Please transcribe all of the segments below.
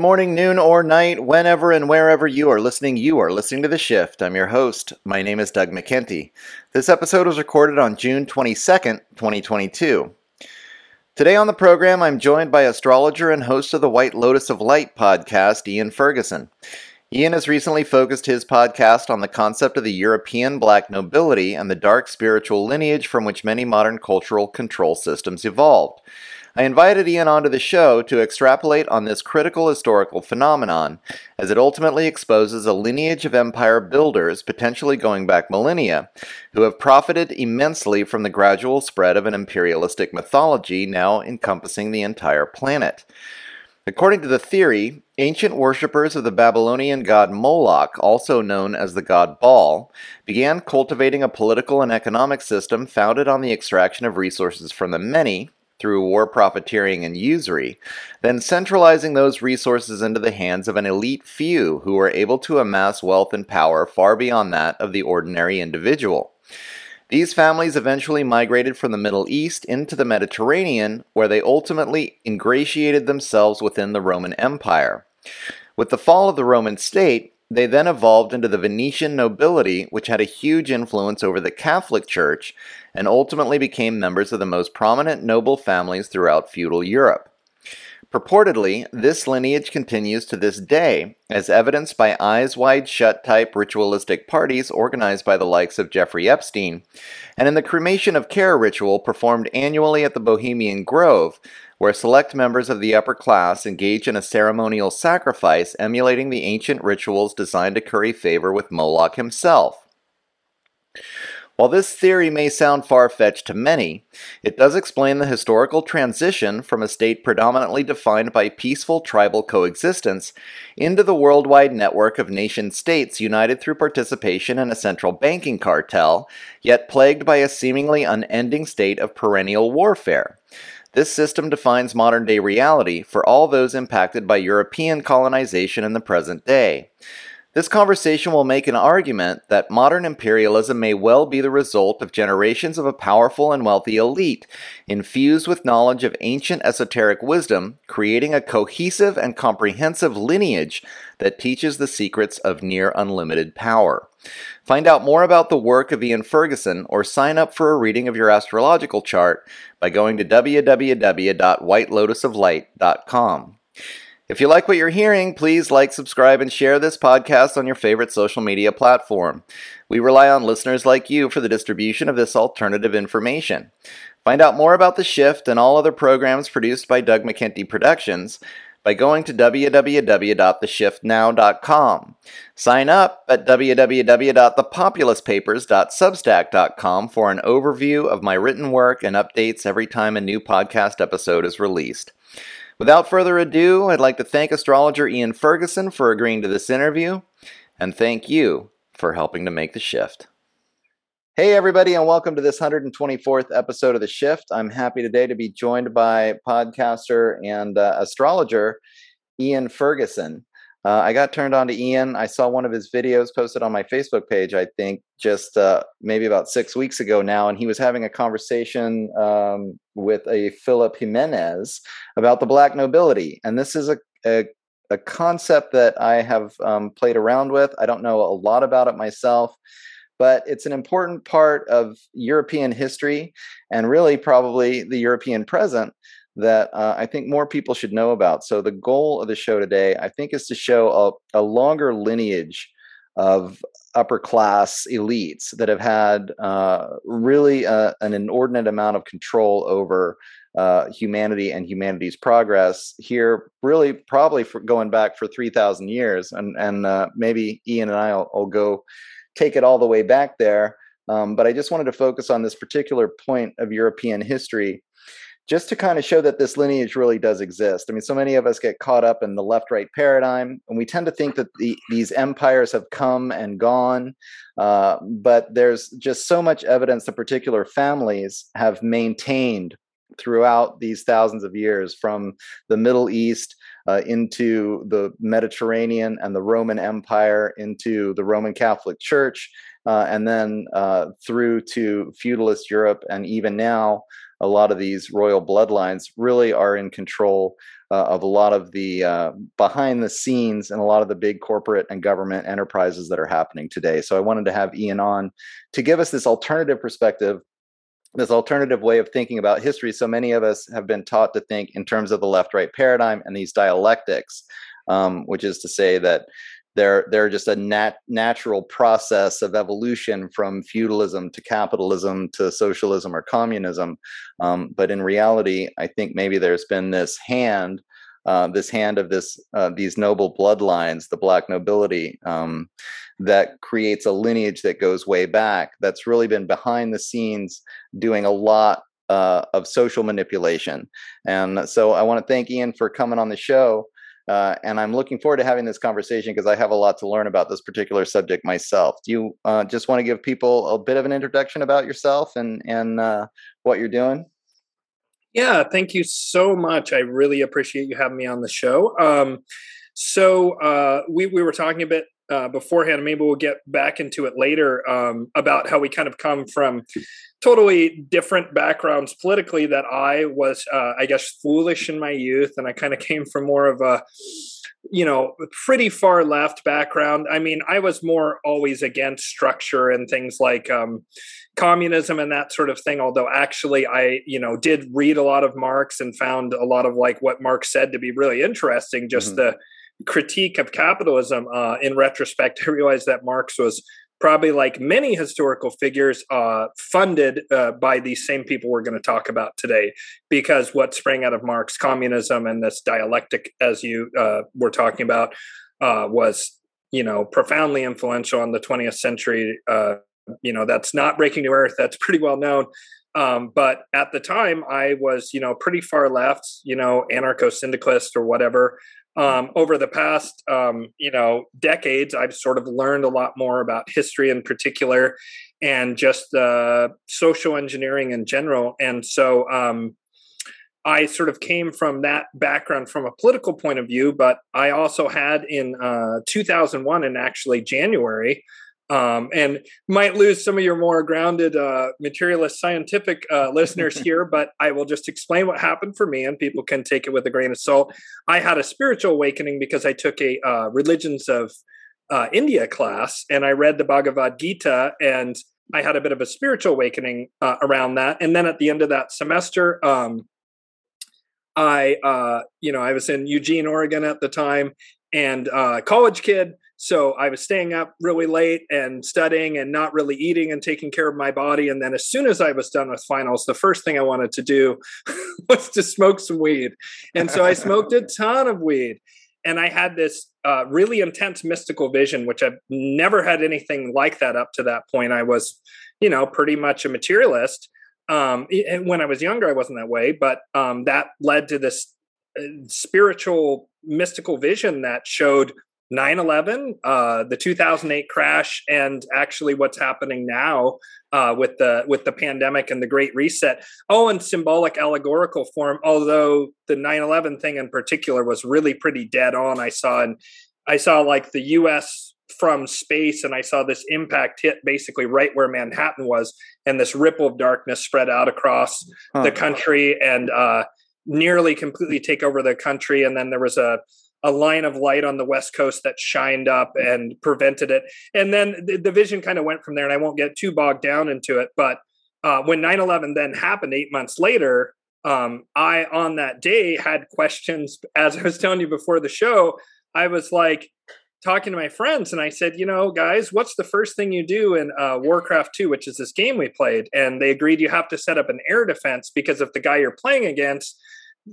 Morning, noon, or night, whenever and wherever you are listening. You are listening to The Shift. I'm your host. My name is Doug McKenty. This episode was recorded on June 22nd, 2022. Today on the program, I'm joined by astrologer and host of the White Lotus of Light podcast, Ian Ferguson. Ian has recently focused his podcast on the concept of the European black nobility and the dark spiritual lineage from which many modern cultural control systems evolved. I invited Ian onto the show to extrapolate on this critical historical phenomenon, as it ultimately exposes a lineage of empire builders, potentially going back millennia, who have profited immensely from the gradual spread of an imperialistic mythology now encompassing the entire planet. According to the theory, ancient worshippers of the Babylonian god Moloch, also known as the god Baal, began cultivating a political and economic system founded on the extraction of resources from the many through war profiteering and usury, then centralizing those resources into the hands of an elite few who were able to amass wealth and power far beyond that of the ordinary individual. These families eventually migrated from the Middle East into the Mediterranean, where they ultimately ingratiated themselves within the Roman Empire. With the fall of the Roman state, they then evolved into the Venetian nobility, which had a huge influence over the Catholic Church and ultimately became members of the most prominent noble families throughout feudal Europe. Purportedly, this lineage continues to this day, as evidenced by eyes wide shut type ritualistic parties organized by the likes of Jeffrey Epstein, and in the cremation of care ritual performed annually at the Bohemian Grove, where select members of the upper class engage in a ceremonial sacrifice emulating the ancient rituals designed to curry favor with Moloch himself. While this theory may sound far fetched to many, it does explain the historical transition from a state predominantly defined by peaceful tribal coexistence into the worldwide network of nation states united through participation in a central banking cartel, yet plagued by a seemingly unending state of perennial warfare. This system defines modern day reality for all those impacted by European colonization in the present day. This conversation will make an argument that modern imperialism may well be the result of generations of a powerful and wealthy elite, infused with knowledge of ancient esoteric wisdom, creating a cohesive and comprehensive lineage that teaches the secrets of near unlimited power. Find out more about the work of Ian Ferguson or sign up for a reading of your astrological chart by going to www.whitelotusoflight.com. If you like what you're hearing, please like, subscribe, and share this podcast on your favorite social media platform. We rely on listeners like you for the distribution of this alternative information. Find out more about The Shift and all other programs produced by Doug McKenty Productions by going to www.theshiftnow.com. Sign up at www.thepopulouspapers.substack.com for an overview of my written work and updates every time a new podcast episode is released. Without further ado, I'd like to thank astrologer Ian Ferguson for agreeing to this interview, and thank you for helping to make the shift. Hey, everybody, and welcome to this 124th episode of The Shift. I'm happy today to be joined by podcaster and uh, astrologer Ian Ferguson. Uh, I got turned on to Ian. I saw one of his videos posted on my Facebook page, I think, just uh, maybe about six weeks ago now. And he was having a conversation um, with a Philip Jimenez about the black nobility. And this is a, a, a concept that I have um, played around with. I don't know a lot about it myself, but it's an important part of European history and really probably the European present that uh, I think more people should know about. So the goal of the show today, I think, is to show a, a longer lineage of upper class elites that have had uh, really uh, an inordinate amount of control over uh, humanity and humanity's progress here, really probably for going back for 3,000 years. And, and uh, maybe Ian and I will, will, go take it all the way back there. Um, but I just wanted to focus on this particular point of European history just to kind of show that this lineage really does exist. I mean, so many of us get caught up in the left right paradigm, and we tend to think that the, these empires have come and gone. Uh, but there's just so much evidence that particular families have maintained throughout these thousands of years from the Middle East uh, into the Mediterranean and the Roman Empire into the Roman Catholic Church. Uh, and then uh, through to feudalist Europe, and even now a lot of these royal bloodlines really are in control uh, of a lot of the uh, behind the scenes and a lot of the big corporate and government enterprises that are happening today. So I wanted to have Ian on to give us this alternative perspective this alternative way of thinking about history. So many of us have been taught to think in terms of the left right paradigm and these dialectics, um, which is to say that they're they're just a nat- natural process of evolution from feudalism to capitalism to socialism or communism. Um, but in reality, I think maybe there's been this hand uh, this hand of this uh, these noble bloodlines, the black nobility, um, that creates a lineage that goes way back. That's really been behind the scenes doing a lot uh, of social manipulation. And so I want to thank Ian for coming on the show. Uh, and I'm looking forward to having this conversation because I have a lot to learn about this particular subject myself. Do you uh, just want to give people a bit of an introduction about yourself and and uh, what you're doing? Yeah, thank you so much. I really appreciate you having me on the show. Um, so uh, we we were talking a bit uh, beforehand. Maybe we'll get back into it later um, about how we kind of come from totally different backgrounds politically. That I was, uh, I guess, foolish in my youth, and I kind of came from more of a you know, pretty far left background. I mean, I was more always against structure and things like um, communism and that sort of thing. Although actually, I you know did read a lot of Marx and found a lot of like what Marx said to be really interesting. Just mm-hmm. the critique of capitalism. Uh, in retrospect, I realized that Marx was probably like many historical figures, uh, funded uh, by these same people we're going to talk about today. Because what sprang out of Marx, communism, and this dialectic, as you uh, were talking about, uh, was you know profoundly influential in the 20th century. Uh, you know that's not breaking new earth. That's pretty well known. Um, but at the time, I was, you know, pretty far left, you know, anarcho syndicalist or whatever. Um, over the past um, you know decades i've sort of learned a lot more about history in particular and just uh, social engineering in general. And so um, i sort of came from that background from a political point of view but i also had in uh, 2001 and actually january um, and might lose some of your more grounded uh, materialist scientific uh, listeners here, but I will just explain what happened for me, and people can take it with a grain of salt. I had a spiritual awakening because I took a uh, religions of uh, India class, and I read the Bhagavad Gita, and I had a bit of a spiritual awakening uh, around that. And then at the end of that semester, um, I, uh, you know, I was in Eugene, Oregon at the time, and college kid so I was staying up really late and studying and not really eating and taking care of my body. And then as soon as I was done with finals, the first thing I wanted to do was to smoke some weed. And so I smoked a ton of weed. And I had this uh, really intense mystical vision, which I've never had anything like that up to that point. I was, you know, pretty much a materialist. Um, and when I was younger, I wasn't that way, but um, that led to this uh, spiritual mystical vision that showed 9-11 uh, the 2008 crash and actually what's happening now uh, with the with the pandemic and the great reset. Oh in symbolic allegorical form although the 9-11 thing in particular was really pretty dead on. I saw and i saw like the us from space and i saw this impact hit basically right where manhattan was and this ripple of darkness spread out across huh. the country and uh, nearly completely take over the country. And then there was a a line of light on the west coast that shined up and prevented it. And then the, the vision kind of went from there and i won't get too bogged down into it but uh, when 9-11 then happened eight months later um, i on that day had questions as i was telling you before the show i was like talking to my friends and i said you know guys what's the first thing you do in uh, warcraft 2 which is this game we played? And they agreed you have to set up an air defense because if the guy you're playing against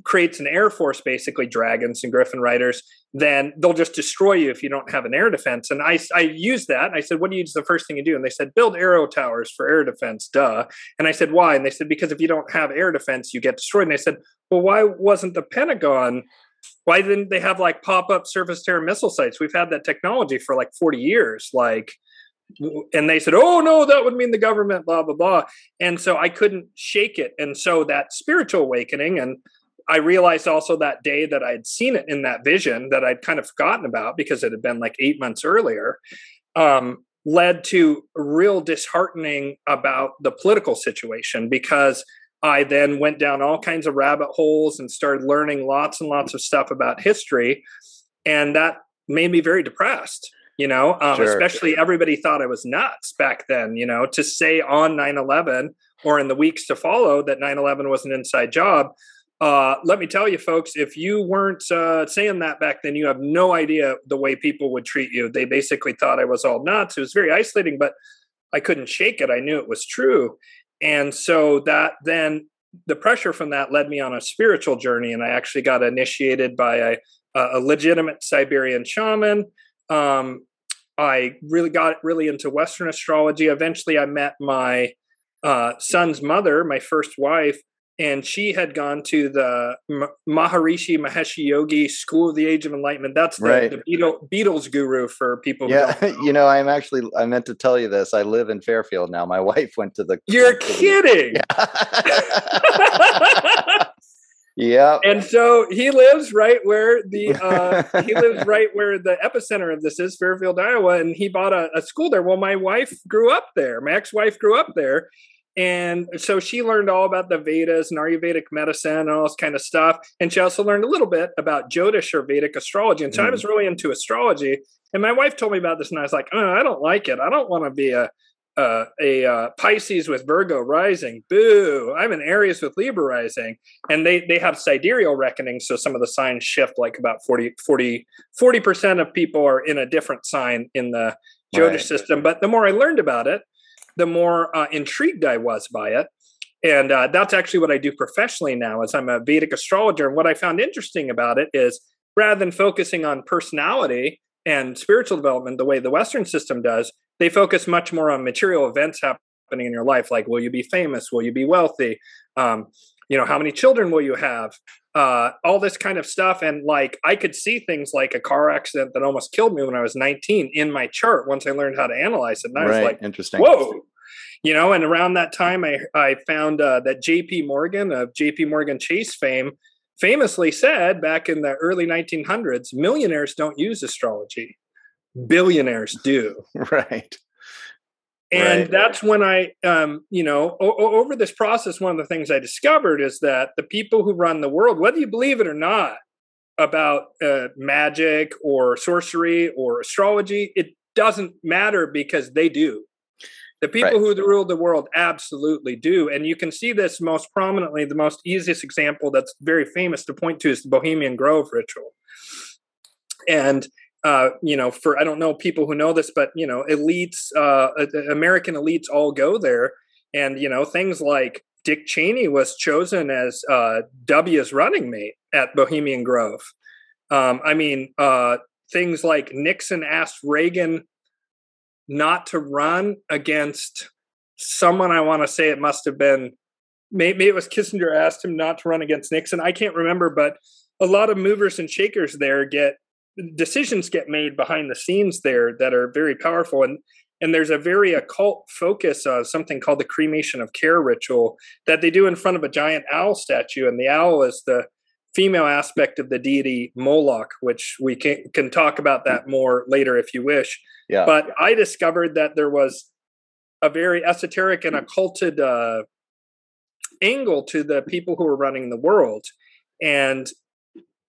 creates an air force, basically dragons and griffin riders, then they'll just destroy you if you don't have an air defense. And I, I used that. I said, what do you the first thing you do? And they said, build arrow towers for air defense, duh. And I said, why? And they said, because if you don't have air defense, you get destroyed. And I said, well, why wasn't the Pentagon why didn't they have like pop-up surface to air missile sites we've had that technology for like 40 years like and they said oh no that would mean the government blah blah blah and so i couldn't shake it and so that spiritual awakening and I realized also that day that I'd seen it in that vision that I'd kind of forgotten about because it had been like eight months earlier, um, led to real disheartening about the political situation because I then went down all kinds of rabbit holes and started learning lots and lots of stuff about history. And that made me very depressed, you know, um, sure. especially everybody thought I was nuts back then, you know, to say on 9 11 or in the weeks to follow that 9 11 was an inside job. Uh, let me tell you, folks, if you weren't uh, saying that back then, you have no idea the way people would treat you. They basically thought I was all nuts. It was very isolating, but I couldn't shake it. I knew it was true. And so that then the pressure from that led me on a spiritual journey. And I actually got initiated by a, a legitimate Siberian shaman. Um, I really got really into Western astrology. Eventually, I met my uh, son's mother, my first wife, and she had gone to the Maharishi Mahesh Yogi School of the Age of Enlightenment. That's the, right. the Beatles, Beatles guru for people. yeah, you know, I'm actually I meant to tell you this. I live in Fairfield now. My wife went to the. You're kidding. Yeah. And so he lives right where the uh, he lives right where the epicenter of this is, Fairfield, Iowa, and he bought a, a school there. Well, my wife grew up there. My ex-wife grew up there, and so she learned all about the Vedas and Ayurvedic medicine and all this kind of stuff. And she also learned a little bit about Jyotish or Vedic astrology. And so mm. I was really into astrology. And my wife told me about this, and I was like, oh, I don't like it. I don't want to be a uh, a uh, Pisces with Virgo rising. Boo! I'm an Aries with Libra rising, and they they have sidereal reckoning, so some of the signs shift. Like about 40 40 percent of people are in a different sign in the Jyotish right. system. But the more I learned about it, the more uh, intrigued I was by it. And uh, that's actually what I do professionally now is I'm a Vedic astrologer. And what I found interesting about it is rather than focusing on personality and spiritual development the way the Western system does, they focus much more on material events happening in your life, like will you be famous? Will you be wealthy? Um, you know, how many children will you have? Uh, all this kind of stuff. And like I could see things like a car accident that almost killed me when I was 19 in my chart once I learned how to analyze it. And I right. was like, interesting. Whoa. You know, and around that time, I I found uh, that J.P. Morgan of J.P. Morgan Chase fame famously said back in the early 1900s, millionaires don't use astrology, billionaires do. Right and right. that's when i um, you know o- over this process one of the things i discovered is that the people who run the world whether you believe it or not about uh, magic or sorcery or astrology it doesn't matter because they do the people right. who rule the world absolutely do and you can see this most prominently the most easiest example that's very famous to point to is the bohemian grove ritual and uh, you know, for I don't know people who know this, but you know, elites, uh, American elites all go there, and you know, things like Dick Cheney was chosen as uh, W's running mate at Bohemian Grove. Um, I mean, uh, things like Nixon asked Reagan not to run against someone. I want to say it must have been maybe it was Kissinger asked him not to run against Nixon. I can't remember, but a lot of movers and shakers there get decisions get made behind the scenes there that are very powerful. And and there's a very occult focus of something called the cremation of care ritual that they do in front of a giant owl statue. And the owl is the female aspect of the deity moloch which we can, can talk about that more later if you wish. Yeah. but i discovered that there was a very esoteric and occulted uh, angle to the people who were running the world. And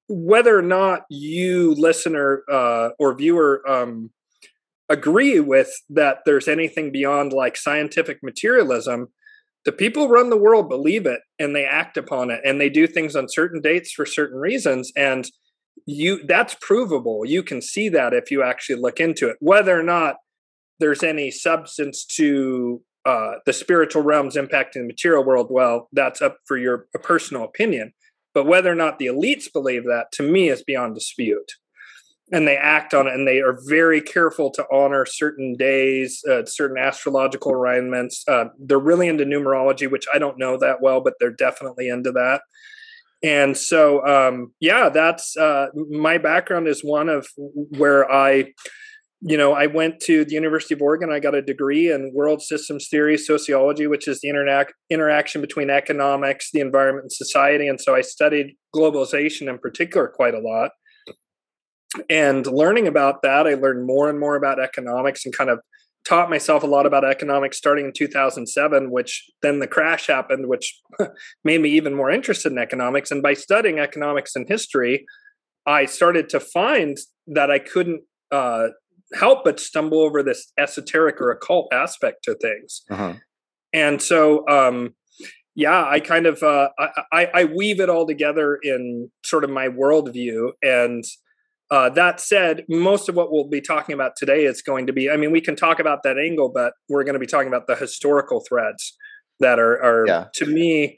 whether or not you listener uh, or viewer um, agree with that there's anything beyond like scientific materialism the people run the world believe it and they act upon it and they do things on certain dates for certain reasons and you that's provable. You can see that if you actually look into it. Whether or not there's any substance to uh, the spiritual realms impacting the material world well that's up for your personal opinion but whether or not the elites believe that, to me, is beyond dispute. And they act on it, and they are very careful to honor certain days, uh, certain astrological alignments. Uh, they're really into numerology, which I don't know that well, but they're definitely into that. And so, um, yeah, that's uh, my background is one of where I you know, I went to the University of Oregon. I got a degree in world systems theory, sociology, which is the interac- interaction between economics, the environment, and society. And so I studied globalization in particular quite a lot. And learning about that, I learned more and more about economics and kind of taught myself a lot about economics starting in 2007, which then the crash happened, which made me even more interested in economics. And by studying economics and history, I started to find that I couldn't uh, help but stumble over this esoteric or occult aspect to things. Uh-huh. And so, um, yeah, I kind of uh, I, I, weave it all together in sort of my worldview. And uh, that said, most of what we'll be talking about today is going to be. I mean, we can talk about that angle, but we're going to be talking about the historical threads that are, are yeah. to me.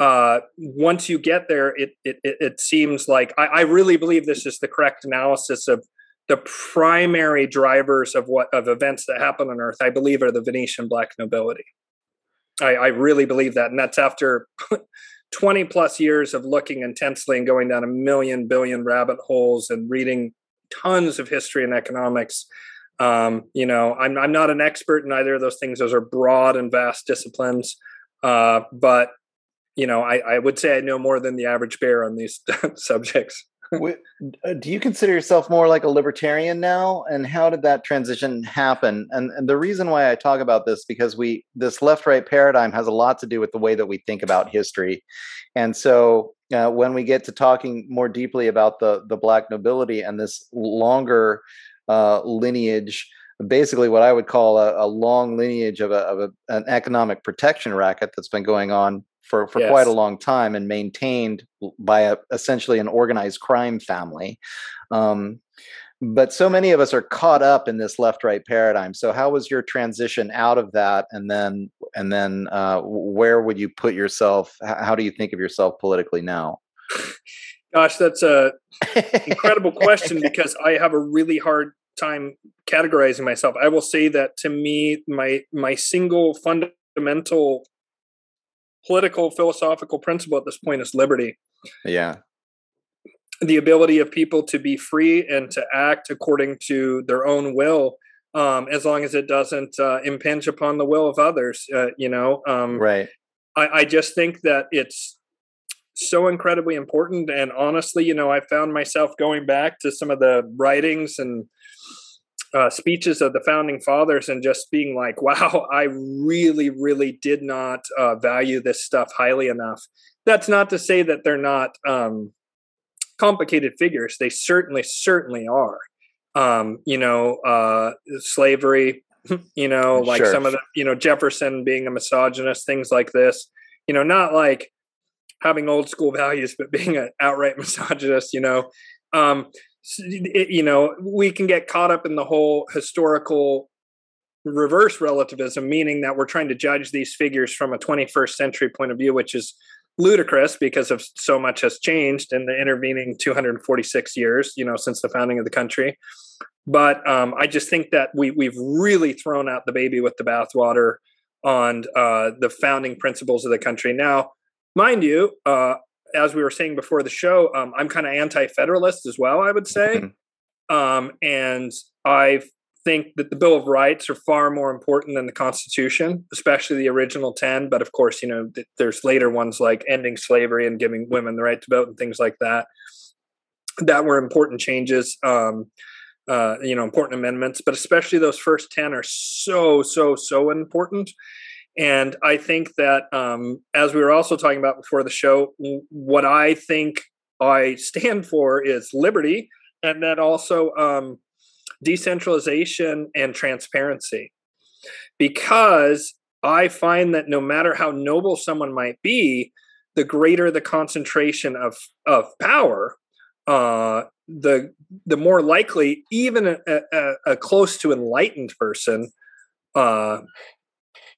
Uh, once you get there, it it, it seems like I, I really believe this is the correct analysis of the primary drivers of what of events that happen on Earth. I believe are the Venetian black nobility. I, I really believe that, and that's after 20 plus years of looking intensely and going down a million billion rabbit holes and reading tons of history and economics. Um, you know, I'm I'm not an expert in either of those things. Those are broad and vast disciplines, uh, but you know, I, I would say I know more than the average bear on these subjects. Uh, do you consider yourself more like a libertarian now? And how did that transition happen? And, and the reason why i talk about this because we this left right paradigm has a lot to do with the way that we think about history. And so uh, when we get to talking more deeply about the the black nobility and this longer uh, lineage basically what i would call a, a long lineage of, a, of a, an economic protection racket that's been going on for, for yes. quite a long time and maintained by a, essentially an organized crime family. Um, but so many of us are caught up in this left right paradigm so how was your transition out of that and then and then uh, where would you put yourself how do you think of yourself politically now gosh that's a incredible question because i have a really hard time categorizing myself i will say that to me my my single fundamental political philosophical principle at this point is liberty. Yeah. The ability of people to be free and to act according to their own will, um, as long as it doesn't uh, impinge upon the will of others. Uh, you know, um, right? I, I just think that it's so incredibly important. And honestly, you know, I found myself going back to some of the writings and uh, speeches of the founding fathers and just being like, wow, I really, really did not uh, value this stuff highly enough. That's not to say that they're not um, complicated figures. They certainly, certainly are. Um, you know, uh, slavery, you know, like sure. some of the, you know, Jefferson being a misogynist, things like this, you know, not like having old school values, but being an outright misogynist, you know. Um, you know, we can get caught up in the whole historical reverse relativism, meaning that we're trying to judge these figures from a 21st century point of view, which is ludicrous because of so much has changed in the intervening 246 years, you know, since the founding of the country. But um, I just think that we we've really thrown out the baby with the bathwater on uh, the founding principles of the country. Now, mind you, uh, as we were saying before the show, um, I'm kind of anti-federalist as well. I would say, mm-hmm. um, and I think that the Bill of Rights are far more important than the Constitution, especially the original ten. But of course, you know, th- there's later ones like ending slavery and giving women the right to vote and things like that. That were important changes. Um, uh, you know, important amendments, but especially those first 10 are so, so, so important. And I think that, um, as we were also talking about before the show, what I think I stand for is liberty, and then also um, decentralization and transparency. Because I find that no matter how noble someone might be, the greater the concentration of of power, uh, the the more likely even a, a, a close to enlightened person uh,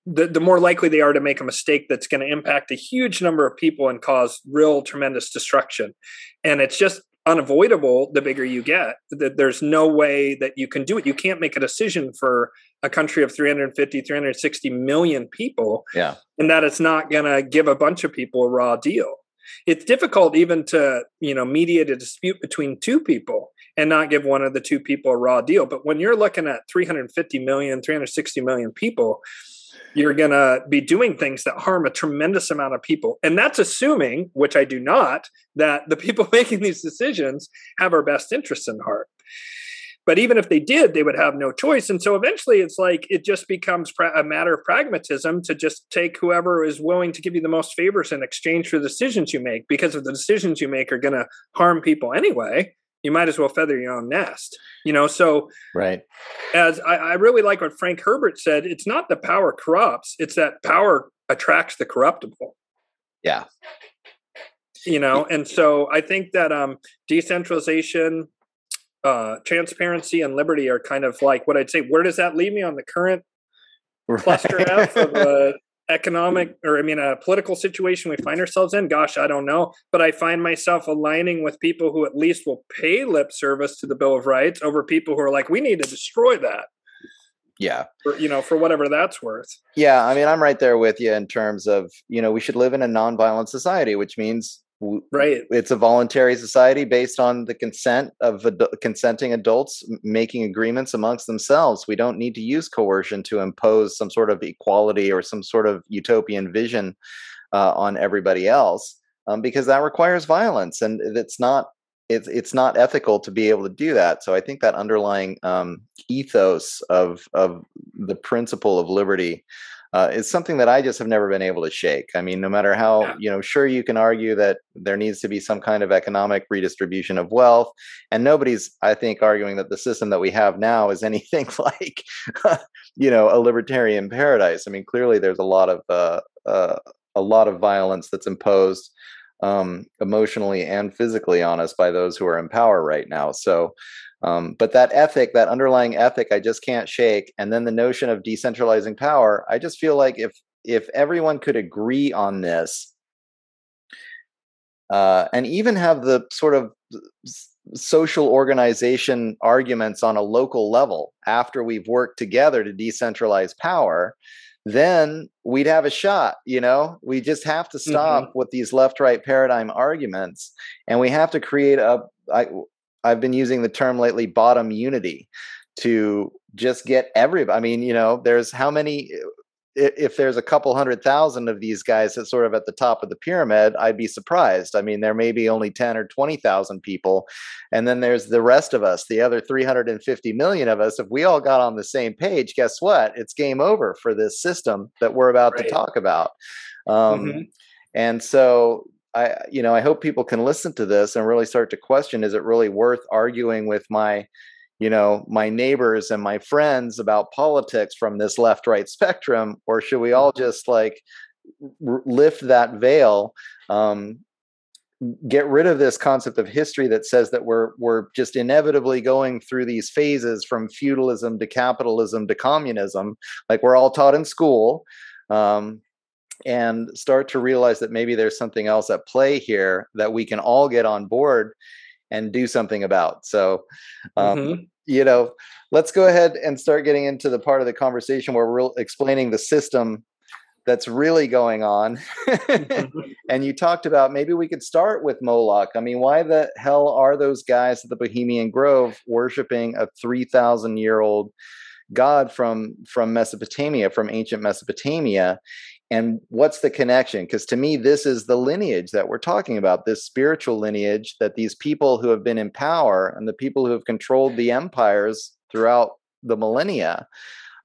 the, the more likely they are to make a mistake that's going to impact a huge number of people and cause real tremendous destruction. And it's just unavoidable the bigger you get that there's no way that you can do it. You can't make a decision for a country of 350 360 million people yeah. and that it's not going to give a bunch of people a raw deal. It's difficult even to you know mediate a dispute between two people and not give one of the two people a raw deal. But when you're looking at 350 million 360 million people you're going to be doing things that harm a tremendous amount of people. And that's assuming, which I do not, that the people making these decisions have our best interests in heart. but even if they did they would have no choice and so eventually it's like it just becomes a matter of pragmatism to just take whoever is willing to give you the most favors in exchange for the decisions you make because if the decisions you make are going to harm people anyway you might as well feather your own nest you know? So right. as I, I really like what frank herbert said it's not the power corrupts it's that power attracts the corruptible. Yeah. You know? And so i think that um decentralization uh transparency and liberty are kind of like what i'd say. Where does that leave me on the current cluster f of uh, economic or i mean a political situation we find ourselves in gosh i don't know. But i find myself aligning with people who at least will pay lip service to the bill of rights over people who are like we need to destroy that. Yeah. For, you know for whatever that's worth. Yeah i mean i'm right there with you in terms of you know we should live in a nonviolent society which means right. it's a voluntary society based on the consent of ad- consenting adults making agreements amongst themselves. We don't need to use coercion to impose some sort of equality or some sort of utopian vision uh, on everybody else um, because that requires violence and it's not it's it's not ethical to be able to do that. So i think that underlying um, ethos of of the principle of liberty uh, is something that I just have never been able to shake. I mean, no matter how, yeah. you know, sure you can argue that there needs to be some kind of economic redistribution of wealth, and nobody's, I think, arguing that the system that we have now is anything like, you know, a libertarian paradise. I mean, clearly there's a lot of uh, uh, a lot of violence that's imposed um, emotionally and physically on us by those who are in power right now. So um, but that ethic, that underlying ethic, I just can't shake. And then the notion of decentralizing power, I just feel like if if everyone could agree on this, uh, and even have the sort of social organization arguments on a local level after we've worked together to decentralize power, then we'd have a shot. You know, we just have to stop mm-hmm. with these left right paradigm arguments, and we have to create a. I, I've been using the term lately bottom unity to just get everybody. I mean, you know, there's how many if there's a couple hundred thousand of these guys that's sort of at the top of the pyramid, I'd be surprised. I mean, there may be only 10 or 20,000 people. And then there's the rest of us, the other 350 million of us. If we all got on the same page, guess what? It's game over for this system that we're about right. to talk about. Um, mm-hmm. And so I, you know, I hope people can listen to this and really start to question: Is it really worth arguing with my, you know, my neighbors and my friends about politics from this left-right spectrum, or should we all mm-hmm. just like r- lift that veil? Um, get rid of this concept of history that says that we're we're just inevitably going through these phases from feudalism to capitalism to communism like we're all taught in school um, and start to realize that maybe there's something else at play here that we can all get on board and do something about. So, um, mm-hmm. you know, let's go ahead and start getting into the part of the conversation where we're explaining the system that's really going on. mm-hmm. And you talked about maybe we could start with Moloch. I mean, why the hell are those guys at the Bohemian Grove worshiping a 3,000 year old god from from Mesopotamia, from ancient Mesopotamia? And what's the connection? Because to me this is the lineage that we're talking about this spiritual lineage that these people who have been in power and the people who have controlled the empires throughout the millennia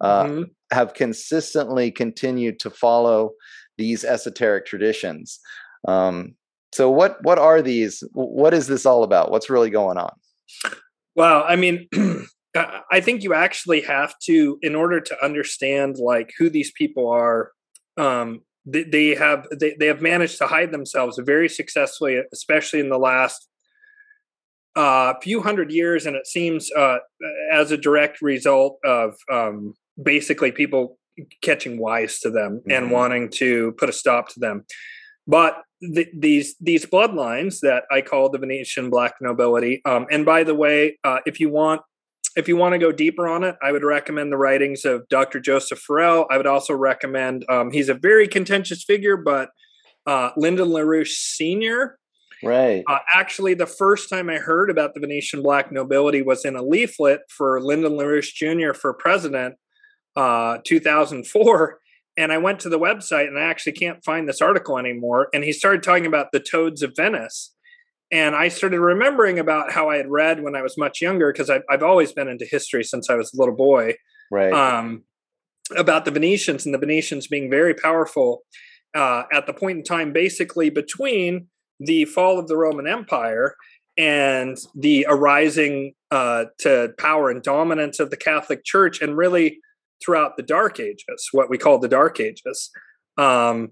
uh, mm-hmm. have consistently continued to follow these esoteric traditions. Um, so what what are these? What is this all about? What's really going on? Well i mean i think you actually have to in order to understand like who these people are um, they, they have they, they have managed to hide themselves very successfully, especially in the last uh, few hundred years, and it seems uh, as a direct result of um, basically people catching wise to them mm-hmm. and wanting to put a stop to them. But the, these these bloodlines that I call the Venetian Black Nobility, um, and by the way, uh, if you want if you want to go deeper on it, I would recommend the writings of Dr. Joseph Farrell. I would also recommend, um, he's a very contentious figure, but uh, Lyndon LaRouche Sr. Right. Uh, actually, the first time I heard about the Venetian Black nobility was in a leaflet for Lyndon LaRouche Jr. for president, uh, 2004. And I went to the website and I actually can't find this article anymore. And he started talking about the doges of Venice And I started remembering about how I had read when I was much younger, because I've, I've always been into history since I was a little boy. Right. Um, about the Venetians and the Venetians being very powerful uh, at the point in time, basically between the fall of the Roman Empire and the arising uh, to power and dominance of the Catholic Church, and really throughout the Dark Ages, what we call the Dark Ages. Um,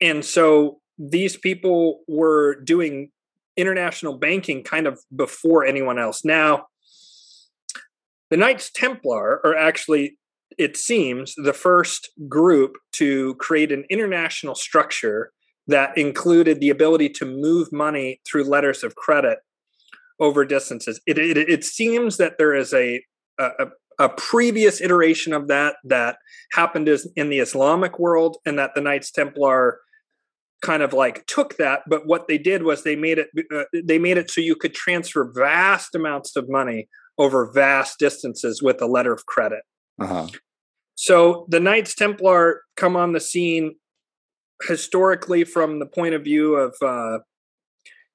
and so these people were doing international banking kind of before anyone else. Now, the Knights Templar are actually, it seems, the first group to create an international structure that included the ability to move money through letters of credit over distances. It, it, it seems that there is a, a, a previous iteration of that that happened in the Islamic world, and that the Knights Templar kind of like took that but what they did was they made it uh, they made it so you could transfer vast amounts of money over vast distances with a letter of credit. Uh-huh. so the knights templar come on the scene historically from the point of view of uh,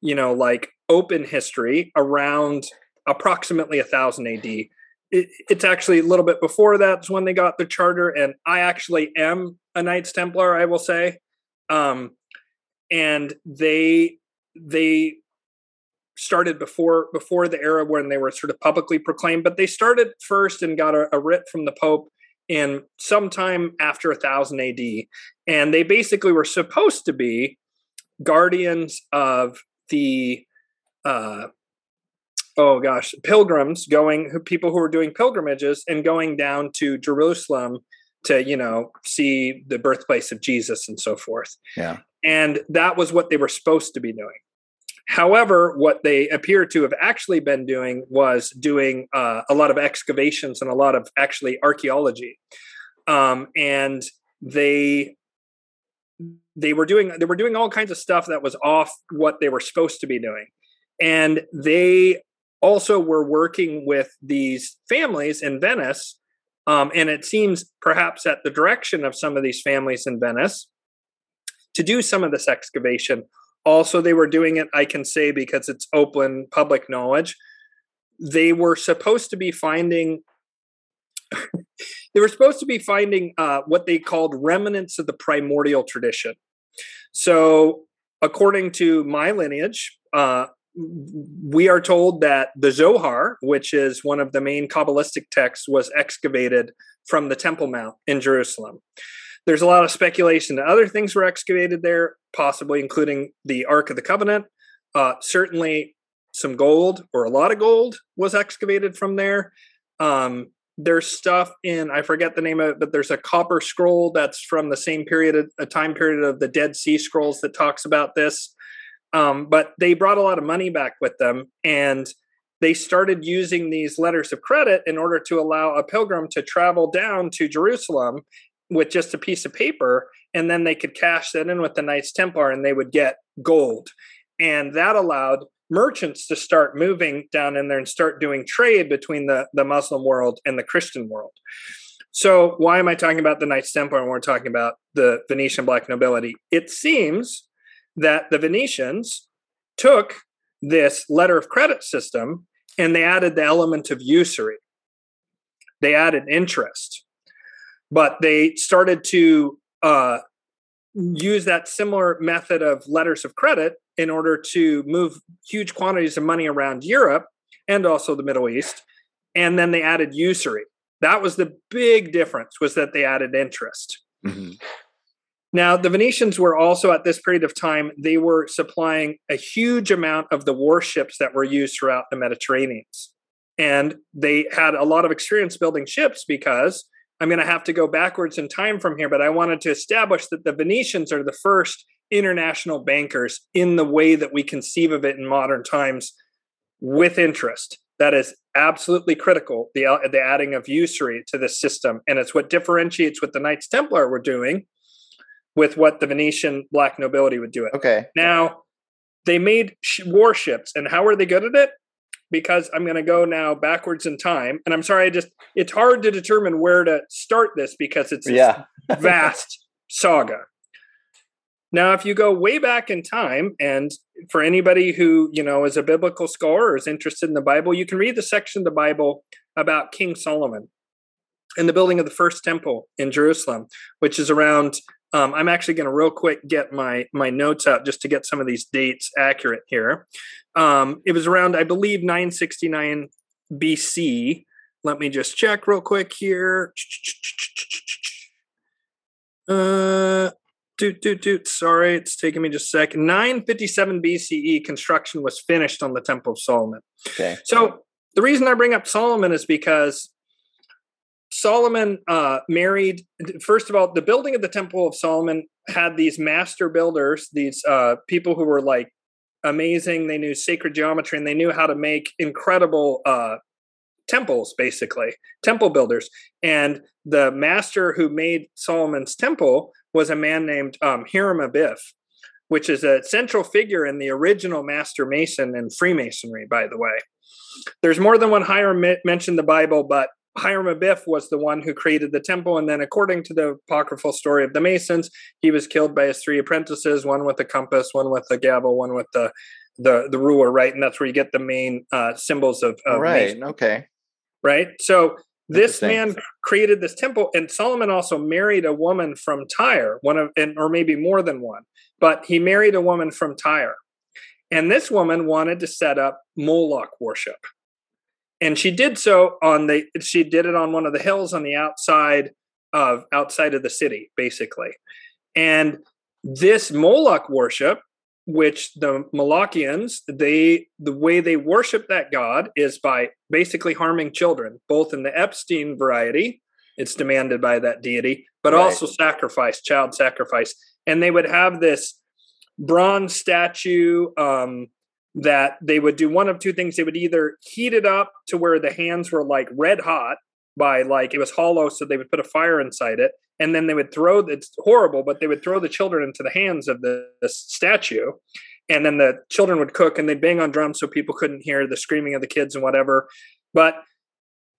you know like open history around approximately a thousand ad it, it's actually a little bit before that's when they got the charter and i actually am a knights templar i will say. Um, and they they started before before the era when they were sort of publicly proclaimed but they started first and got a, a writ from the pope in sometime after 1000 AD and they basically were supposed to be guardians of the uh, oh gosh pilgrims going people who were doing pilgrimages and going down to Jerusalem to you know see the birthplace of Jesus and so forth yeah and that was what they were supposed to be doing. However, what they appear to have actually been doing was doing uh, a lot of excavations and a lot of actually archaeology. Um, and they they were doing they were doing all kinds of stuff that was off what they were supposed to be doing. And they also were working with these families in Venice. Um, and it seems perhaps at the direction of some of these families in Venice to do some of this excavation. Also, they were doing it, I can say, because it's open public knowledge. They were supposed to be finding. they were supposed to be finding uh, what they called remnants of the primordial tradition. So, according to my lineage, uh, we are told that the Zohar, which is one of the main Kabbalistic texts, was excavated from the Temple Mount in Jerusalem. There's a lot of speculation that other things were excavated there, possibly including the Ark of the Covenant. Uh, certainly, some gold or a lot of gold was excavated from there. Um, there's stuff in I forget the name of it, but there's a copper scroll that's from the same period, a time period of the Dead Sea Scrolls that talks about this. Um, but they brought a lot of money back with them, and they started using these letters of credit in order to allow a pilgrim to travel down to Jerusalem with just a piece of paper and then they could cash that in with the Knights Templar and they would get gold. And that allowed merchants to start moving down in there and start doing trade between the, the Muslim world and the Christian world. So, why am I talking about the Knights Templar when we're talking about the Venetian black nobility? It seems that the Venetians took this letter of credit system and they added the element of usury. They added interest but they started to uh, use that similar method of letters of credit in order to move huge quantities of money around Europe and also the Middle East. And then they added usury. That was the big difference was that they added interest. Mm-hmm. Now, the Venetians were also at this period of time, they were supplying a huge amount of the warships that were used throughout the Mediterranean. And they had a lot of experience building ships because I'm going to have to go backwards in time from here, but I wanted to establish that the Venetians are the first international bankers in the way that we conceive of it in modern times with interest. That is absolutely critical, the, the adding of usury to the system. And it's what differentiates what the Knights Templar were doing with what the Venetian black nobility would do it. Okay. Now, they made warships, and how were they good at it? because I'm going to go now backwards in time. And I'm sorry, I just, it's hard to determine where to start this because it's yeah. vast saga. Now, if you go way back in time, and for anybody who you know is a biblical scholar or is interested in the Bible, you can read the section of the Bible about King Solomon and the building of the first temple in Jerusalem, which is around. Um, I'm actually going to real quick get my my notes out just to get some of these dates accurate here. Um, it was around, I believe, 969 BC. Let me just check real quick here. Uh, doot, doot, doot. Sorry, it's taking me just a second. 957 BCE, construction was finished on the Temple of Solomon. Okay. So the reason I bring up Solomon is because Solomon uh, married, first of all, the building of the Temple of Solomon had these master builders, these uh, people who were like amazing. They knew sacred geometry and they knew how to make incredible uh, temples, basically, temple builders. And the master who made Solomon's temple was a man named um, Hiram Abiff, which is a central figure in the original master mason in Freemasonry, by the way. There's more than one Hiram mentioned the Bible, but Hiram Abiff was the one who created the temple. And then, according to the apocryphal story of the Masons, he was killed by his three apprentices one with a compass, one with a gavel, one with the the, the ruler, right? And that's where you get the main uh, symbols of, of right. Okay. right? So, this man created this temple, and Solomon also married a woman from Tyre, one of, and, or maybe more than one, but he married a woman from Tyre. And this woman wanted to set up Moloch worship and she did so on the she did it on one of the hills on the outside of outside of the city basically and this moloch worship which the Molochians they the way they worship that god is by basically harming children both in the epstein variety it's demanded by that deity but Right. also sacrifice child sacrifice and they would have this bronze statue um that they would do one of two things. They would either heat it up to where the hands were like red hot by like it was hollow, so they would put a fire inside it, and then they would throw. It's horrible, but they would throw the children into the hands of the, the statue, and then the children would cook and they'd bang on drums so people couldn't hear the screaming of the kids and whatever. But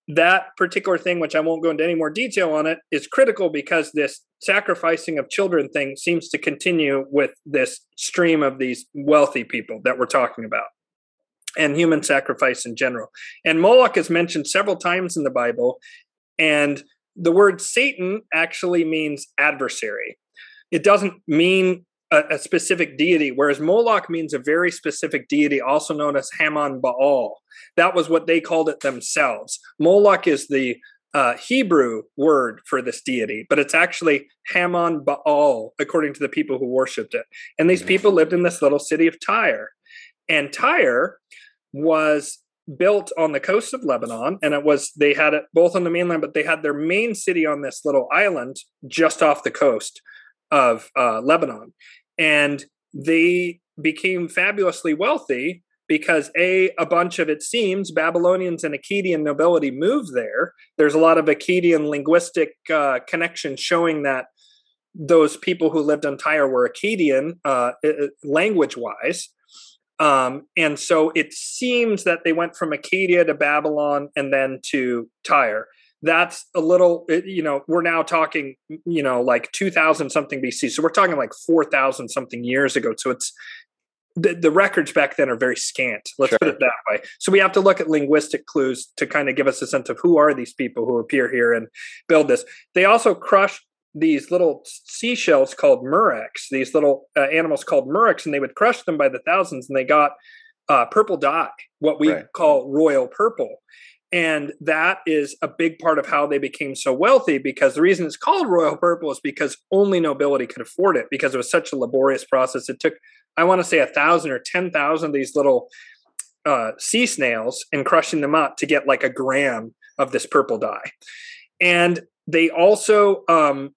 that particular thing, which I won't go into any more detail on it, is critical because this sacrificing of children thing seems to continue with this stream of these wealthy people that we're talking about and human sacrifice in general. And Moloch is mentioned several times in the Bible, and the word Satan actually means adversary. It doesn't mean a, a specific deity, whereas Moloch means a very specific deity, also known as Haman Baal. That was what they called it themselves. Moloch is the uh, Hebrew word for this deity, but it's actually Haman Baal, according to the people who worshipped it. And these people lived in this little city of Tyre. And Tyre was built on the coast of Lebanon, and it was they had it both on the mainland, but they had their main city on this little island just off the coast of uh, Lebanon, and they became fabulously wealthy because a a bunch of it seems Babylonians and Akkadian nobility moved there. There's a lot of Akkadian linguistic uh, connections showing that those people who lived on Tyre were Akkadian uh, language wise. Um, and so it seems that they went from Akkadia to Babylon and then to Tyre. That's a little, you know, we're now talking, you know, like 2000 something BC. So we're talking like 4,000 something years ago. So it's, the, the records back then are very scant. Let's Sure. put it that way. So we have to look at linguistic clues to kind of give us a sense of who are these people who appear here and build this. They also crushed these little seashells called murex, these little uh, animals called murex, and they would crush them by the thousands, and they got uh, purple dye, what we Right. call royal purple. And that is a big part of how they became so wealthy because the reason it's called royal purple is because only nobility could afford it because it was such a laborious process. It took, I want to say, a thousand or 10,000 of these little uh, sea snails and crushing them up to get like a gram of this purple dye. And they also, um,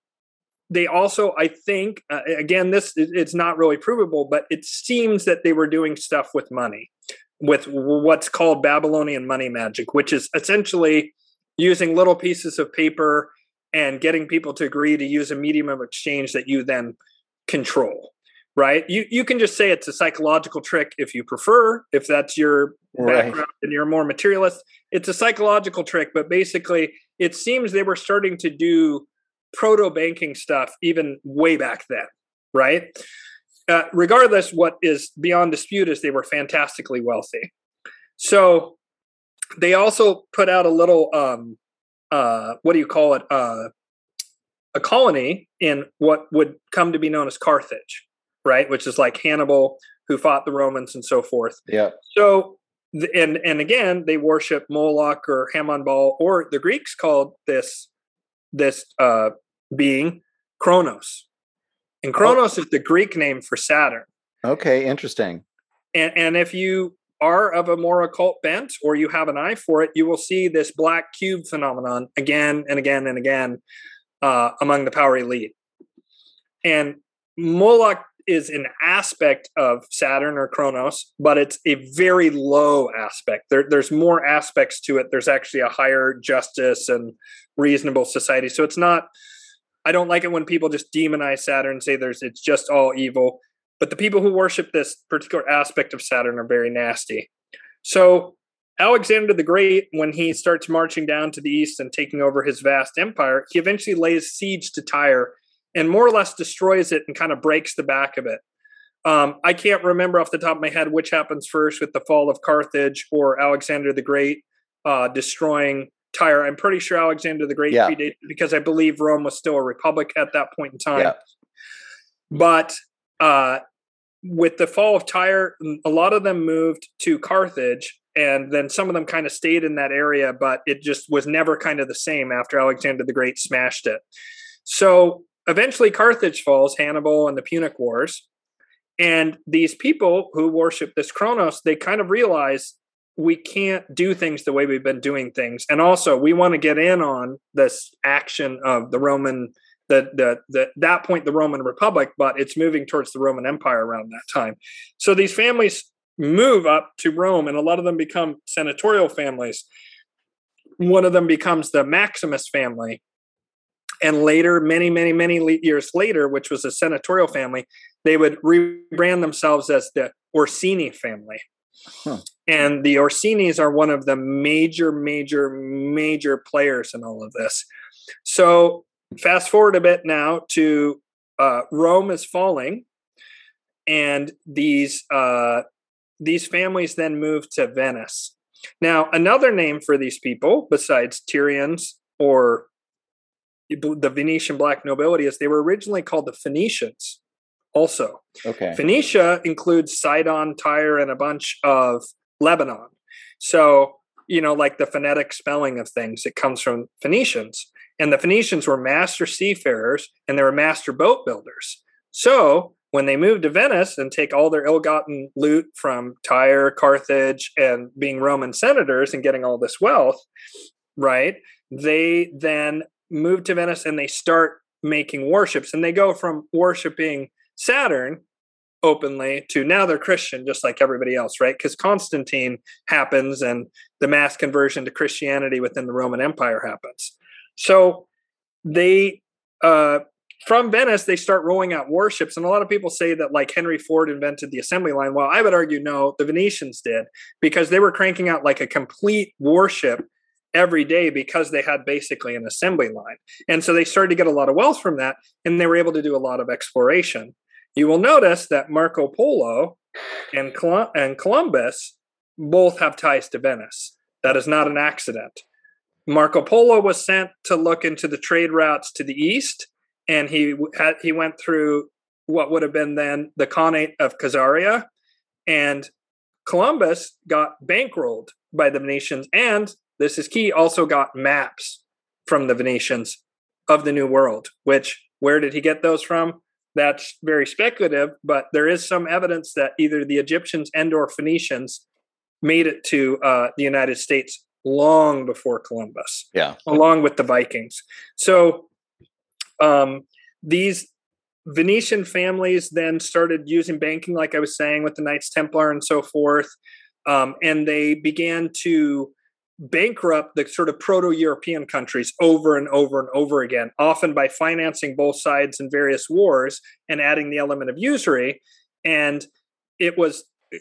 they also, I think, uh, again, this it- it's not really provable, but it seems that they were doing stuff with money, with what's called Babylonian money magic, which is essentially using little pieces of paper and getting people to agree to use a medium of exchange that you then control. Right? You you can just say it's a psychological trick if you prefer, if that's your Right. background and you're more materialist. It's a psychological trick, but basically, it seems they were starting to do proto banking stuff even way back then. right? Uh, regardless, what is beyond dispute is they were fantastically wealthy. So they also put out a little, um, uh, what do you call it? Uh, a colony in what would come to be known as Carthage, right? Which is like Hannibal, who fought the Romans and so forth. Yeah. So, and and again, they worship Moloch or Hammon-Baal, or the Greeks called this this uh, being Kronos, and Kronos oh. is the Greek name for Saturn. Okay, interesting. And and if you are of a more occult bent or you have an eye for it, you will see this black cube phenomenon again and again and again uh, among the power elite. And Moloch is an aspect of Saturn or Kronos, but it's a very low aspect. There, there's more aspects to it. There's actually a higher justice and reasonable society. So it's not. I don't like it when people just demonize Saturn say there's it's just all evil. But the people who worship this particular aspect of Saturn are very nasty. So Alexander the Great, when he starts marching down to the east and taking over his vast empire, he eventually lays siege to Tyre and more or less destroys it and kind of breaks the back of it. Um, I can't remember off the top of my head which happens first with the fall of Carthage or Alexander the Great uh, destroying Tyre. I'm pretty sure Alexander the Great yeah. predated because I believe Rome was still a republic at that point in time. Yeah. But uh, with the fall of Tyre, a lot of them moved to Carthage and then some of them kind of stayed in that area but it just was never kind of the same after alexander the great smashed it so eventually carthage falls hannibal and the punic wars and these people who worship this kronos they kind of realize we can't do things the way we've been doing things and also we want to get in on this action of the roman the, the, the that point the roman republic but it's moving towards the roman empire around that time so these families move up to Rome, and a lot of them become senatorial families. One of them becomes the Maximus family. And later, many, many, many years later, which was a senatorial family, they would rebrand themselves as the Orsini family. Huh. And the Orsinis are one of the major, major, major players in all of this. So, fast forward a bit now to uh, Rome is falling, and these uh, these families then move to Venice. Now, another name for these people, besides Tyrians or the Venetian black nobility, is they were originally called the Phoenicians. Also, okay. Phoenicia includes Sidon, Tyre, and a bunch of Lebanon. So, you know, like the phonetic spelling of things, it comes from Phoenicians. And the Phoenicians were master seafarers and they were master boat builders. So when they move to Venice and take all their ill-gotten loot from Tyre, Carthage, and being Roman senators and getting all this wealth, right? They then move to Venice and they start making worships, and they go from worshiping Saturn openly to now they're Christian just like everybody else, right? Because Constantine happens and the mass conversion to Christianity within the Roman Empire happens. So they uh, from Venice, they start rolling out warships. And a lot of people say that like Henry Ford invented the assembly line. Well, I would argue no, the Venetians did because they were cranking out like a complete warship every day because they had basically an assembly line. And so they started to get a lot of wealth from that and they were able to do a lot of exploration. You will notice that Marco Polo and, Col- and Columbus both have ties to Venice. That is not an accident. Marco Polo was sent to look into the trade routes to the east and he had he went through what would have been then the Khanate of Khazaria, and Columbus got bankrolled by the Venetians, and this is key, also got maps from the Venetians of the New World. Which where did he get those from? That's very speculative, but there is some evidence that either the Egyptians and or Phoenicians made it to uh, the United States long before Columbus. Yeah, along with the Vikings. So um, these Venetian families then started using banking, like I was saying, with the Knights Templar and so forth. Um, and they began to bankrupt the sort of proto European countries over and over and over again, often by financing both sides in various wars and adding the element of usury. And it was eh,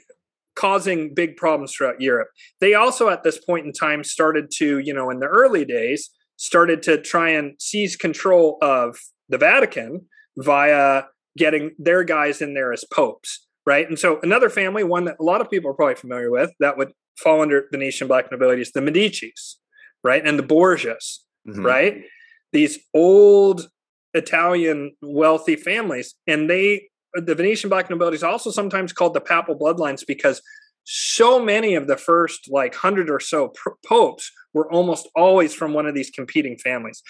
causing big problems throughout Europe. They also, at this point in time, started to, you know, in the early days, started to try and seize control of the Vatican via getting their guys in there as popes, right? And so another family, one that a lot of people are probably familiar with, that would fall under Venetian black nobility is the Medici's, right? And the Borgias, mm-hmm. right? These old Italian wealthy families. And they, the Venetian black nobility is also sometimes called the papal bloodlines because so many of the first like hundred or so popes were almost always from one of these competing families.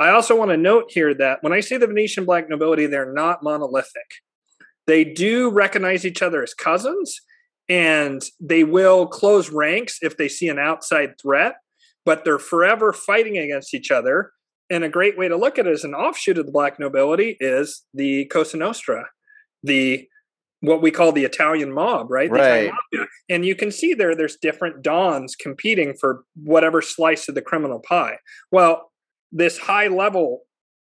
I also want to note here that when I say the Venetian black nobility, they're not monolithic. They do recognize each other as cousins and they will close ranks if they see an outside threat, but they're forever fighting against each other and a great way to look at it as an offshoot of the black nobility is the Cosa Nostra, the what we call the Italian mob, right? Right. And you can see there, there's different dons competing for whatever slice of the criminal pie. Well, this high level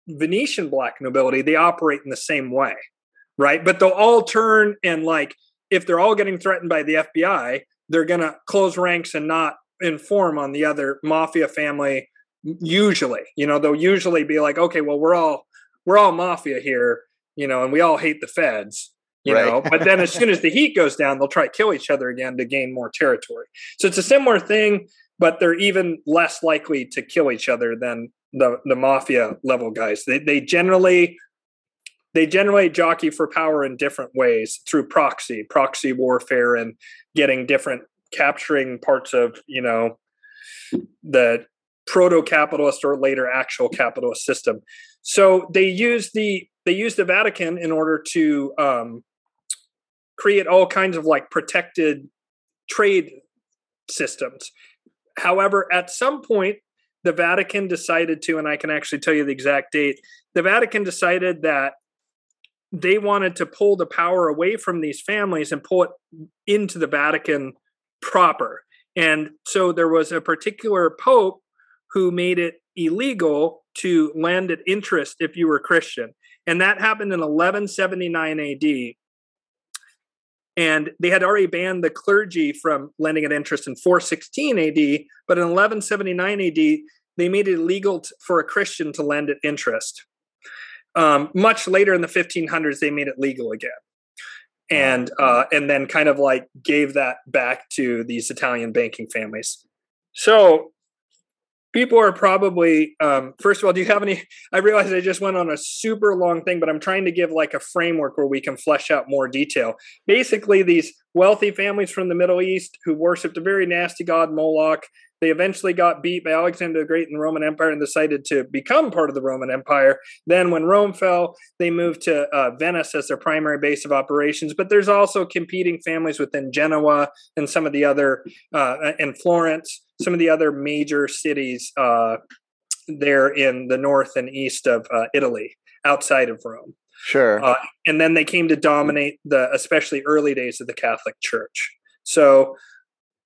Venetian black nobility, they operate in the same way, right? But they'll all turn and like, if they're all getting threatened by the FBI, they're going to close ranks and not inform on the other mafia family usually. You know they'll usually be like okay well we're all we're all mafia here you know and we all hate the feds you right. know? But then as soon as the heat goes down they'll try to kill each other again to gain more territory. So it's a similar thing but they're even less likely to kill each other than the the mafia level guys. They, they generally they generally jockey for power in different ways through proxy proxy warfare and getting different capturing parts of you know the proto-capitalist or later actual capitalist system. So they use the they use the Vatican in order to um, create all kinds of like protected trade systems. However, at some point, the Vatican decided to, and I can actually tell you the exact date. The Vatican decided that they wanted to pull the power away from these families and pull it into the Vatican proper. And so there was a particular pope who made it illegal to lend at interest if you were Christian. And that happened in 1179 AD. And they had already banned the clergy from lending at interest in 416 AD, but in 1179 AD, they made it illegal for a Christian to lend at interest. Um, much later in the 1500s, they made it legal again, and uh, and then kind of like gave that back to these Italian banking families. So people are probably um, first of all do you have any i realize i just went on a super long thing but i'm trying to give like a framework where we can flesh out more detail. Basically these wealthy families from the middle east who worshipped a very nasty god moloch they eventually got beat by Alexander the Great in the Roman Empire and decided to become part of the Roman Empire. Then, when Rome fell, they moved to uh, Venice as their primary base of operations. But there's also competing families within Genoa and some of the other, uh, and Florence, some of the other major cities uh, there in the north and east of uh, Italy, outside of Rome. Sure. Uh, and then they came to dominate the, especially early days of the Catholic Church. So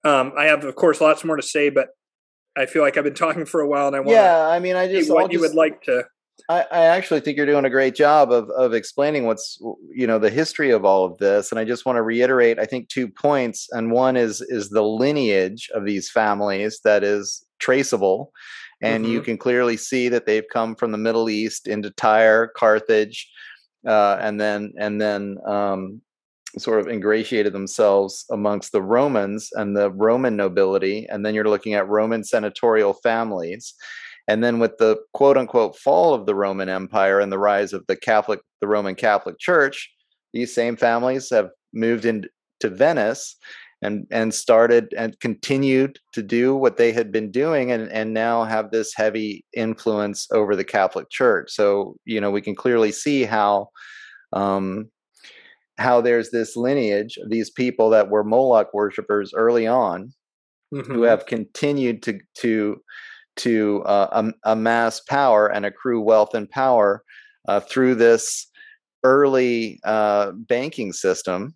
um, I have, of course, lots more to say, but I feel like I've been talking for a while, and I want. Yeah, I mean, I just what you would like to. I, I actually think you're doing a great job of of explaining what's you know the history of all of this, and I just want to reiterate. I think two points, and one is is the lineage of these families that is traceable, and mm-hmm. you can clearly see that they've come from the Middle East into Tyre, Carthage, uh, and then and then um, sort of ingratiated themselves amongst the Romans and the Roman nobility. And then you're looking at Roman senatorial families. And then with the quote unquote fall of the Roman Empire and the rise of the Catholic, the Roman Catholic Church, these same families have moved into Venice and and started and continued to do what they had been doing and and now have this heavy influence over the Catholic Church. So you know we can clearly see how um, how there's this lineage of these people that were Moloch worshippers early on, mm-hmm. who have continued to to to uh, um, amass power and accrue wealth and power uh, through this early uh, banking system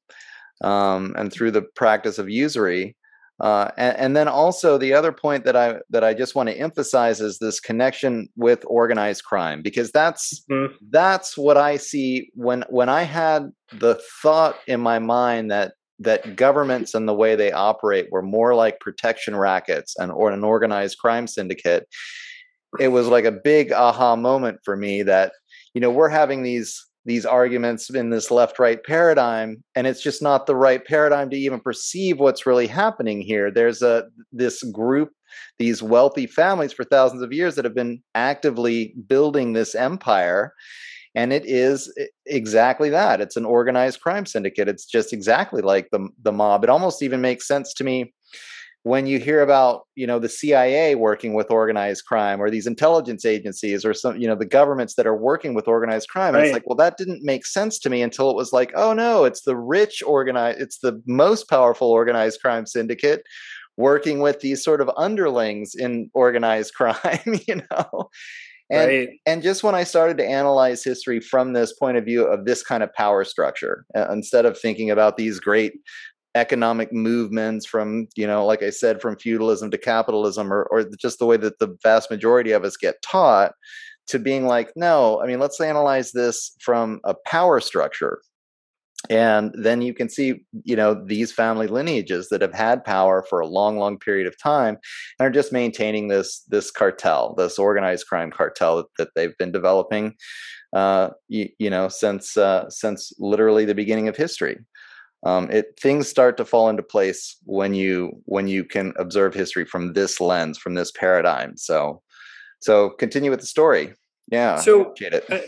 um, and through the practice of usury uh, and, and, then also the other point that I that I just want to emphasize is this connection with organized crime because that's mm-hmm. that's what I see when when I had the thought in my mind that that governments and the way they operate were more like protection rackets and or an organized crime syndicate. It was like a big aha moment for me that you know we're having these these arguments in this left right paradigm and it's just not the right paradigm to even perceive what's really happening here. There's a this group these wealthy families for thousands of years that have been actively building this empire and it is exactly that. It's an organized crime syndicate. It's just exactly like the the mob. It almost even makes sense to me when you hear about you know the CIA working with organized crime or these intelligence agencies or some you know the governments that are working with organized crime right. it's like well that didn't make sense to me until it was like oh no it's the rich organized it's the most powerful organized crime syndicate working with these sort of underlings in organized crime you know and right. and just when I started to analyze history from this point of view of this kind of power structure, uh, instead of thinking about these great economic movements from you know like i said from feudalism to capitalism or, or just the way that the vast majority of us get taught to being like no i mean let's analyze this from a power structure. And then you can see you know these family lineages that have had power for a long long period of time and are just maintaining this this cartel this organized crime cartel that, that they've been developing uh, you, you, know since uh, since literally the beginning of history um, it things start to fall into place when you when you can observe history from this lens from this paradigm. So so continue with the story. Yeah so uh,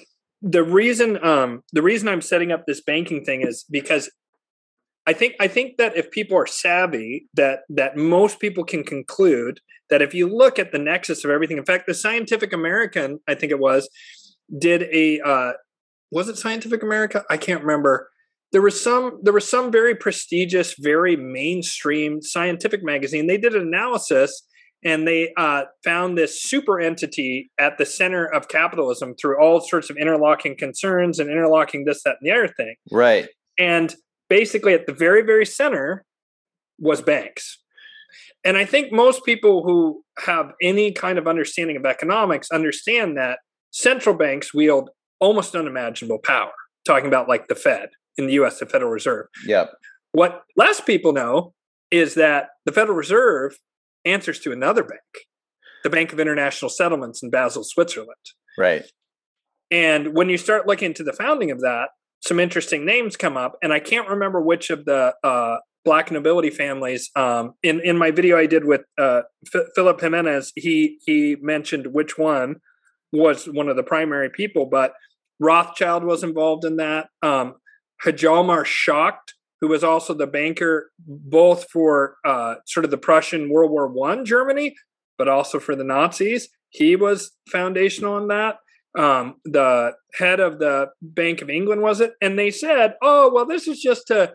the reason um the reason i'm setting up this banking thing is because i think i think that if people are savvy that that most people can conclude that if you look at the nexus of everything in fact the scientific american i think it was did a uh was it scientific america? I can't remember there was some there was some very prestigious very mainstream scientific magazine they did an analysis and they uh, found this super entity at the center of capitalism through all sorts of interlocking concerns and interlocking this, that, and the other thing. Right. And basically, at the very, very center was banks. And I think most people who have any kind of understanding of economics understand that central banks wield almost unimaginable power, talking about like the Fed in the US, the Federal Reserve. Yep. What less people know is that the Federal Reserve answers to another bank, the Bank of International Settlements in Basel, Switzerland. Right. And when you start looking into the founding of that, some interesting names come up, and I can't remember which of the uh, black nobility families. Um, in in my video I did with uh, F- Philip Jimenez, he he mentioned which one was one of the primary people, but Rothschild was involved in that. Um, Hjalmar Schacht who was also the banker both for uh, sort of the Prussian World War One Germany, but also for the Nazis. He was foundational in that. Um, the head of the Bank of England was it, and they said, "Oh, well, this is just to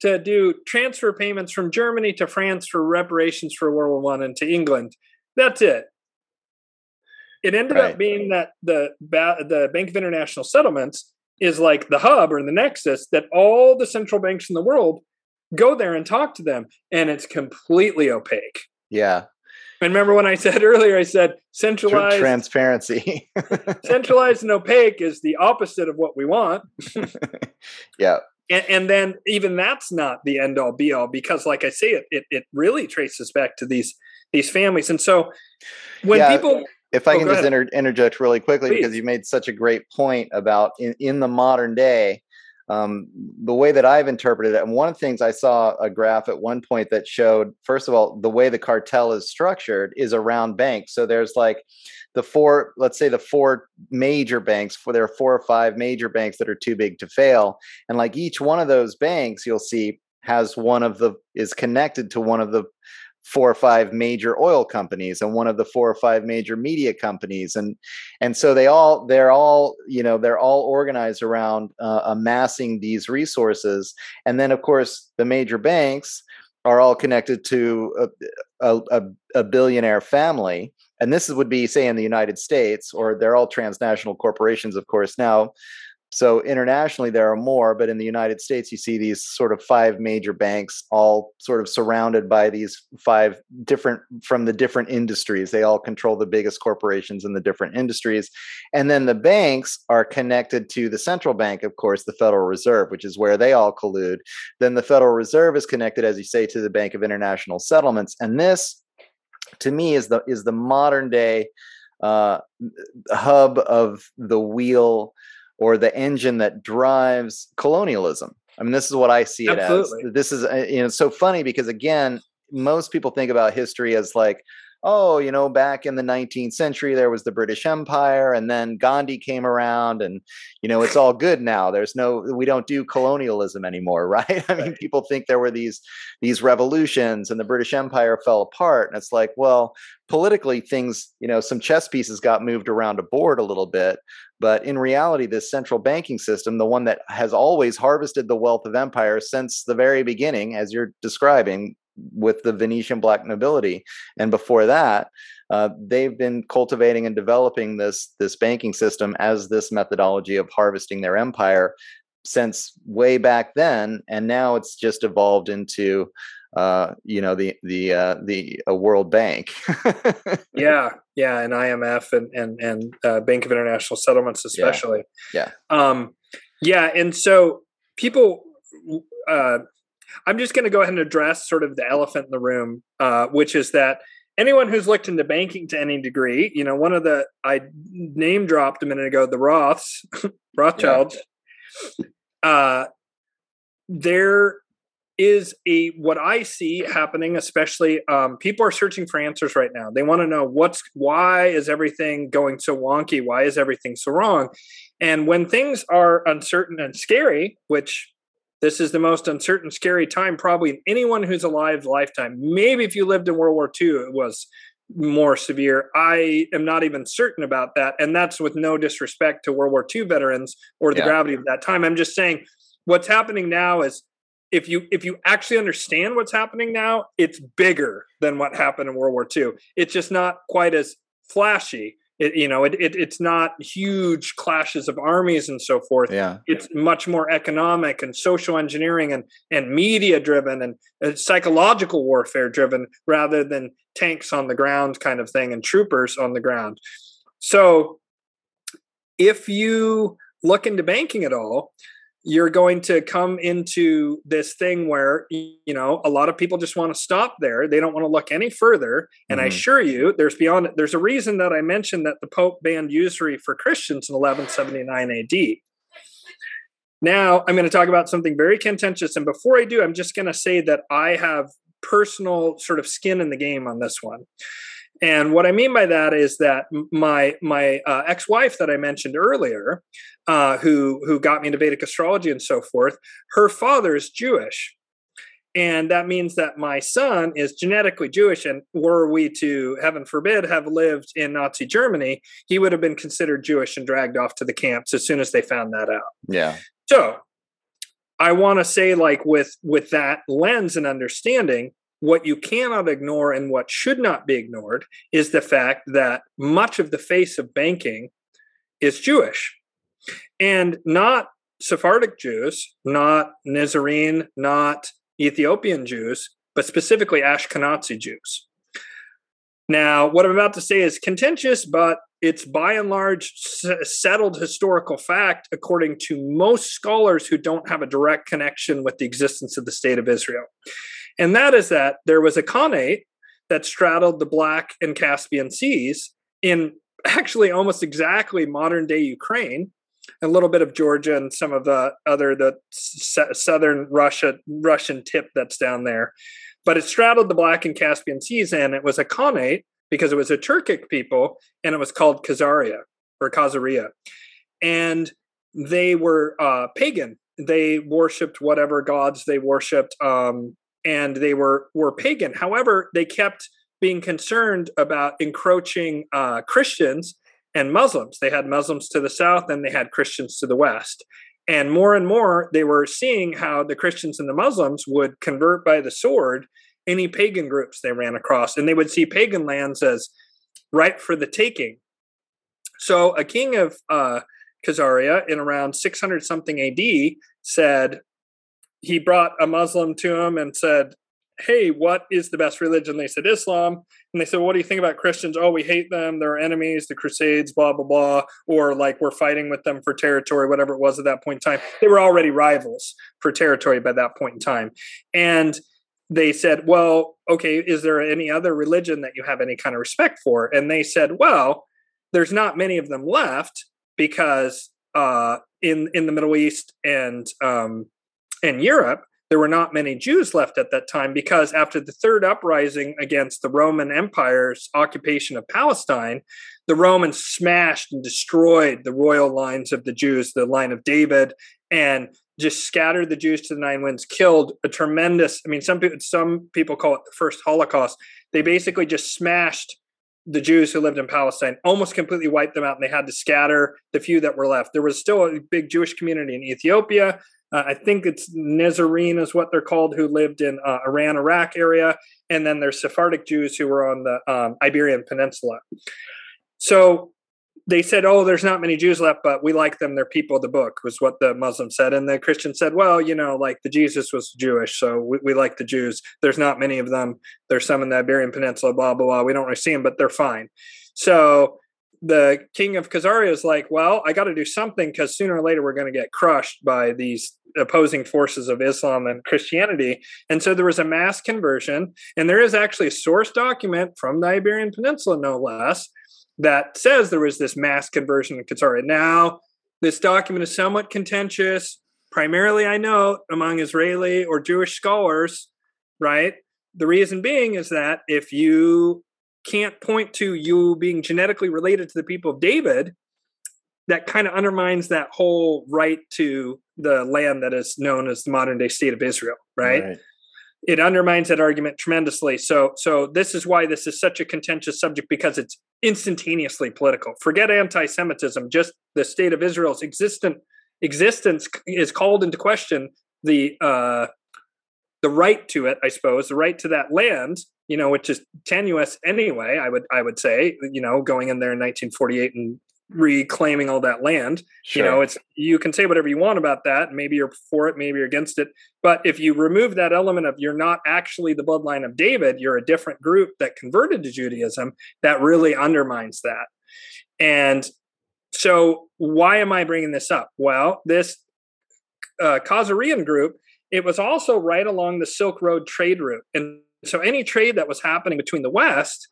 to do transfer payments from Germany to France for reparations for World War One and to England. That's it." It ended right. up being that the the Bank of International Settlements is like the hub or the nexus that all the central banks in the world go there and talk to them and it's completely opaque. Yeah. And remember when i said earlier i said centralized transparency. centralized and opaque is the opposite of what we want. Yeah. And, and, then even that's not the end all be all because like i say it, it it really traces back to these these families. And so when yeah. people if I oh, can just inter- interject really quickly, Please. because you made such a great point about in, in the modern day, um, the way that I've interpreted it. And one of the things I saw a graph at one point that showed, first of all, the way the cartel is structured is around banks. So there's like the four, let's say the four major banks, for there are four or five major banks that are too big to fail. And like each one of those banks, you'll see has one of the is connected to one of the four or five major oil companies and one of the four or five major media companies. And and so they all they're all you know they're all organized around uh, amassing these resources. And then of course the major banks are all connected to a, a, a billionaire family. And this would be say in the united states or they're all transnational corporations of course now so internationally, there are more, but in the United States, you see these sort of five major banks all sort of surrounded by these five different from the different industries. They all control the biggest corporations in the different industries. And then the banks are connected to the central bank, of course, the Federal Reserve, which is where they all collude. Then the Federal Reserve is connected, as you say, to the Bank of International Settlements. And this, to me, is the is the modern day uh, hub of the wheel or the engine that drives colonialism. I mean, this is what I see it Absolutely. as. This is uh, you know so funny because again, most people think about history as like oh, you know, back in the 19th century, there was the British Empire, and then Gandhi came around, and, you know, it's all good now. There's no, we don't do colonialism anymore, right? I mean, people think there were these, these revolutions and the British Empire fell apart. And it's like, well, politically, things, you know, some chess pieces got moved around a board a little bit. But in reality, this central banking system, the one that has always harvested the wealth of empire since the very beginning, as you're describing, with the Venetian black nobility, and before that, uh, they've been cultivating and developing this this banking system as this methodology of harvesting their empire since way back then, and now it's just evolved into uh, you know the the uh, the uh, World Bank. yeah, yeah, and IMF and and and uh, Bank of International Settlements, especially. Yeah, yeah, um, yeah and so people uh, I'm just going to go ahead and address sort of the elephant in the room, uh, which is that anyone who's looked into banking to any degree, you know, one of the I name dropped a minute ago, the Roths, Rothschilds. Yeah. Uh, there is a what I see happening, especially um, people are searching for answers right now. They want to know what's why is everything going so wonky? Why is everything so wrong? And when things are uncertain and scary, which this is the most uncertain, scary time probably in anyone who's alive lifetime. Maybe if you lived in World War II, it was more severe. I am not even certain about that. And that's with no disrespect to World War II veterans or the yeah. gravity of that time. I'm just saying what's happening now is if you if you actually understand what's happening now, it's bigger than what happened in World War II. It's just not quite as flashy it, you know, it, it, it's not huge clashes of armies and so forth. Yeah, it's much more economic and social engineering and and media driven and uh, psychological warfare driven rather than tanks on the ground kind of thing and troopers on the ground. So, if you look into banking at all, you're going to come into this thing where you know a lot of people just want to stop there. They don't want to look any further. And mm-hmm. i assure you there's beyond there's a reason that i mentioned that the pope banned usury for christians in 1179 ad now i'm going to talk about something very contentious. And before i do i'm just going to say that i have personal sort of skin in the game on this one and what I mean by that is that my my uh, ex-wife that I mentioned earlier, uh, who who got me into Vedic astrology and so forth, her father is Jewish, and that means that my son is genetically Jewish. And were we to, heaven forbid, have lived in Nazi Germany, he would have been considered Jewish and dragged off to the camps as soon as they found that out. Yeah. So I want to say, like with with that lens and understanding, what you cannot ignore and what should not be ignored is the fact that much of the face of banking is Jewish and not Sephardic Jews, not Nazarene, not Ethiopian Jews, but specifically Ashkenazi Jews. Now, what I'm about to say is contentious, but it's by and large settled historical fact, according to most scholars who don't have a direct connection with the existence of the state of Israel. And that is that there was a Khanate that straddled the Black and Caspian seas in actually almost exactly modern day Ukraine, a little bit of Georgia and some of the other the southern Russia Russian tip that's down there. But it straddled the Black and Caspian seas, and it was a Khanate because it was a Turkic people, and it was called Khazaria or Khazaria, and they were uh, pagan. They worshipped whatever gods they worshipped. Um, and they were were pagan. However, they kept being concerned about encroaching uh, Christians and Muslims. They had Muslims to the south and they had Christians to the west. And more and more, they were seeing how the Christians and the Muslims would convert by the sword any pagan groups they ran across, and they would see pagan lands as ripe for the taking. So, a king of uh, Khazaria in around 600 something AD said, he brought a Muslim to him and said, Hey, what is the best religion? They said Islam. And they said, What do you think about Christians? Oh, we hate them. They're enemies, the Crusades, blah, blah, blah. Or like we're fighting with them for territory, whatever it was at that point in time. They were already rivals for territory by that point in time. And they said, Well, okay, is there any other religion that you have any kind of respect for? And they said, Well, there's not many of them left because uh, in in the Middle East and um, and Europe, there were not many Jews left at that time because after the third uprising against the Roman Empire's occupation of Palestine, the Romans smashed and destroyed the royal lines of the Jews, the line of David, and just scattered the Jews to the nine winds, killed a tremendous. I mean, some some people call it the first Holocaust. They basically just smashed the Jews who lived in Palestine, almost completely wiped them out, and they had to scatter the few that were left. There was still a big Jewish community in Ethiopia. Uh, I think it's Nazarene is what they're called, who lived in uh, Iran, Iraq area, and then there's Sephardic Jews who were on the um, Iberian Peninsula. So they said, "Oh, there's not many Jews left, but we like them. They're people of the book," was what the Muslim said, and the Christian said, "Well, you know, like the Jesus was Jewish, so we, we like the Jews. There's not many of them. There's some in the Iberian Peninsula, blah blah blah. We don't really see them, but they're fine." So the king of Khazaria is like, "Well, I got to do something because sooner or later we're going to get crushed by these opposing forces of Islam and Christianity." And so there was a mass conversion, and there is actually a source document from the Iberian Peninsula, no less that says there was this mass conversion in Khazar. Now, this document is somewhat contentious, primarily, I know, among Israeli or Jewish scholars, right? The reason being is that if you can't point to you being genetically related to the people of David, that kind of undermines that whole right to the land that is known as the modern day state of Israel, right? right it undermines that argument tremendously. So, so this is why this is such a contentious subject because it's instantaneously political. Forget anti-Semitism; just the state of Israel's existent existence is called into question. The uh, the right to it, I suppose, the right to that land, you know, which is tenuous anyway. I would I would say, you know, going in there in 1948 and reclaiming all that land. Sure. You know, it's you can say whatever you want about that. Maybe you're for it, maybe you're against it. But if you remove that element of you're not actually the bloodline of David, you're a different group that converted to Judaism, that really undermines that. And so, why am I bringing this up? Well, this uh, Khazarian group, it was also right along the Silk Road trade route. And so, any trade that was happening between the West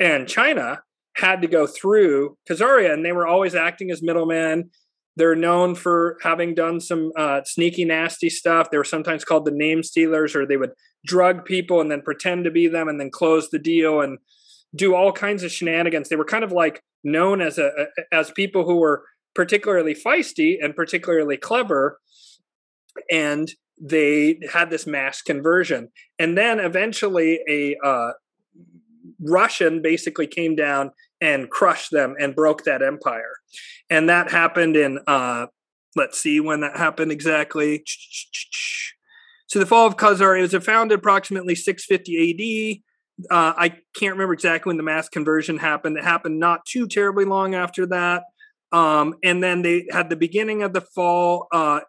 and China had to go through Khazaria, and they were always acting as middlemen. They're known for having done some uh, sneaky, nasty stuff. They were sometimes called the name stealers, or they would drug people and then pretend to be them and then close the deal and do all kinds of shenanigans. They were kind of like known as a as people who were particularly feisty and particularly clever, and they had this mass conversion. And then eventually, a uh, Russian basically came down and crushed them and broke that empire. And that happened in, uh, let's see when that happened exactly. So the fall of Khazar is founded approximately 650 AD. Uh, I can't remember exactly when the mass conversion happened. It happened not too terribly long after that. Um, and then they had the beginning of the fall uh,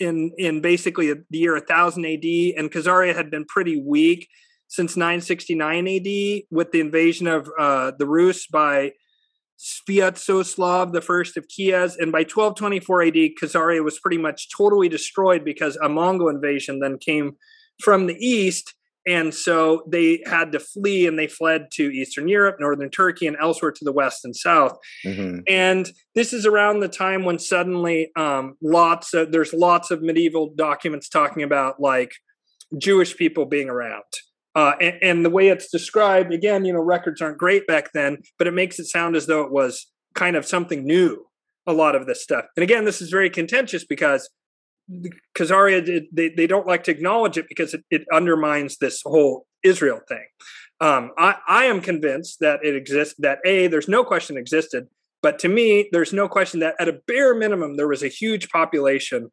in in basically the year 1000 AD, and Khazaria had been pretty weak since 969 AD with the invasion of uh, the Rus by Sviatoslav the first of Kiev, and by 1224 AD, Khazaria was pretty much totally destroyed because a Mongol invasion then came from the east, and so they had to flee, and they fled to Eastern Europe, Northern Turkey, and elsewhere to the west and south. Mm-hmm. And this is around the time when suddenly um, lots of there's lots of medieval documents talking about like Jewish people being around uh, and, and, the way it's described, again, you know, records aren't great back then, but it makes it sound as though it was kind of something new, a lot of this stuff. And again, this is very contentious because Khazaria, they, they don't like to acknowledge it because it, it undermines this whole Israel thing. Um, I, I am convinced that it exists, that A, there's no question existed, but to me, there's no question that at a bare minimum, there was a huge population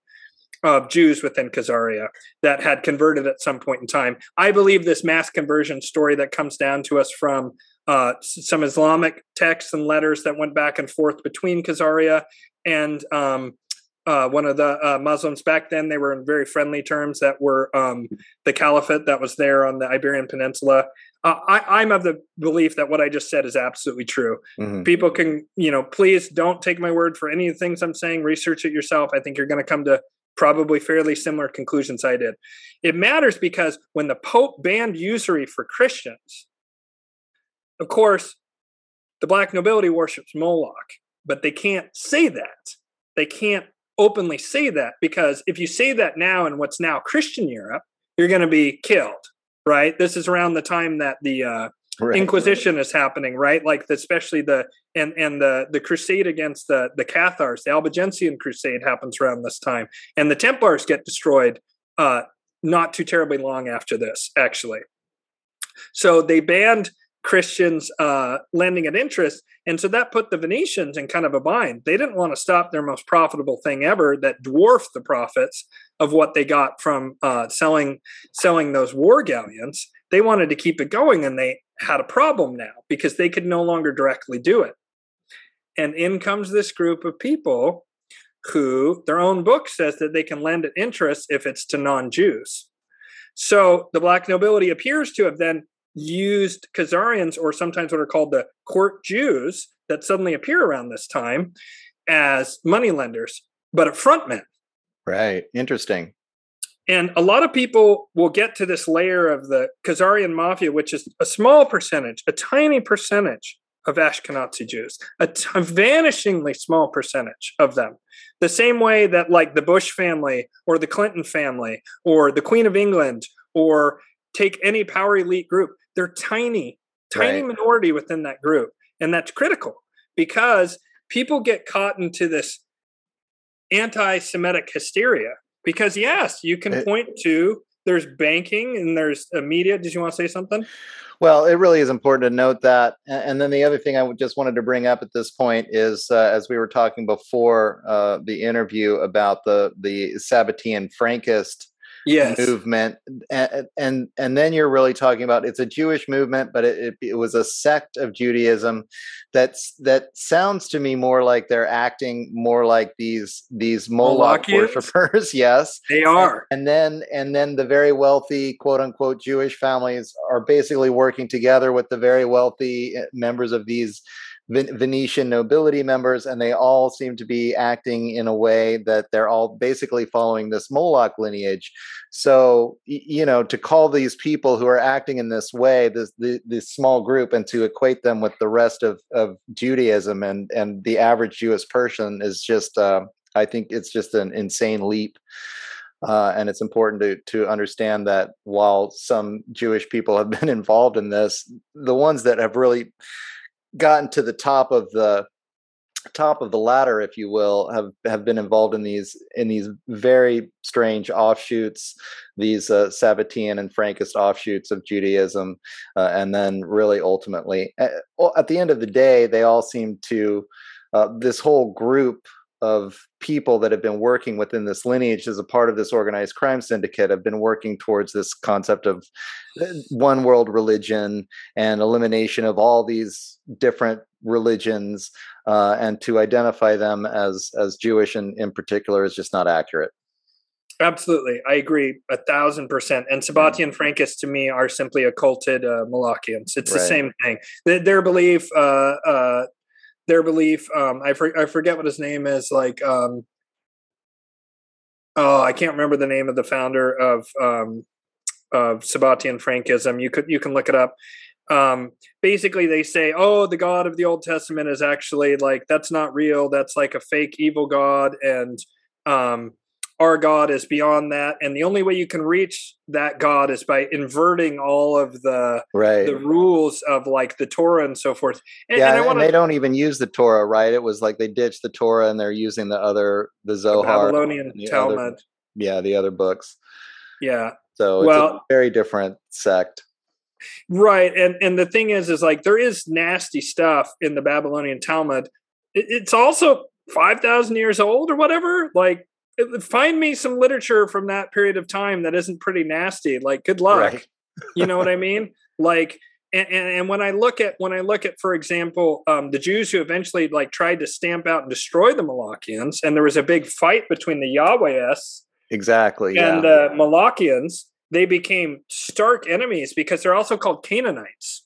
of Jews within Khazaria that had converted at some point in time. I believe this mass conversion story that comes down to us from uh, some Islamic texts and letters that went back and forth between Khazaria and um, uh, one of the uh, Muslims back then. They were in very friendly terms that were um, the caliphate that was there on the Iberian Peninsula. Uh, I, am of the belief that what I just said is absolutely true. Mm-hmm. People can, you know, please don't take my word for any of the things I'm saying. Research it yourself. I think you're going to come to probably fairly similar conclusions I did. It matters because when the Pope banned usury for Christians, of course, the black nobility worships Moloch, but they can't say that they can't openly say that because if you say that now in what's now Christian Europe, you're going to be killed, right? This is around the time that the uh, right. Inquisition is happening, right? Like especially the and and the the crusade against the the Cathars, the Albigensian crusade happens around this time, and the Templars get destroyed uh, not too terribly long after this, actually. So they banned Christians uh, lending at interest. And so that put the Venetians in kind of a bind. They didn't want to stop their most profitable thing ever that dwarfed the profits of what they got from uh, selling selling those war galleons. They wanted to keep it going, and they had a problem now because they could no longer directly do it. And in comes this group of people who their own book says that they can lend at interest if it's to non-Jews. So the black nobility appears to have then used Khazarians, or sometimes what are called the court Jews, that suddenly appear around this time as moneylenders, but at frontmen. Right. Interesting. And a lot of people will get to this layer of the Khazarian mafia, which is a small percentage, a tiny percentage of Ashkenazi Jews, a, t- a vanishingly small percentage of them. The same way that, like, the Bush family or the Clinton family or the Queen of England or take any power elite group, they're tiny, tiny right. minority within that group. And that's critical because people get caught into this anti Semitic hysteria. Because, yes, you can it, point to there's banking and there's media. Did you want to say something? Well, it really is important to note that. And then the other thing I just wanted to bring up at this point is, uh, as we were talking before uh, the interview about the the Sabbatean Frankist yes. movement and, and and then you're really talking about it's a jewish movement but it, it, it, was a sect of judaism that's that sounds to me more like they're acting more like these these moloch worshippers yes. They are. and, and then and then the very wealthy quote unquote jewish families are basically working together with the very wealthy eh, members of these Venetian nobility members, and they all seem to be acting in a way that they're all basically following this Moloch lineage. So, you know, to call these people who are acting in this way, this this small group, and to equate them with the rest of, of Judaism and and the average Jewish person is just, uh, I think, it's just an insane leap. Uh, and it's important to to understand that while some Jewish people have been involved in this, the ones that have really gotten to the top of the top of the ladder, if you will, have have been involved in these in these very strange offshoots, these uh, Sabbatean and Frankist offshoots of Judaism, uh, and then really ultimately, at the end of the day, they all seem to uh, this whole group of people that have been working within this lineage as a part of this organized crime syndicate have been working towards this concept of uh, one world religion and elimination of all these different religions uh, and to identify them as as Jewish in, in particular is just not accurate. Absolutely, I agree a thousand percent. And Sabbatean Frankists to me are simply occulted uh, Molochians. It's right. the same thing. Their, their belief uh, uh, their belief. Um, I for, I forget what his name is. Like, um, oh, I can't remember the name of the founder of um, of Sabbatean Frankism. You could you can look it up. Um, basically, they say, oh, the God of the Old Testament is actually like that's not real. That's like a fake evil God, and um, our God is beyond that, and the only way you can reach that God is by inverting all of the right. the rules of like the Torah and so forth. And, yeah, and, wanna, and, they don't even use the Torah, right? It was like they ditched the Torah and they're using the other the Zohar, the Babylonian the Talmud. Other, yeah, the other books. Yeah. So it's well, a very different sect. Right, and and the thing is, is like there is nasty stuff in the Babylonian Talmud. It, it's also five thousand years old or whatever. Like find me some literature from that period of time that isn't pretty nasty. Like, good luck. Right. you know what I mean? Like, and, and, and, when I look at when I look at, for example, um, the Jews who eventually like tried to stamp out and destroy the Molochians, and there was a big fight between the Yahwehists exactly and the yeah. Molochians. They became stark enemies because they're also called Canaanites.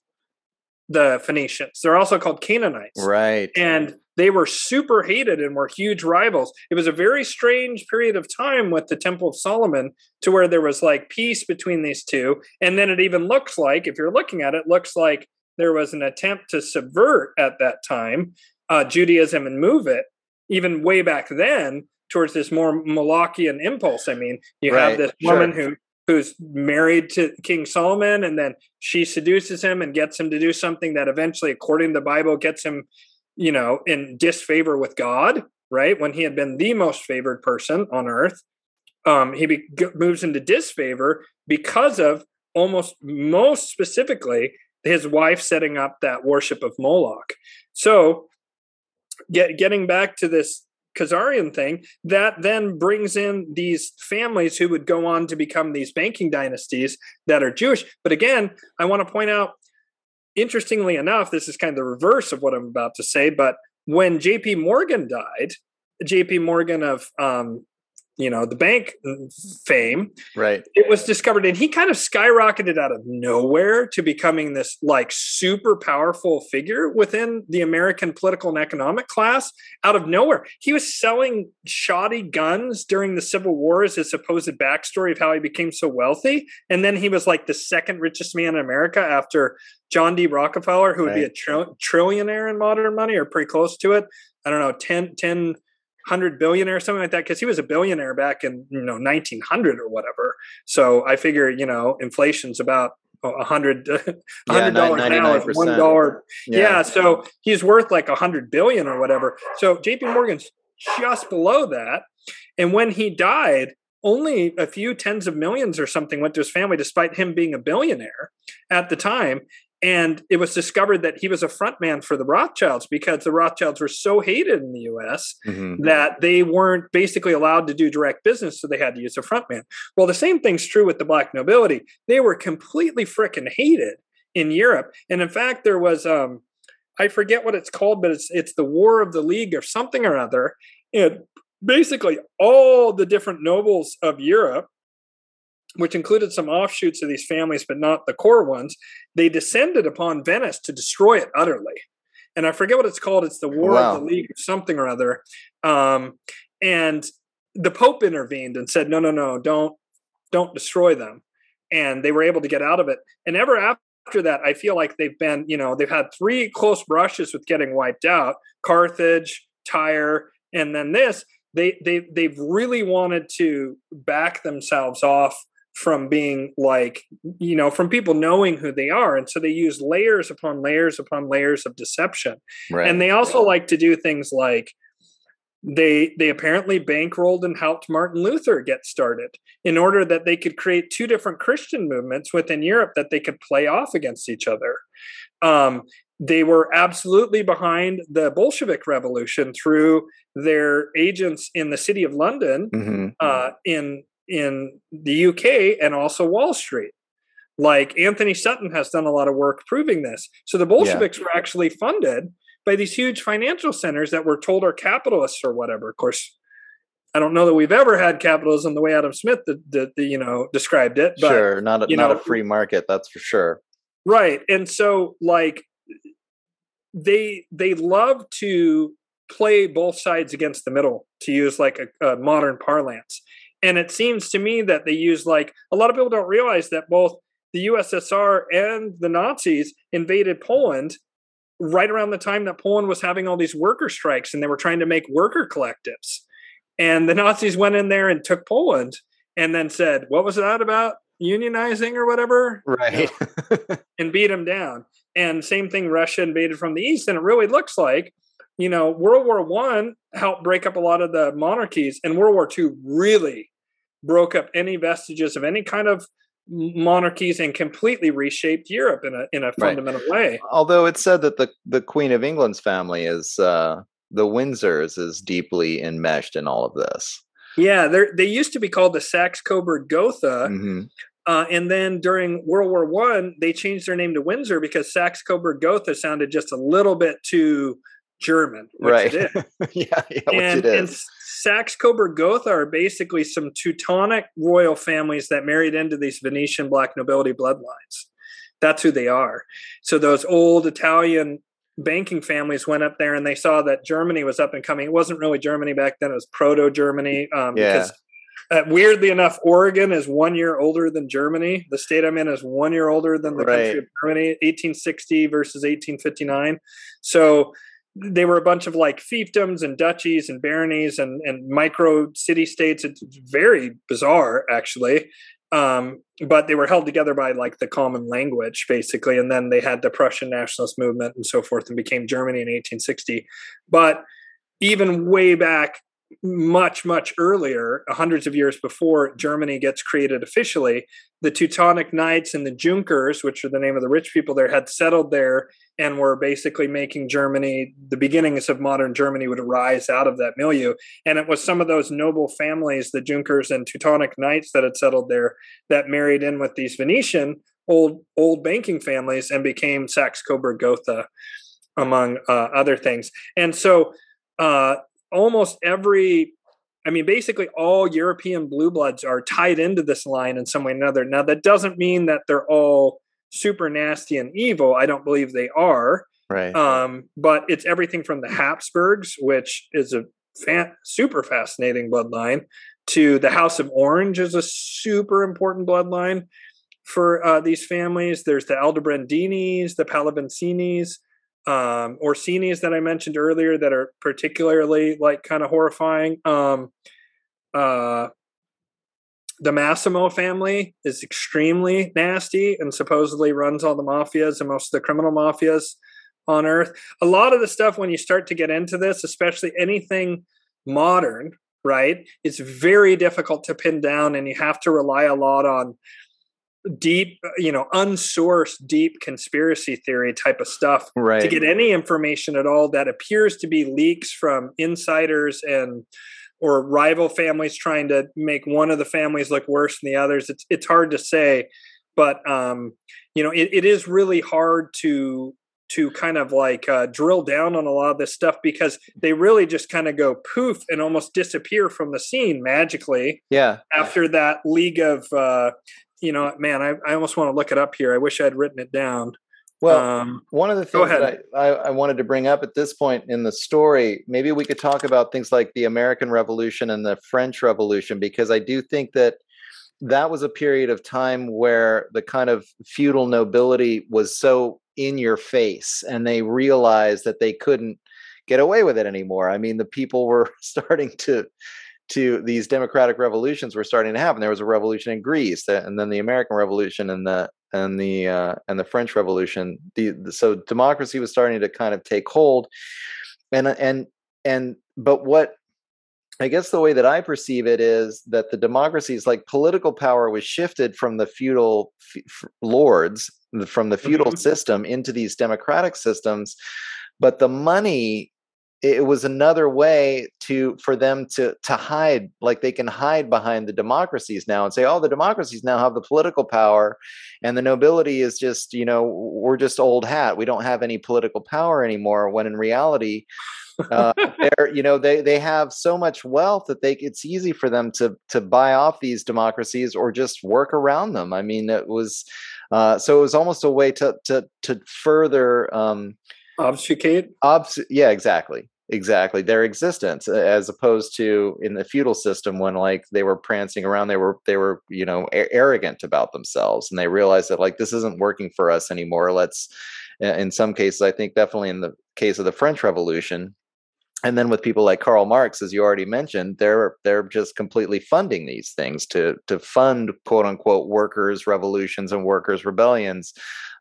The Phoenicians, they're also called Canaanites, right? And they were super hated and were huge rivals. It was a very strange period of time with the Temple of Solomon to where there was like peace between these two. And then it even looks like, if you're looking at it, looks like there was an attempt to subvert at that time uh, Judaism and move it even way back then towards this more Molochian impulse. I mean, you Right, have this sure. woman who who's married to King Solomon, and then she seduces him and gets him to do something that eventually, according to the Bible, gets him, you know, in disfavor with God. Right when he had been the most favored person on earth, um, he be- moves into disfavor because of almost most specifically his wife setting up that worship of Moloch. So, get, getting back to this Khazarian thing, that then brings in these families who would go on to become these banking dynasties that are Jewish. But again, I want to point out, interestingly enough, this is kind of the reverse of what I'm about to say, but when JP Morgan died, JP Morgan of um, you know the bank fame. Right. it was discovered and he kind of skyrocketed out of nowhere to becoming this like super powerful figure within the american political and economic class out of nowhere. He was selling shoddy guns during the civil war as his supposed backstory of how he became so wealthy and then he was like the second richest man in america after john d. Rockefeller who would be a tr- trillionaire in modern money or pretty close to it. I don't know 10 10 hundred billionaire or something like that because he was a billionaire back in you know 1900 or whatever. So i figure you know inflation's about a hundred Yeah, hundred dollars now is one 99%. yeah. so he's worth like a hundred billion or whatever. So jp morgan's just below that. And when he died only a few tens of millions or something went to his family despite him being a billionaire at the time and it was discovered that he was a frontman for the rothschilds because the rothschilds were so hated in the us Mhm. that they weren't basically allowed to do direct business, so they had to use a frontman. Well, the same thing's true with the black nobility. They were completely frickin' hated in Europe, and in fact, there was um, I forget what it's called, but it's it's the War of the League or something or other. And basically, all the different nobles of Europe. Which included some offshoots of these families, but not the core ones. They descended upon Venice to destroy it utterly and I forget what it's called. It's the War Wow. of the League or something or other. Um, and the Pope intervened and said, "No, no, no, don't, don't destroy them." And they were able to get out of it. And ever after that, I feel like they've been, you know, they've had three close brushes with getting wiped out: Carthage, Tyre, and then this. They they they've really wanted to back themselves off from being like you know from people knowing who they are and so they use layers upon layers upon layers of deception Right. and they also like to do things like they they apparently bankrolled and helped martin luther get started in order that they could create two different christian movements within europe that they could play off against each other um, they were absolutely behind the bolshevik revolution through their agents in the city of london Mhm. uh, in in the UK and also Wall Street. Like Antony Sutton has done a lot of work proving this. So the Bolsheviks were actually funded by these huge financial centers that were told are capitalists or whatever. Of course, I don't know that we've ever had capitalism the way Adam Smith, the, the, the you know, described it. But sure. Not a, not know- a free market. That's for sure. right and so like they they love to play both sides against the middle to use like a, a modern parlance and it seems to me that they use like a lot of people don't realize that both the ussr and the nazis invaded poland right around the time that poland was having all these worker strikes and they were trying to make worker collectives and the nazis went in there and took poland and then said what was that about unionizing or whatever Right. and beat them down. And same thing, Russia invaded from the east, and it really looks like, you know, World War One helped break up a lot of the monarchies, and World War Two really broke up any vestiges of any kind of monarchies and completely reshaped Europe in a in a Right. fundamental way. Although it's said that the the Queen of England's family is uh, the Windsors is deeply enmeshed in all of this. Yeah, they they used to be called the Saxe Coburg Gotha, hmm Uh, and then during World War One, they changed their name to Windsor because Saxe Coburg Gotha sounded just a little bit too German, which Right. it is. yeah, yeah, and, and. Saxe Coburg Gotha are basically some Teutonic royal families that married into these Venetian black nobility bloodlines. That's who they are. So those old Italian banking families went up there and they saw that Germany was up and coming. It wasn't really Germany back then; it was proto Germany. Um, Yeah. Because uh, weirdly enough, Oregon is one year older than Germany. The state I'm in is one year older than the Right. country of Germany. 1860 versus 1859. So they were a bunch of like fiefdoms and duchies and baronies and, and micro city states. It's very bizarre, actually. Um, but they were held together by like the common language, basically. And then they had the Prussian nationalist movement and so forth and became Germany in 1860. But even way back much much earlier hundreds of years before germany gets created officially the teutonic knights and the junkers which are the name of the rich people there had settled there and were basically making germany the beginnings of modern germany would arise out of that milieu. And it was some of those noble families the junkers and teutonic knights that had settled there that married in with these venetian old old banking families and became saxe coburg gotha among uh, other things. And so uh, almost every I mean, basically all European blue bloods are tied into this line in some way or another. Now, that doesn't mean that they're all super nasty and evil. I don't believe they are. Right. Um, but it's everything from the Habsburgs, which is a fan- super fascinating bloodline, to the House of Orange is a super important bloodline for uh, these families. There's the Aldobrandinis, the Pallavicinis, um, Orsinis that I mentioned earlier that are particularly like kind of horrifying. Um, uh, the Massimo family is extremely nasty and supposedly runs all the mafias and most of the criminal mafias on earth. A lot of the stuff when you start to get into this, especially anything modern, right? It's very difficult to pin down and you have to rely a lot on deep you know unsourced deep conspiracy theory type of stuff right. to get any information at all that appears to be leaks from insiders and or rival families trying to make one of the families look worse than the others it's it's hard to say but um you know it, it is really hard to to kind of like uh, drill down on a lot of this stuff because they really just kind of go poof and almost disappear from the scene magically. Yeah. After that League of uh, you know, man, I, I almost want to look it up here. I wish I'd written it down. Well, um, one of the things that I, I, I, wanted to bring up at this point in the story, maybe we could talk about things like the American Revolution and the French Revolution, because I do think that that was a period of time where the kind of feudal nobility was so in your face and they realized that they couldn't get away with it anymore. I mean, the people were starting to to these democratic revolutions were starting to happen. There was a revolution in Greece, and then the American Revolution, and the and the uh, and the French Revolution. The, the, so democracy was starting to kind of take hold, and and and but what I guess the way that I perceive it is that the democracies, like political power, was shifted from the feudal f- lords, from the feudal mm-hmm. system into these democratic systems, but the money it was another way to for them to to hide like they can hide behind the democracies now and say oh the democracies now have the political power and the nobility is just you know we're just old hat. We don't have any political power anymore when in reality uh, they're you know they they have so much wealth that they it's easy for them to to buy off these democracies or just work around them. I mean it was uh, so it was almost a way to to to further um, obfuscate? Obs- yeah exactly exactly their existence as opposed to in the feudal system when like they were prancing around they were they were you know a- arrogant about themselves and they realized that like this isn't working for us anymore let's in some cases i think definitely in the case of the french revolution and then with people like Karl Marx, as you already mentioned, they're they're just completely funding these things to to fund quote unquote workers' revolutions and workers' rebellions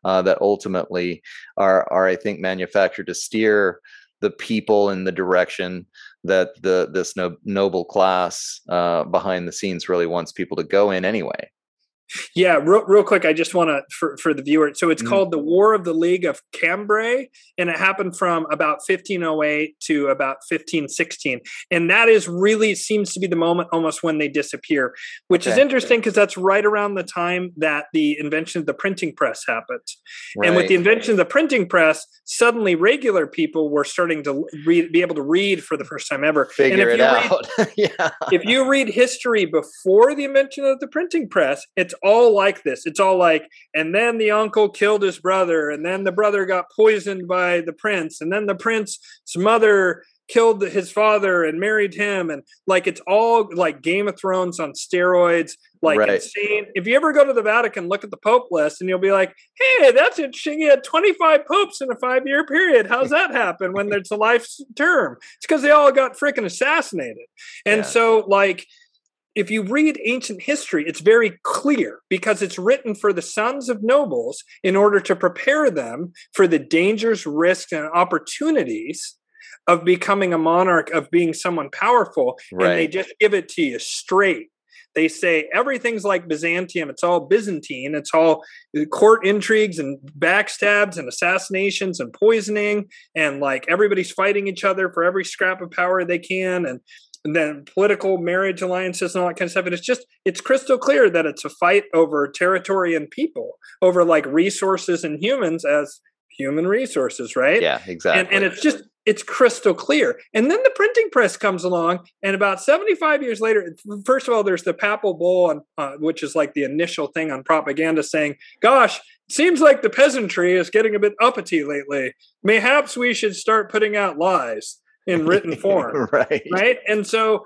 uh, that ultimately are are I think manufactured to steer the people in the direction that the this no, noble class uh, behind the scenes really wants people to go in anyway. Yeah, real, real quick, I just want to for, for the viewer. So it's mm called the War of the League of Cambrai, and it happened from about 1508 to about 1516, and that is really seems to be the moment almost when they disappear, which okay. is interesting because that's right around the time that the invention of the printing press happened, right. and with the invention of the printing press, suddenly regular people were starting to read, be able to read for the first time ever. Figure it out. Read, yeah. If you read history before the invention of the printing press, it's all like this. It's all like, and then the uncle killed his brother, and then the brother got poisoned by the prince, and then the prince's mother killed his father and married him and like it's all like game of thrones on steroids like right. insane if you ever go to the vatican look at the pope list and you'll be like hey that's interesting he had 25 popes in a five year period how's that happen when there's a life term it's because they all got freaking assassinated and yeah. so like if you read ancient history, it's very clear because it's written for the sons of nobles in order to prepare them for the dangers, risks, and opportunities of becoming a monarch, of being someone powerful. Right. And they just give it to you straight. They say everything's like Byzantium. It's all Byzantine. It's all uh, court intrigues and backstabs and assassinations and poisoning. And like everybody's fighting each other for every scrap of power they can. And and then political marriage alliances and all that kind of stuff. And it's just it's crystal clear that it's a fight over territory and people, over like resources and humans as human resources, right? Yeah, exactly. And, and it's just it's crystal clear. And then the printing press comes along, and about 75 years later, first of all, there's the papal bull, on, uh, which is like the initial thing on propaganda saying, gosh, seems like the peasantry is getting a bit uppity lately. Mayhaps we should start putting out lies in written form. right. Right. And so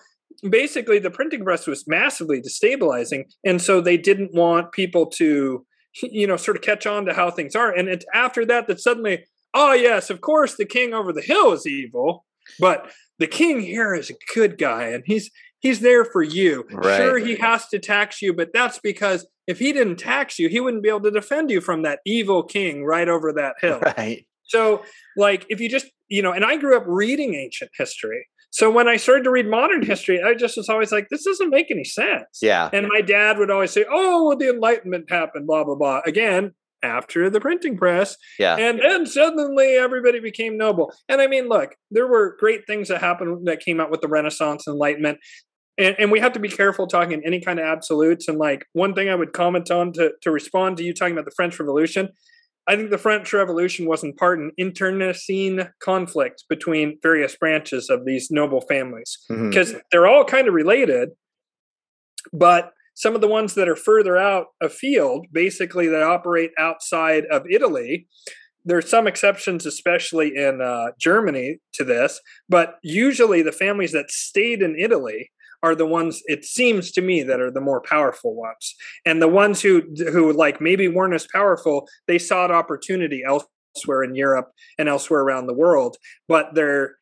basically the printing press was massively destabilizing. And so they didn't want people to, you know, sort of catch on to how things are. And it's after that that suddenly, oh, yes, of course, the king over the hill is evil, but the king here is a good guy and he's he's there for you. Right. Sure, he has to tax you, but that's because if he didn't tax you, he wouldn't be able to defend you from that evil king right over that hill. Right. So, like, if you just, you know, and I grew up reading ancient history. So when I started to read modern history, I just was always like, this doesn't make any sense. Yeah. And my dad would always say, oh, well, the Enlightenment happened, blah, blah, blah. Again, after the printing press. Yeah. And then suddenly everybody became noble. And I mean, look, there were great things that happened that came out with the Renaissance, Enlightenment. And, and we have to be careful talking any kind of absolutes. And like one thing I would comment on to, to respond to you talking about the French Revolution I think the French Revolution was in part an internecine conflict between various branches of these noble families because mm-hmm. they're all kind of related, but some of the ones that are further out afield, basically that operate outside of Italy, there's some exceptions, especially in uh, Germany, to this, but usually the families that stayed in Italy are the ones it seems to me that are the more powerful ones and the ones who who like maybe weren't as powerful they sought opportunity elsewhere in europe and elsewhere around the world but they're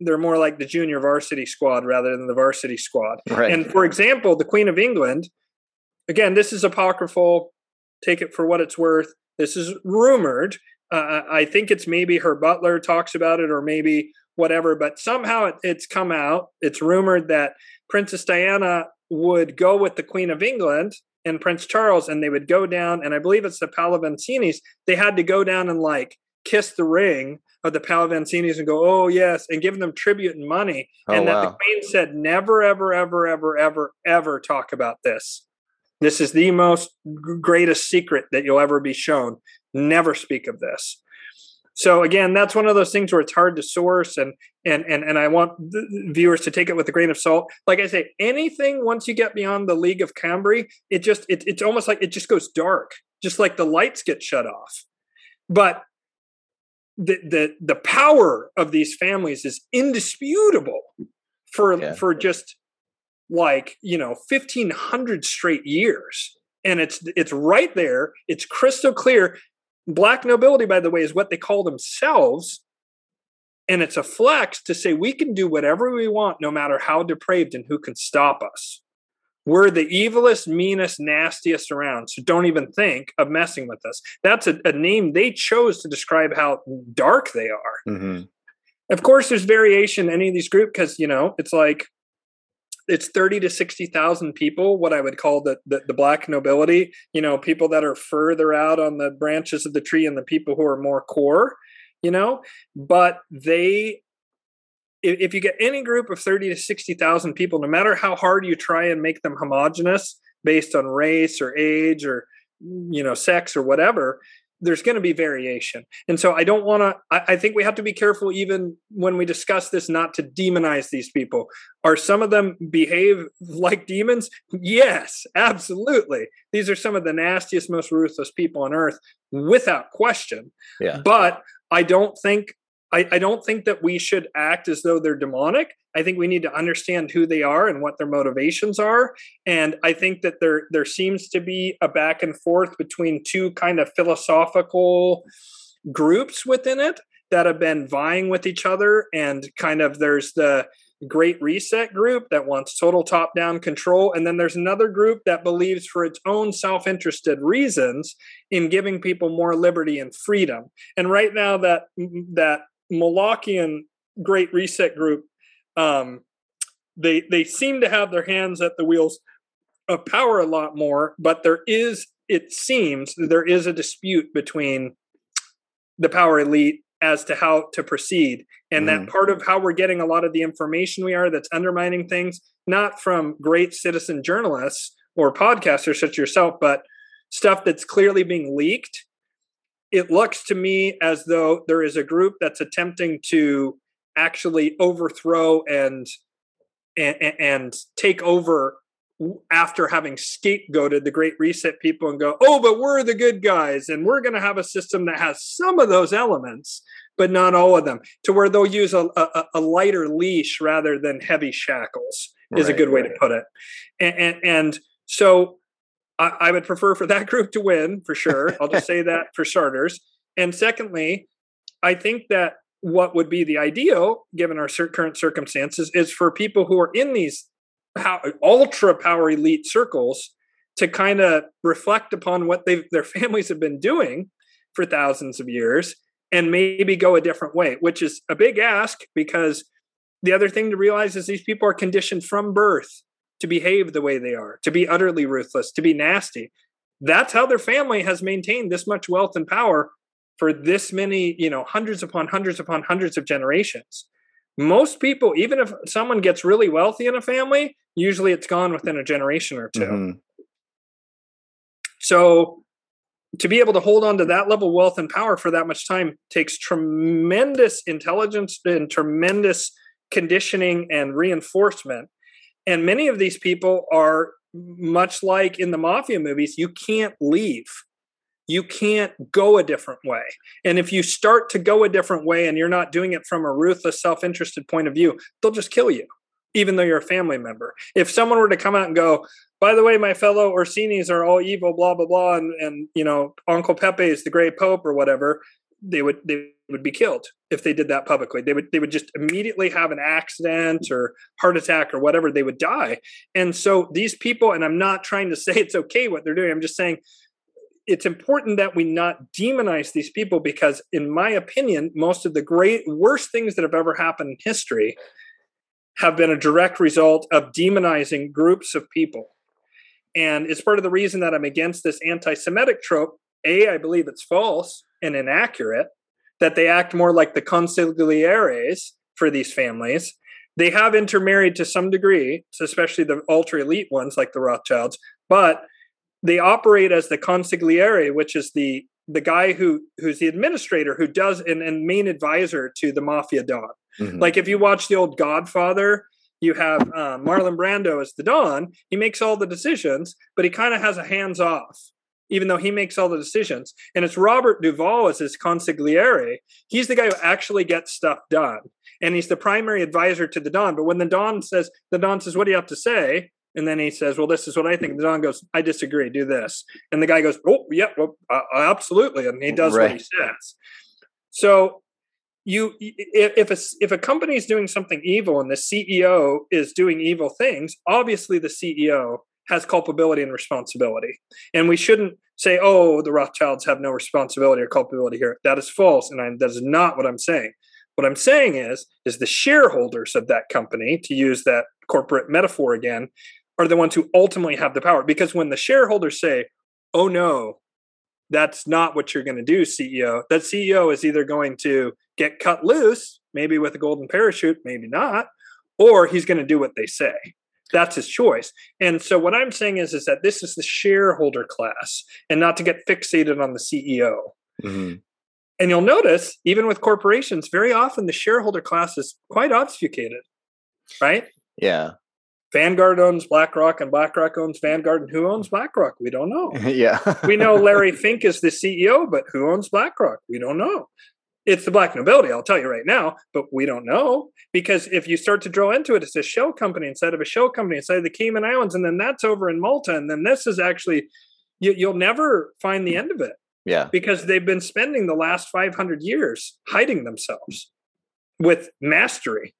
they're more like the junior varsity squad rather than the varsity squad right. and for example the queen of england again this is apocryphal take it for what it's worth this is rumored uh, i think it's maybe her butler talks about it or maybe whatever but somehow it, it's come out it's rumored that Princess Diana would go with the Queen of England and Prince Charles, and they would go down, and I believe it's the Pallavicinis. They had to go down and like kiss the ring of the Pallavicinis and go, "Oh yes," and give them tribute and money. Oh, and that wow. the Queen said, "Never, ever, ever, ever, ever, ever talk about this. This is the most greatest secret that you'll ever be shown. Never speak of this." So again, that's one of those things where it's hard to source, and and and and I want viewers to take it with a grain of salt. Like I say, anything once you get beyond the League of Cambrai, it just it, it's almost like it just goes dark, just like the lights get shut off. But the the the power of these families is indisputable for yeah. for just like you know 1500 straight years and it's it's right there it's crystal clear Black nobility, by the way, is what they call themselves. And it's a flex to say we can do whatever we want, no matter how depraved and who can stop us. We're the evilest, meanest, nastiest around. So don't even think of messing with us. That's a, a name they chose to describe how dark they are. Mm-hmm. Of course, there's variation in any of these groups because, you know, it's like it's 30 to 60,000 people, what I would call the, the, the black nobility, you know, people that are further out on the branches of the tree and the people who are more core, you know, but they if you get any group of 30 to 60,000 people, no matter how hard you try and make them homogenous based on race or age or you know sex or whatever, there's going to be variation. And so I don't want to, I, I, think we have to be careful even when we discuss this not to demonize these people. Are some of them behave like demons? Yes, absolutely. These are some of the nastiest, most ruthless people on earth without question. Yeah. But I don't think I, I don't think that we should act as though they're demonic. I think we need to understand who they are and what their motivations are. And I think that there there seems to be a back and forth between two kind of philosophical groups within it that have been vying with each other and kind of there's the great reset group that wants total top down control and then there's another group that believes for its own self-interested reasons in giving people more liberty and freedom and right now that that Molochian great reset group um they they seem to have their hands at the wheels of power a lot more but there is it seems there is a dispute between the power elite as to how to proceed and mm. that part of how we're getting a lot of the information we are that's undermining things not from great citizen journalists or podcasters such as yourself but stuff that's clearly being leaked it looks to me as though there is a group that's attempting to actually overthrow and and, and take over after having scapegoated the great reset people and go oh but we're the good guys and we're going to have a system that has some of those elements but not all of them to where they'll use a, a, a lighter leash rather than heavy shackles is right, a good way right. to put it and, and, and so I, I would prefer for that group to win for sure. I'll just say that for starters. And secondly i think that what would be the ideal given our current circumstances is for people who are in these ultra power elite circles to kind of reflect upon what their families have been doing for thousands of years and maybe go a different way which is a big ask because the other thing to realize is these people are conditioned from birth to behave the way they are to be utterly ruthless to be nasty. That's how their family has maintained this much wealth and power for this many you know hundreds upon hundreds upon hundreds of generations. Most people even if someone gets really wealthy in a family usually it's gone within a generation or 2 mm-hmm. so to be able to hold on to that level of wealth and power for that much time takes tremendous intelligence and tremendous conditioning and reinforcement and many of these people are much like in the mafia movies you can't leave you can't go a different way. And if you start to go a different way and you're not doing it from a ruthless, self interested point of view, they'll just kill you even though you're a family member. If someone were to come out and go, by the way, my fellow Orsinis are all evil, blah blah blah, and and you know Uncle Pepe is the great pope or whatever, they would they would be killed if they did that publicly. They would they would just immediately have an accident or heart attack or whatever. They would die. And so these people, and I'm not trying to say it's okay what they're doing. I'm just saying it's important that we not demonize these people because, in my opinion, most of the great worst things that have ever happened in history have been a direct result of demonizing groups of people. And it's part of the reason that I'm against this anti Semitic trope. A, I believe it's false and inaccurate, that they act more like the consiglieres for these families. They have intermarried to some degree, especially the ultra elite ones like the Rothschilds, but they operate as the consigliere, which is the the guy who who's the administrator who does and, and main advisor to the mafia don. Mm-hmm. Like if you watch the old Godfather, you have um, Marlon Brando as the Don. He makes all the decisions, but he kind of has a hands off, even though he makes all the decisions. And it's Robert Duvall as his consigliere. He's the guy who actually gets stuff done, and he's the primary advisor to the Don. But when the Don says, the Don says, "What do you have to say?" And then he says, "Well, this is what I think." The Don goes, "I disagree. Do this." And the guy goes, "Oh, yeah, well, uh, absolutely," and he does right. what he says. So you if a if a company is doing something evil and the CEO is doing evil things, obviously the CEO has culpability and responsibility. And we shouldn't say, "Oh, the Rothschilds have no responsibility or culpability here." That is false, and I, that is not what I'm saying. What I'm saying is, is the shareholders of that company, to use that corporate metaphor again, are the ones who ultimately have the power. Because when the shareholders say, "Oh no, that's not what you're going to do, CEO," that CEO is either going to get cut loose, maybe with a golden parachute, maybe not, or he's going to do what they say. That's his choice. And so what I'm saying is, is that this is the shareholder class and not to get fixated on the CEO. Mm-hmm. And you'll notice, even with corporations, very often the shareholder class is quite obfuscated, right? Yeah. Vanguard owns BlackRock and BlackRock owns Vanguard. And who owns BlackRock? We don't know. yeah. we know Larry Fink is the CEO, but who owns BlackRock? We don't know it's the black nobility, I'll tell you right now, but we don't know because if you start to draw into it, it's a shell company instead of a shell company inside of the Cayman Islands, and then that's over in Malta, and then this is actually you, you'll never find the end of it. Yeah. Because they've been spending the last 500 years hiding themselves with mastery.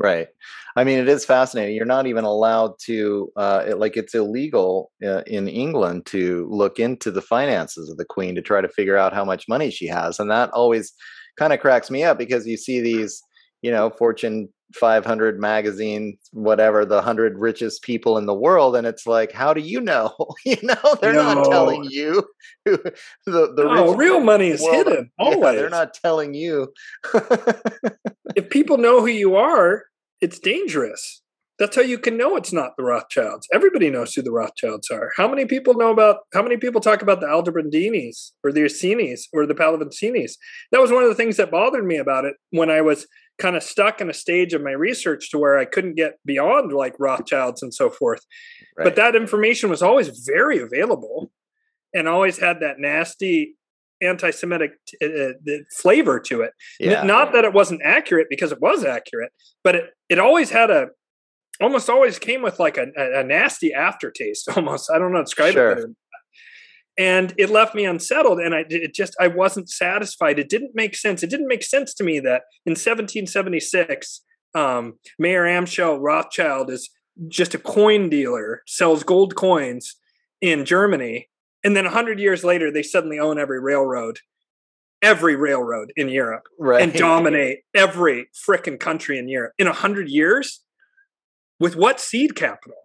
Right. I mean, it is fascinating. You're not even allowed to, uh, it, like, it's illegal uh, in England to look into the finances of the queen to try to figure out how much money she has. And that always kind of cracks me up because you see these, you know, Fortune 500 magazine, whatever, the 100 richest people in the world. And it's like, how do you know? you know, they're no. not telling you. the the no, real money is hidden. Always. Yeah, they're not telling you. if people know who you are, it's dangerous. That's how you can know it's not the Rothschilds. Everybody knows who the Rothschilds are. How many people know about? How many people talk about the Aldobrandinis or the Orsini's or the Pallavicinis? That was one of the things that bothered me about it when I was kind of stuck in a stage of my research to where I couldn't get beyond like Rothschilds and so forth. Right. But that information was always very available and always had that nasty anti-Semitic uh, uh flavor to it. Yeah. Not that it wasn't accurate because it was accurate, but it, it always had a almost always came with like a, a, a nasty aftertaste almost. I don't know describe sure. it and it left me unsettled and i it just i wasn't satisfied. It didn't make sense. It didn't make sense to me that in 1776 um, mayer amschel rothschild is just a coin dealer sells gold coins in germany and then 100 years later they suddenly own every railroad every railroad in europe right. and dominate every frickin' country in europe in 100 years? With what seed capital?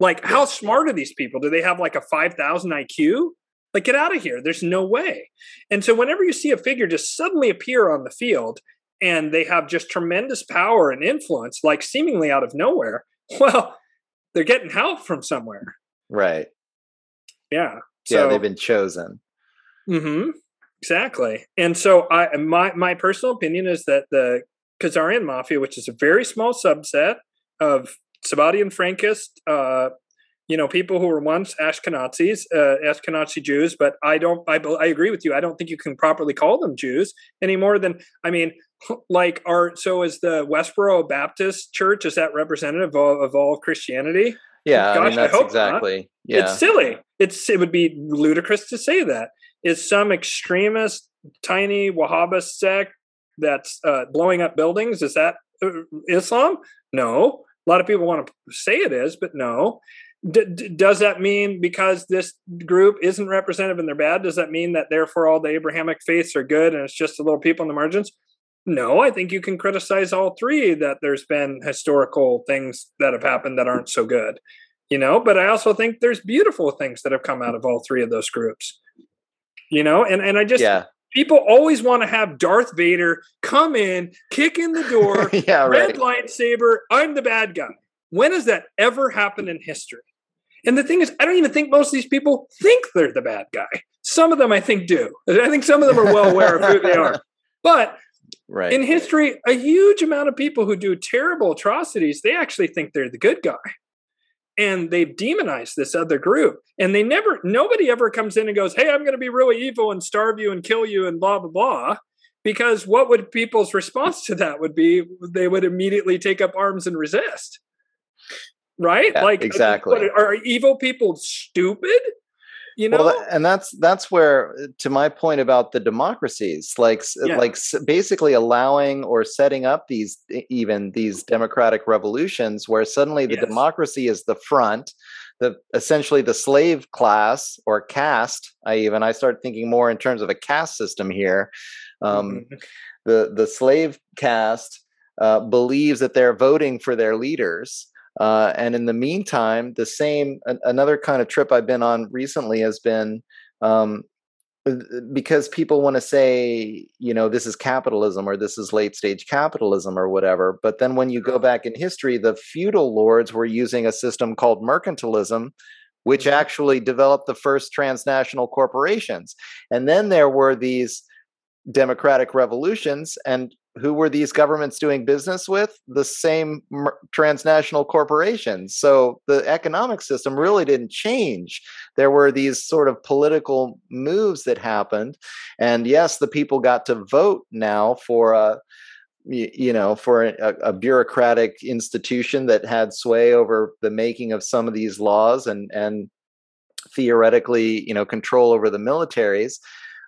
Like how smart are these people? Do they have like a 5000 iq like, get out of here. There's no way. And so, whenever you see a figure just suddenly appear on the field and they have just tremendous power and influence, like seemingly out of nowhere, well, they're getting help from somewhere. Right. Yeah. So, yeah, they've been chosen. Mm-hmm. Exactly. And so, I my my personal opinion is that the Khazarian mafia, which is a very small subset of Sabbatean Frankist uh, you know people who were once Ashkenazis, uh, Ashkenazi Jews, but I don't. I, I agree with you. I don't think you can properly call them Jews any more than I mean, like are so is the Westboro Baptist Church is that representative of, of all of Christianity? Yeah, Gosh, I mean that's I exactly. Not. Yeah, it's silly. It's it would be ludicrous to say that is some extremist tiny Wahhabist sect that's uh, blowing up buildings. Is that uh, Islam? No. A lot of people want to say it is, but no. D- does that mean because this group isn't representative and they're bad does that mean that therefore all the abrahamic faiths are good and it's just the little people in the margins? No i think you can criticize all three that there's been historical things that have happened that aren't so good you know? But i also think there's beautiful things that have come out of all three of those groups you know? And and i just yeah. people always want to have Darth Vader come in, kick in the door, yeah, red lightsaber, I'm the bad guy. When has that ever happened in history? And the thing is, I don't even think most of these people think they're the bad guy. Some of them, I think, do. I think some of them are well aware of who they are. But right. in history, a huge amount of people who do terrible atrocities, they actually think they're the good guy. And they've demonized this other group. And they never, nobody ever comes in and goes, Hey, I'm going to be really evil and starve you and kill you and blah, blah, blah. Because what would people's response to that would be? They would immediately take up arms and resist right? Yeah, like exactly. What, are evil people stupid? You know, well, and that's that's where, to my point about the democracies, like yeah. like basically allowing or setting up these even these democratic revolutions, where suddenly the yes. democracy is the front, the essentially the slave class or caste. I even I start thinking more in terms of a caste system here. Um, mm-hmm. The the slave caste uh, believes that they're voting for their leaders uh, and in the meantime, the same another kind of trip I've been on recently has been um, because people want to say, you know, this is capitalism or this is late stage capitalism or whatever. But then when you go back in history, the feudal lords were using a system called mercantilism, which mm-hmm. actually developed the first transnational corporations. And then there were these democratic revolutions and who were these governments doing business with? The same transnational corporations. So the economic system really didn't change. There were these sort of political moves that happened. And yes, the people got to vote now for a you know, for a, a, bureaucratic institution that had sway over the making of some of these laws and and theoretically, you know, control over the militaries.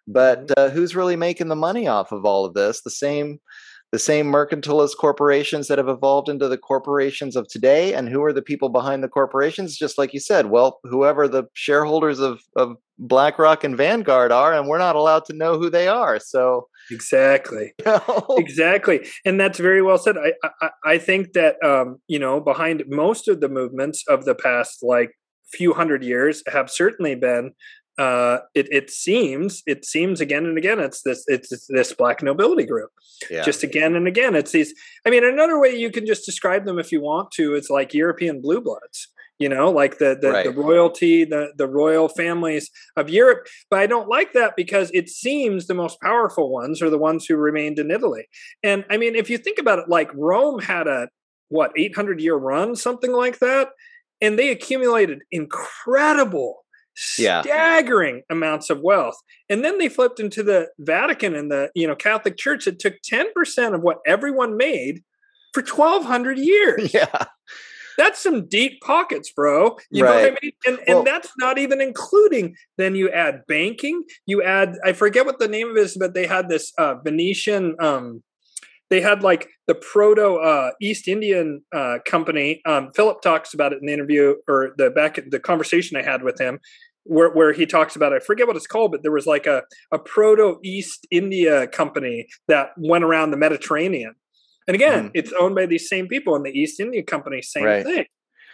But mm-hmm. uh, who's really making the money off of all of this? The same the same mercantilist corporations that have evolved into the corporations of today and who are the people behind the corporations? Just like you said well whoever the shareholders of, of blackrock and vanguard are and we're not allowed to know who they are so exactly. you know? exactly. And that's very well said. I, I i think that um you know behind most of the movements of the past like few hundred years have certainly been uh, it, it seems it seems again and again it's this it's this black nobility group yeah. just again and again it's these i mean another way you can just describe them if you want to it's like european blue bloods you know like the the, right. the royalty the the royal families of europe but i don't like that because it seems the most powerful ones are the ones who remained in italy and i mean if you think about it like rome had a what 800 year run something like that and they accumulated incredible yeah. staggering amounts of wealth and then they flipped into the vatican and the you know catholic church that took 10% of what everyone made for 1200 years yeah that's some deep pockets, bro. You right. know what I mean? And, well, and that's not even including. Then you add banking. You add. I forget what the name of it is, but they had this uh, Venetian um, they had like the proto uh, East Indian uh, company. Um, Philip talks about it in the interview or the back the conversation I had with him, where where he talks about I forget what it's called, but there was like a a proto East India company that went around the Mediterranean. And again, mm. it's owned by these same people in the East India Company, same right. thing.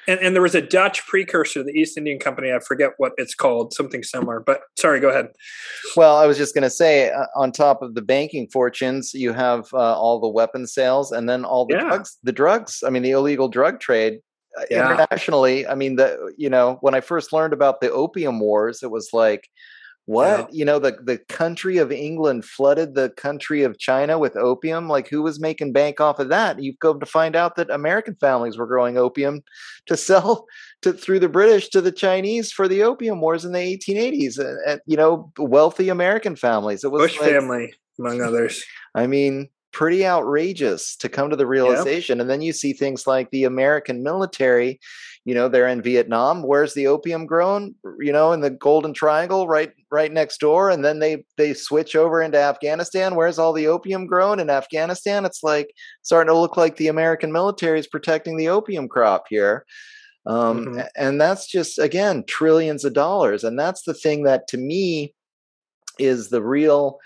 And, and there was a Dutch precursor to the East Indian Company. I forget what it's called, something similar. But sorry, go ahead. Well, I was just going to say, uh, on top of the banking fortunes, you have uh, all the weapon sales, and then all the yeah. drugs. The drugs. I mean, the illegal drug trade yeah. internationally. I mean, the you know, when I first learned about the opium wars, it was like what yeah. you know the the country of england flooded the country of china with opium like who was making bank off of that You come to find out that american families were growing opium to sell to through the british to the chinese for the opium wars in the 1880s and, and you know wealthy american families it was bush like, family among others i mean pretty outrageous to come to the realization and then you see things like the american military you know they're in vietnam where's the opium grown you know in the golden triangle right right next door and then they they switch over into afghanistan where's all the opium grown in afghanistan? It's like starting to look like the american military is protecting the opium crop here. Um, mm-hmm. and that's just again trillions of dollars and that's the thing that to me is the real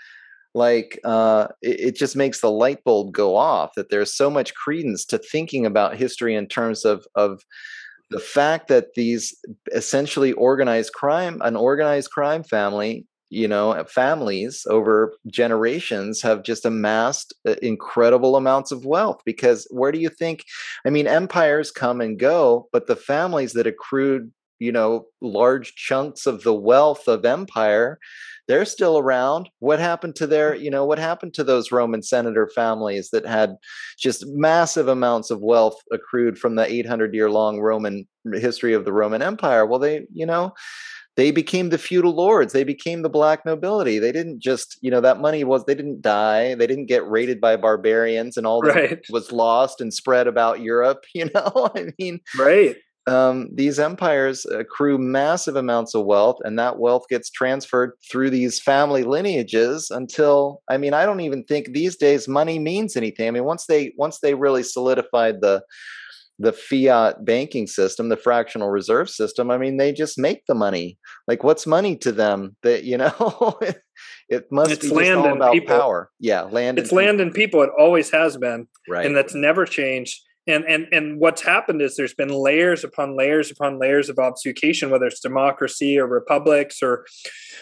like uh, it, it, just makes the light bulb go off that there's so much credence to thinking about history in terms of of the fact that these essentially organized crime, an organized crime family, you know, uh, families over generations have just amassed uh, incredible amounts of wealth. Because where do you think? I mean, empires come and go, but the families that accrued, you know, large chunks of the wealth of empire they're still around. What happened to their, mm. you know, what happened to those Roman senator families that had just massive amounts of wealth accrued from the 800 year long Roman history of the Roman Empire? Well, they, you know, they became the feudal lords they became the black nobility they didn't just you know that money was they didn't die they didn't get raided by barbarians and all that right. was lost and spread about europe you know i mean right um, these empires accrue massive amounts of wealth, and that wealth gets transferred through these family lineages until I mean, I don't even think these days money means anything. I mean, once they once they really solidified the the fiat banking system, the fractional reserve system, I mean, they just make the money. Like, what's money to them? That you know, it must it's be land all about people. power. Yeah, land. It's and land people. and people. It always has been, right? And that's never changed and and and what's happened is there's been layers upon layers upon layers of obfuscation whether it's democracy or republics or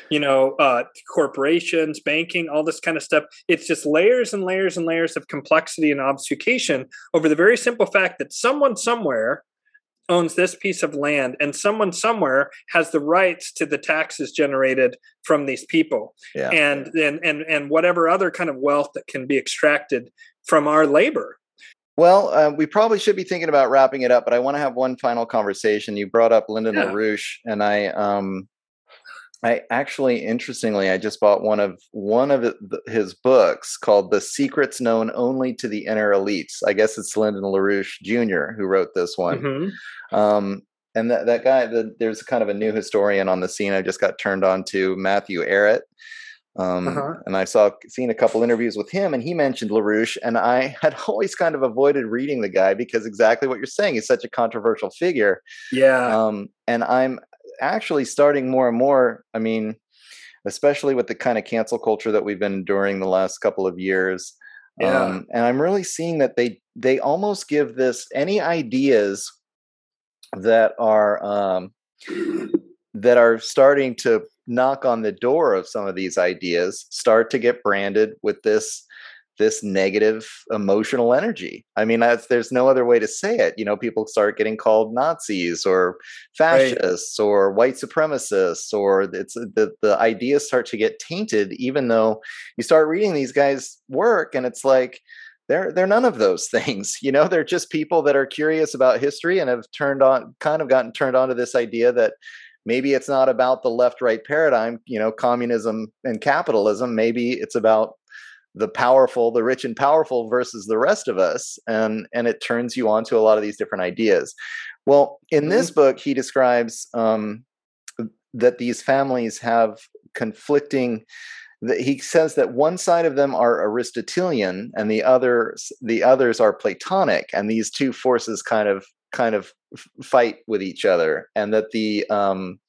you know uh, corporations banking all this kind of stuff. It's just layers and layers and layers of complexity and obfuscation over the very simple fact that someone somewhere owns this piece of land and someone somewhere has the rights to the taxes generated from these people. Yeah. and, and and and whatever other kind of wealth that can be extracted from our labor well, uh, we probably should be thinking about wrapping it up, but I want to have one final conversation. You brought up Lyndon yeah. LaRouche, and I, um, I actually, interestingly, I just bought one of one of his books called "The Secrets Known Only to the Inner Elites." I guess it's Lyndon LaRouche Jr. who wrote this one. Mm-hmm. Um, and that, that guy, the, there's kind of a new historian on the scene. I just got turned on to Matthew Ehret. Um, uh-huh. And I saw seen a couple interviews with him, and he mentioned LaRouche, and I had always kind of avoided reading the guy because exactly what you're saying. He's such a controversial figure. Yeah. Um, and I'm actually starting more and more. I mean, especially with the kind of cancel culture that we've been enduring the last couple of years. Yeah. Um, and I'm really seeing that they they almost give this any ideas that are um, that are starting to knock on the door of some of these ideas start to get branded with this this negative emotional energy. I mean, there's no other way to say it. You know, people start getting called Nazis or fascists right. or white supremacists, or it's the the ideas start to get tainted. Even though you start reading these guys' work, and it's like they're they're none of those things. You know, they're just people that are curious about history and have turned on, kind of gotten turned on to this idea that maybe it's not about the left right paradigm you know communism and capitalism maybe it's about the powerful the rich and powerful versus the rest of us and and it turns you on to a lot of these different ideas well in mm-hmm. this book he describes um, that these families have conflicting that he says that one side of them are aristotelian and the others the others are platonic and these two forces kind of kind of fight with each other, and that the um,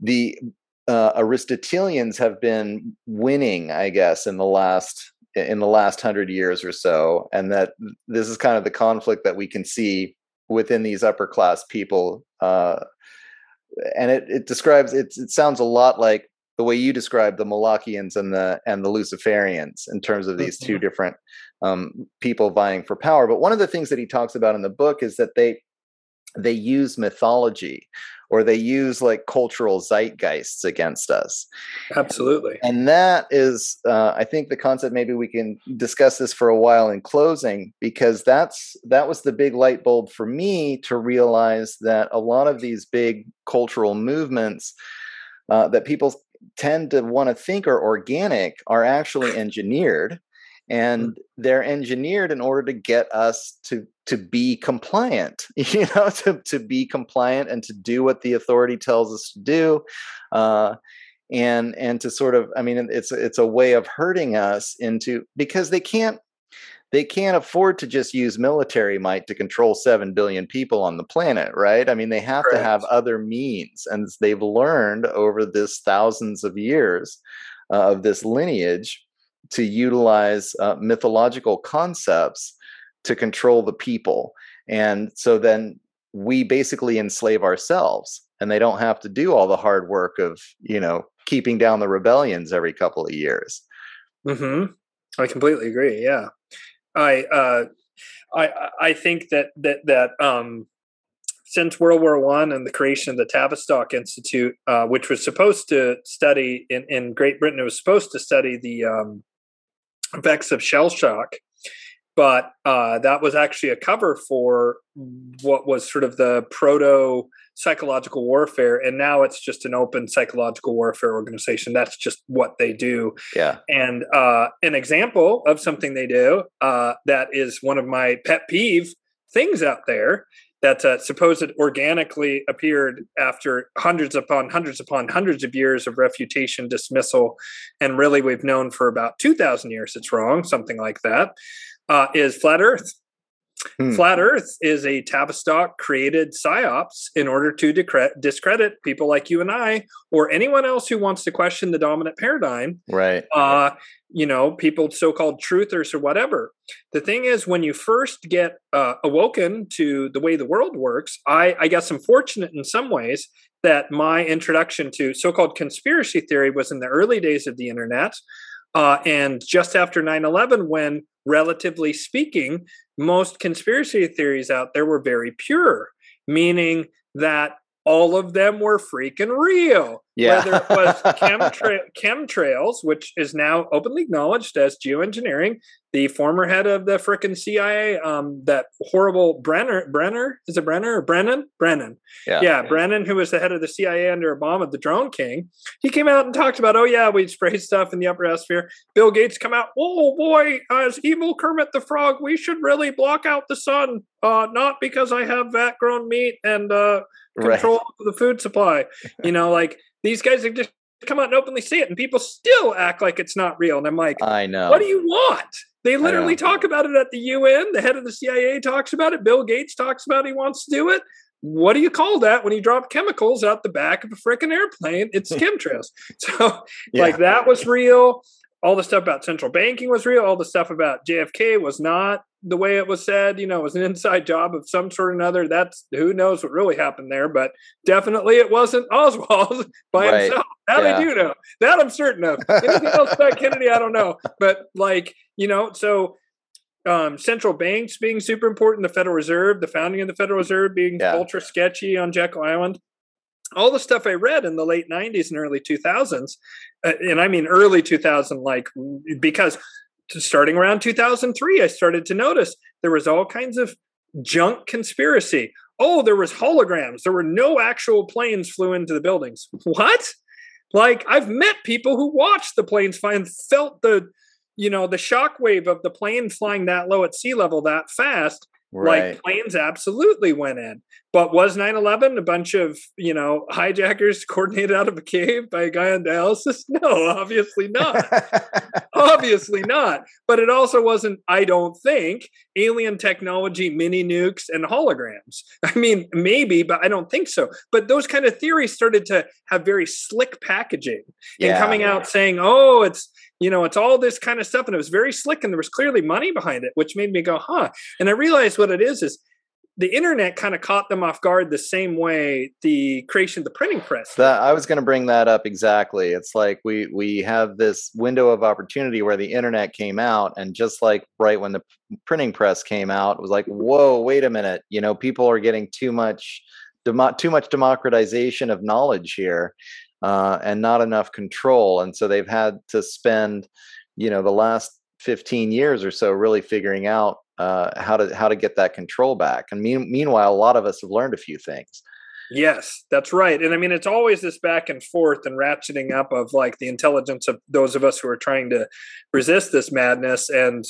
the uh, Aristotelians have been winning, I guess, in the last in the last hundred years or so, and that this is kind of the conflict that we can see within these upper class people. Uh, and it, it describes it. It sounds a lot like the way you describe the Molochians and the and the Luciferians in terms of these mm-hmm. two different um, people vying for power. But one of the things that he talks about in the book is that they they use mythology or they use like cultural zeitgeists against us. Absolutely. And that is uh, i think the concept maybe we can discuss this for a while in closing because that's that was the big light bulb for me to realize that a lot of these big cultural movements uh, that people tend to want to think are organic are actually engineered and mm. they're engineered in order to get us to to be compliant you know to, to be compliant and to do what the authority tells us to do uh, and and to sort of i mean it's it's a way of hurting us into because they can't they can't afford to just use military might to control 7 billion people on the planet right i mean they have right. to have other means and they've learned over this thousands of years uh, of this lineage to utilize uh, mythological concepts to control the people. And so then we basically enslave ourselves and they don't have to do all the hard work of you know keeping down the rebellions every couple of years. Hmm i completely agree yeah. I uh, I I think that that that um, since World War One and the creation of the Tavistock Institute, uh, which was supposed to study in in Great Britain, it was supposed to study the um, effects of shell shock but uh, that was actually a cover for what was sort of the proto psychological warfare and now it's just an open psychological warfare organization. That's just what they do. Yeah. And uh, an example of something they do uh, that is one of my pet peeve things out there that uh, supposed organically appeared after hundreds upon hundreds upon hundreds of years of refutation dismissal and really we've known for about 2000 years it's wrong something like that uh, is flat Earth. Hmm. Flat Earth is a Tavistock created psyops in order to discredit people like you and I, or anyone else who wants to question the dominant paradigm. Right. Uh, you know, people so-called truthers or whatever. The thing is, when you first get uh, awoken to the way the world works, I, I guess I'm fortunate in some ways that my introduction to so-called conspiracy theory was in the early days of the internet. Uh, and just after 9 11, when relatively speaking, most conspiracy theories out there were very pure. meaning that all of them were freaking real. Yeah. Whether it was chemtra- chemtrails, which is now openly acknowledged as geoengineering, the former head of the frickin' CIA, um, that horrible Brenner, Brenner, is it Brenner or Brennan? Brennan. Yeah. yeah, Brennan, who was the head of the CIA under Obama, the drone king, he came out and talked about, oh yeah, we spray stuff in the upper atmosphere. Bill Gates come out, oh boy, as evil Kermit the Frog, we should really block out the sun, uh, not because I have vat grown meat and uh, control right. of the food supply. You know, like these guys have just come out and openly say it, and people still act like it's not real. And I'm like, I know. What do you want? They literally talk about it at the UN. The head of the CIA talks about it. Bill Gates talks about he wants to do it. What do you call that when you drop chemicals out the back of a freaking airplane? It's chemtrails. so, yeah. like, that was real all the stuff about central banking was real. All the stuff about JFK was not the way it was said. You know, it was an inside job of some sort or another. That's who knows what really happened there, but definitely it wasn't Oswald by right. himself. That yeah. I do know. That I'm certain of. Anything else about Kennedy, I don't know. But like, you know, so um, central banks being super important, the Federal Reserve, the founding of the Federal Reserve being yeah. ultra sketchy on Jekyll Island all the stuff I read in the late 90s and early 2000s, uh, and I mean early 2000, like because starting around 2003, I started to notice there was all kinds of junk conspiracy. Oh, there was holograms. There were no actual planes flew into the buildings. What? Like I've met people who watched the planes fly and felt the, you know, the shock wave of the plane flying that low at sea level that fast Right. Like planes absolutely went in. But was 9-11 a bunch of, you know, hijackers coordinated out of a cave by a guy on dialysis? No, obviously not. obviously not. But it also wasn't, I don't think, alien technology, mini nukes, and holograms. I mean, maybe, but I don't think so. But those kind of theories started to have very slick packaging yeah, and coming out saying, oh, it's you know, it's all this kind of stuff. And it was very slick and there was clearly money behind it, which made me go, huh. And I realized what it is is the internet kind of caught them off guard the same way the creation of the printing press. That, I was going to bring that up exactly. It's like we we have this window of opportunity where the internet came out, and just like right when the printing press came out, it was like, whoa, wait a minute, you know, people are getting too much. Demo- too much democratization of knowledge here uh, and not enough control. And so they've had to spend, you know, the last 15 years or so really figuring out uh, how to how to get that control back. And mean, meanwhile, a lot of us have learned a few things. Yes, that's right. And I mean, it's always this back and forth and ratcheting up of like the intelligence of those of us who are trying to resist this madness and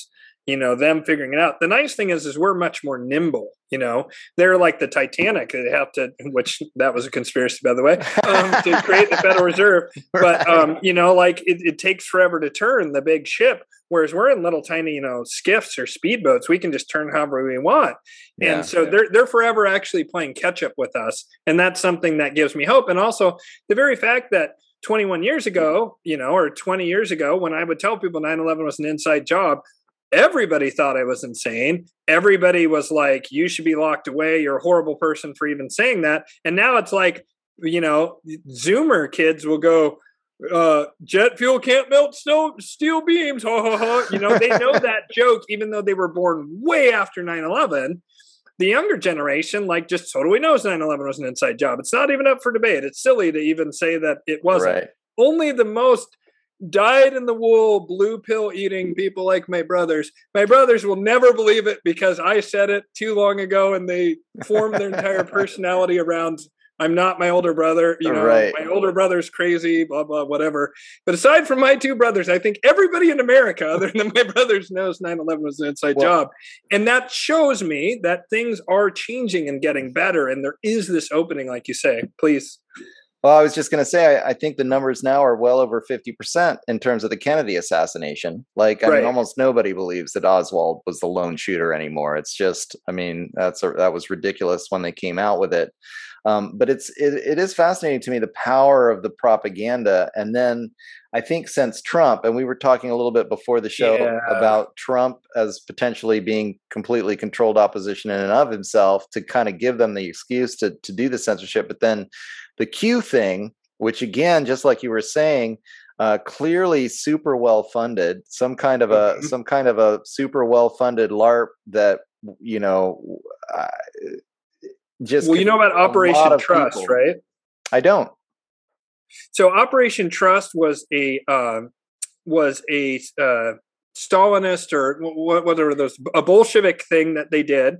you know them figuring it out. The nice thing is is we're much more nimble you know? They're like the titanic they have to which that was a conspiracy by the way um, to create the federal reserve. But um, you know like it, it, takes forever to turn the big ship whereas we're in little tiny you know skiffs or speedboats. We can just turn however we want. Yeah. and so they're they're forever actually playing catch up with us. And that's something that gives me hope. And also the very fact that 21 years ago, you know, or 20 years ago, when I would tell people 9 11 was an inside job, everybody thought I was insane. Everybody was like, you should be locked away. You're a horrible person for even saying that. And now it's like, you know, Zoomer kids will go, uh, jet fuel can't melt snow, steel beams. Ha ha ha. You know, they know that joke, even though they were born way after 9 11. The younger generation, like, just totally knows 9 11 was an inside job. It's not even up for debate. It's silly to even say that it wasn't. Right. Only the most dyed in the wool blue pill eating people like my brothers. My brothers will never believe it because i said it too long ago and they formed their entire personality around i'm not my older brother you know right. my older brother's crazy blah blah whatever. But aside from my two brothers i think everybody in america other than my brothers knows 9-11 was an inside well, job. And that shows me that things are changing and getting better and there is this opening like you say. Please well, I was just going to say, I, I, think the numbers now are well over 50% in terms of the Kennedy assassination. Like, I right. mean, almost nobody believes that Oswald was the lone shooter anymore. It's just, I mean, that's a, that was ridiculous when they came out with it. Um, but it's it, it is fascinating to me the power of the propaganda. And then I think since Trump, and we were talking a little bit before the show yeah. about Trump as potentially being completely controlled opposition in and of himself to kind of give them the excuse to to do the censorship. But then the Q thing, which again, just like you were saying, uh, clearly super well funded, some kind of a mm-hmm. some kind of a super well funded LARP that you know. Uh, just well, you know about Operation Trust, people. right? I don't. So Operation Trust was a uh, was a uh, Stalinist or whatever those a Bolshevik thing that they did.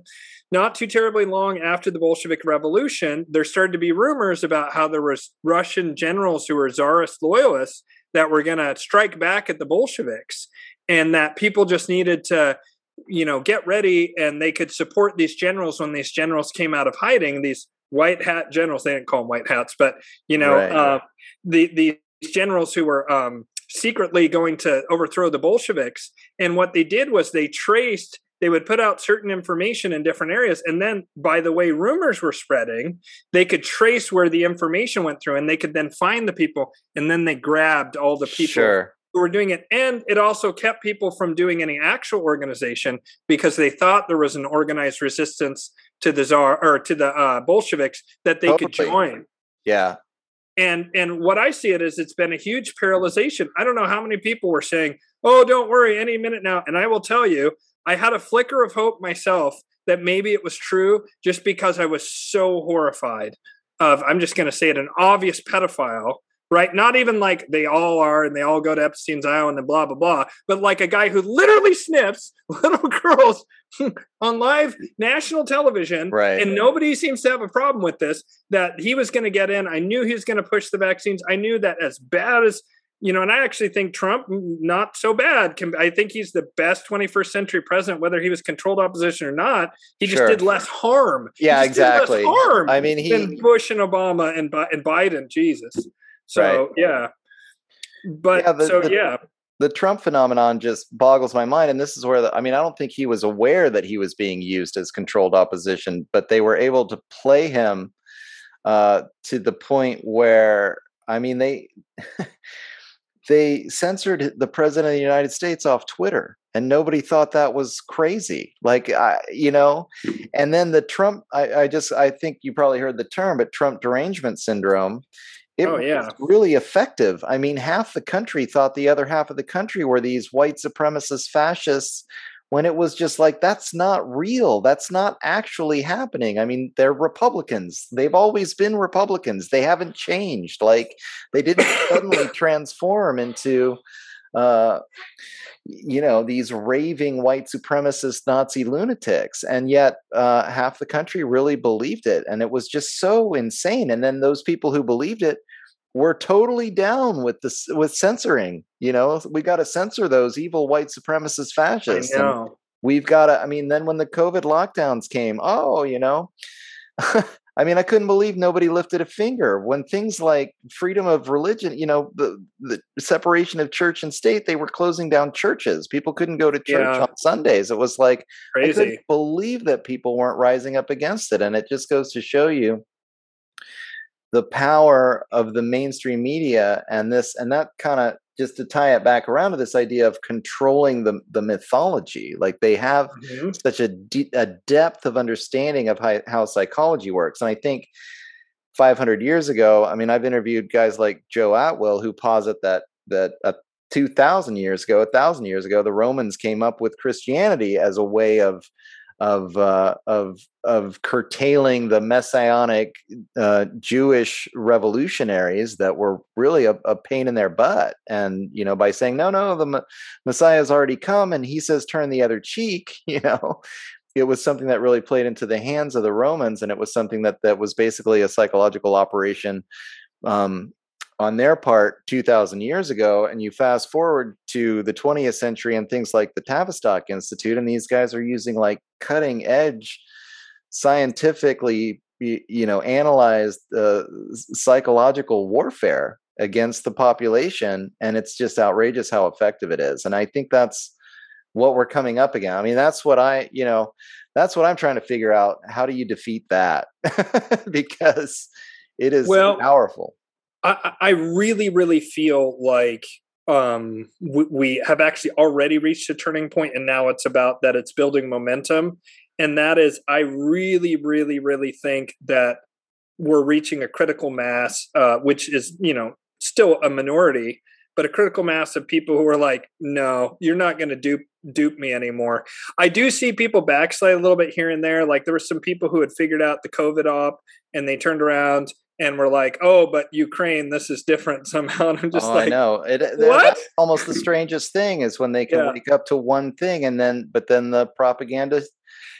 Not too terribly long after the Bolshevik Revolution, there started to be rumors about how there was Russian generals who were Tsarist loyalists that were going to strike back at the Bolsheviks, and that people just needed to, you know, get ready and they could support these generals when these generals came out of hiding. These white hat generals, they didn't call them white hats, but you know, right. uh, the these generals who were um, secretly going to overthrow the Bolsheviks. And what they did was they traced, they would put out certain information in different areas. And then, by the way rumors were spreading, they could trace where the information went through and they could then find the people. And then they grabbed all the people. Sure. Who were doing it, and it also kept people from doing any actual organization because they thought there was an organized resistance to the czar or to the uh, Bolsheviks that they totally. could join. Yeah, and and what i see it is it's been a huge paralyzation i don't know how many people were saying oh don't worry any minute now and i will tell you i had a flicker of hope myself that maybe it was true just because i was so horrified of i'm just going to say it an obvious pedophile right? Not even like they all are and they all go to Epstein's Island and blah, blah, blah, but like a guy who literally sniffs little girls on live national television. Right. And nobody seems to have a problem with this, that he was going to get in. I knew he was going to push the vaccines. I knew that as bad as, you know, and I actually think Trump not so bad. I think he's the best 21st century president, whether he was controlled opposition or not. He just sure. did less harm. Yeah, exactly. harm. I mean, he Bush and Obama and and Biden. Jesus. So right. yeah, but yeah, the, so the, yeah. The Trump phenomenon just boggles my mind, and this is where the, I mean, I don't think he was aware that he was being used as controlled opposition, but they were able to play him uh, to the point where I mean they they censored the president of the United States off Twitter and nobody thought that was crazy like I, you know and then the trump I, I, just i think you probably heard the term but trump derangement syndrome it oh, yeah. was really effective. I mean, half the country thought the other half of the country were these white supremacist fascists when it was just like, that's not real. That's not actually happening. I mean, they're Republicans. They've always been Republicans. They haven't changed. Like, they didn't suddenly transform into, uh, you know these raving white supremacist nazi lunatics and yet uh, half the country really believed it and it was just so insane and then those people who believed it were totally down with this with censoring you know? We got to censor those evil white supremacist fascists we've got to i mean then when the covid lockdowns came oh you know I mean, I couldn't believe nobody lifted a finger when things like freedom of religion, you know, the, the separation of church and state, they were closing down churches. People couldn't go to church yeah. on Sundays. It was like, Crazy. I couldn't believe that people weren't rising up against it. And it just goes to show you the power of the mainstream media and this, and that kind of just to tie it back around to this idea of controlling the, the mythology like they have mm-hmm. such a, de- a depth of understanding of how, how psychology works and i think 500 years ago i mean i've interviewed guys like joe atwill who posit that that uh, 2000 years ago a thousand years ago the romans came up with christianity as a way of of uh, of of curtailing the messianic uh, Jewish revolutionaries that were really a, a, pain in their butt, and you know by saying no, no, the Messiah has already come, and he says turn the other cheek, you know. It was something that really played into the hands of the Romans, and it was something that that was basically a psychological operation um, on their part 2000 years ago and you fast forward to the 20th century and things like the tavistock institute and these guys are using like cutting edge scientifically you know analyzed uh, psychological warfare against the population and it's just outrageous how effective it is. And i think that's what we're coming up again. I mean that's what i you know that's what i'm trying to figure out. How do you defeat that? Because it is well, powerful I, really, really feel like um, we, we have actually already reached a turning point, and now it's about that it's building momentum. And that is, I really, really, really think that we're reaching a critical mass, uh, which is, you know, still a minority, but a critical mass of people who are like, no, you're not going to dupe dupe me anymore. I do see people backslide a little bit here and there. Like there were some people who had figured out the COVID op and they turned around and we're like, "Oh, but Ukraine, this is different somehow." And I'm just oh, like, I know it. What? almost the strangest thing is when they can Yeah. wake up to one thing and then, but then the propaganda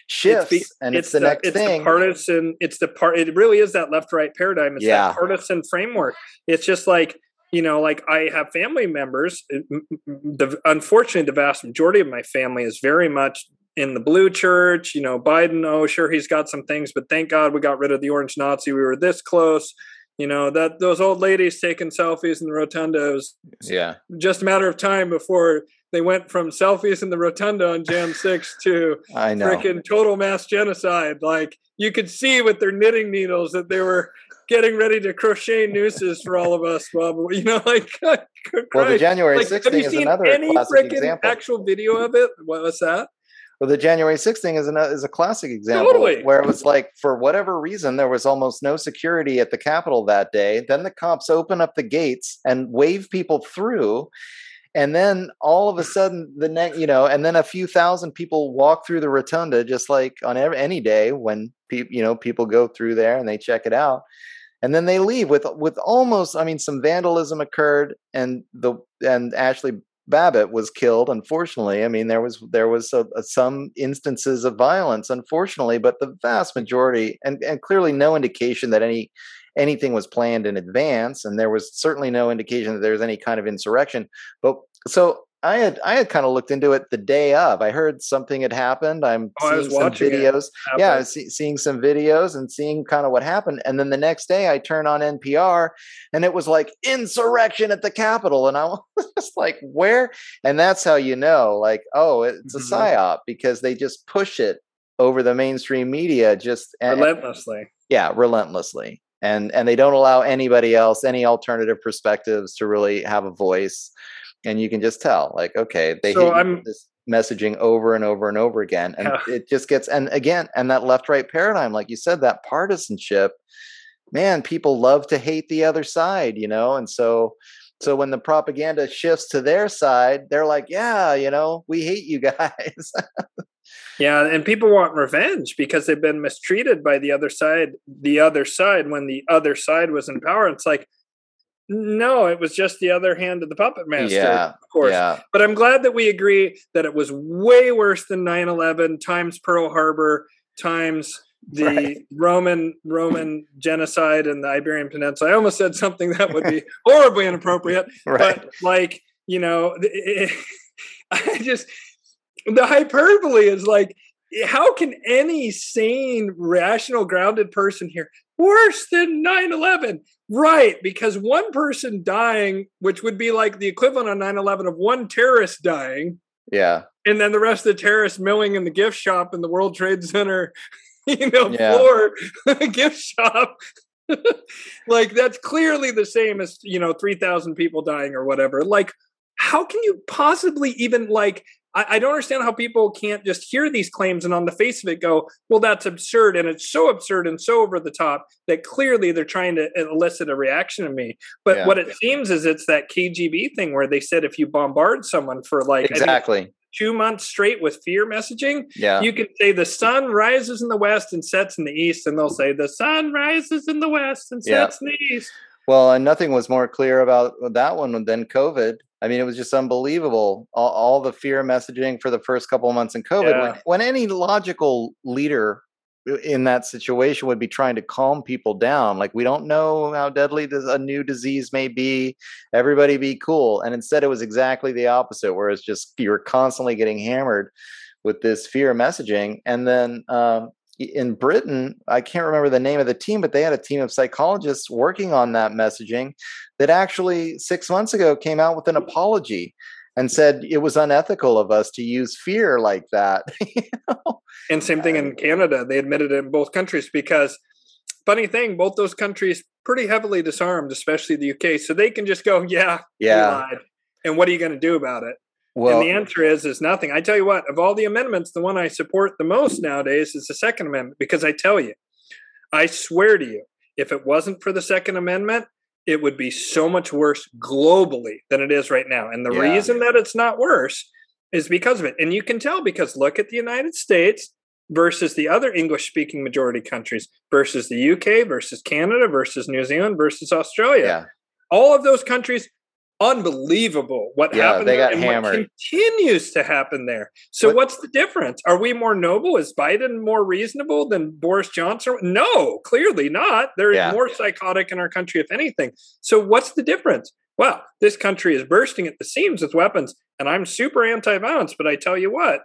shifts the- and it's, the, next it's thing. the partisan. It's the part. It really is that left right paradigm. It's Yeah. that partisan framework. It's just like you know, like I have family members. it- m- m- The unfortunately, the vast majority of my family is very much in the blue church. You know, Biden. Oh, sure, he's got some things, but thank God we got rid of the orange Nazi. We were this close. You know that those old ladies taking selfies in the rotunda was yeah, just a matter of time before they went from selfies in the rotunda on Jan 6 to I know. freaking total mass genocide. Like you could see with their knitting needles that they were getting ready to crochet nooses for all of us. Probably, you know, like well, the. January Like, 6th have thing you is seen another any classic freaking example. actual video of it? What was that? Well, the January 6th thing is, an, uh, is a classic example Totally. where it was like, for whatever reason, there was almost no security at the Capitol that day. Then the cops open up the gates and wave people through. And then all of a sudden, the next, you know, and then a few thousand people walk through the rotunda, just like on every, any day when people, you know, people go through there and they check it out. And then they leave with with almost, I mean, some vandalism occurred, and the and Ashli Babbitt was killed. Unfortunately, I mean there was there was a, a- some instances of violence, unfortunately, but the vast majority, and and clearly no indication that any anything was planned in advance, and there was certainly no indication that there was any kind of insurrection. But so I had I had kind of looked into it the day of. I heard something had happened. I'm Oh, seeing some videos. Yeah, I happen. was see, seeing some videos and seeing kind of what happened, and then the next day I turn on NPR, and it was like insurrection at the Capitol, and I was just like, where? And that's how you know, like, oh, it's Mhm. a psyop because they just push it over the mainstream media, just and, relentlessly. yeah, relentlessly, and and they don't allow anybody else, any alternative perspectives, to really have a voice, and you can just tell, like, okay, they So hit this messaging over and over and over again, and Yeah. it just gets, and again, and that left right paradigm, like you said, that partisanship, man, people love to hate the other side, you know, and so. So when the propaganda shifts to their side, they're like, "Yeah, you know, we hate you guys." Yeah, and people want revenge because they've been mistreated by the other side. The other side, when the other side was in power, it's like, no, it was just the other hand of the puppet master. yeah, of course. yeah, But I'm glad that we agree that it was way worse than 9/11 times Pearl Harbor times the Right. Roman Roman genocide in the Iberian Peninsula. I almost said something that would be horribly inappropriate, right. but like you know, I just the hyperbole is like, how can any sane, rational, grounded person here worse than 9-11? Right, because one person dying, which would be like the equivalent on 9-11 of one terrorist dying, yeah, and then the rest of the terrorists milling in the gift shop in the World Trade Center, you know, Yeah. floor gift shop. like that's clearly the same as you know 3000 people dying or whatever like how can you possibly even like I, I don't understand how people can't just hear these claims and on the face of it go well that's absurd and it's so absurd and so over the top that clearly they're trying to elicit a reaction in me but Yeah. what it seems is it's that kgb thing where they said if you bombard someone for like exactly. two months straight with fear messaging Yeah, you can say the sun rises in the west and sets in the east, and they'll say the sun rises in the west and Yeah. sets in the east. Well, and nothing was more clear about that one than COVID. I mean, it was just unbelievable. All, all the fear messaging for the first couple of months in COVID. Yeah. When, when any logical leader in that situation would be trying to calm people down, like we don't know how deadly this, a new disease may be. Everybody be cool. And instead, it was exactly the opposite, where it's just you're constantly getting hammered with this fear messaging. And then um, in Britain, I can't remember the name of the team, but they had a team of psychologists working on that messaging that actually six months ago came out with an mm. apology and said it was unethical of us to use fear like that. You know? And same thing in Canada. They admitted it in both countries because, funny thing, both those countries pretty heavily disarmed, especially the UK. So they can just go, yeah, Yeah. And what are you going to do about it? Well, and the answer is is nothing. I tell you what, of all the amendments, the one I support the most nowadays is the Second Amendment because I tell you, I swear to you, if it wasn't for the Second Amendment, it would be so much worse globally than it is right now. And the Yeah. reason that it's not worse is because of it. And you can tell because look at the United States versus the other English speaking majority countries versus the UK versus Canada versus New Zealand versus Australia. yeah. All of those countries unbelievable what Yeah, happened they there got hammered. continues to happen there. So What- what's the difference? Are we more noble? Is Biden more reasonable than Boris Johnson? No, clearly not. They're Yeah. more psychotic in our country, if anything. So what's the difference? Well, this country is bursting at the seams with weapons, and I'm super anti-violence, but I tell you what,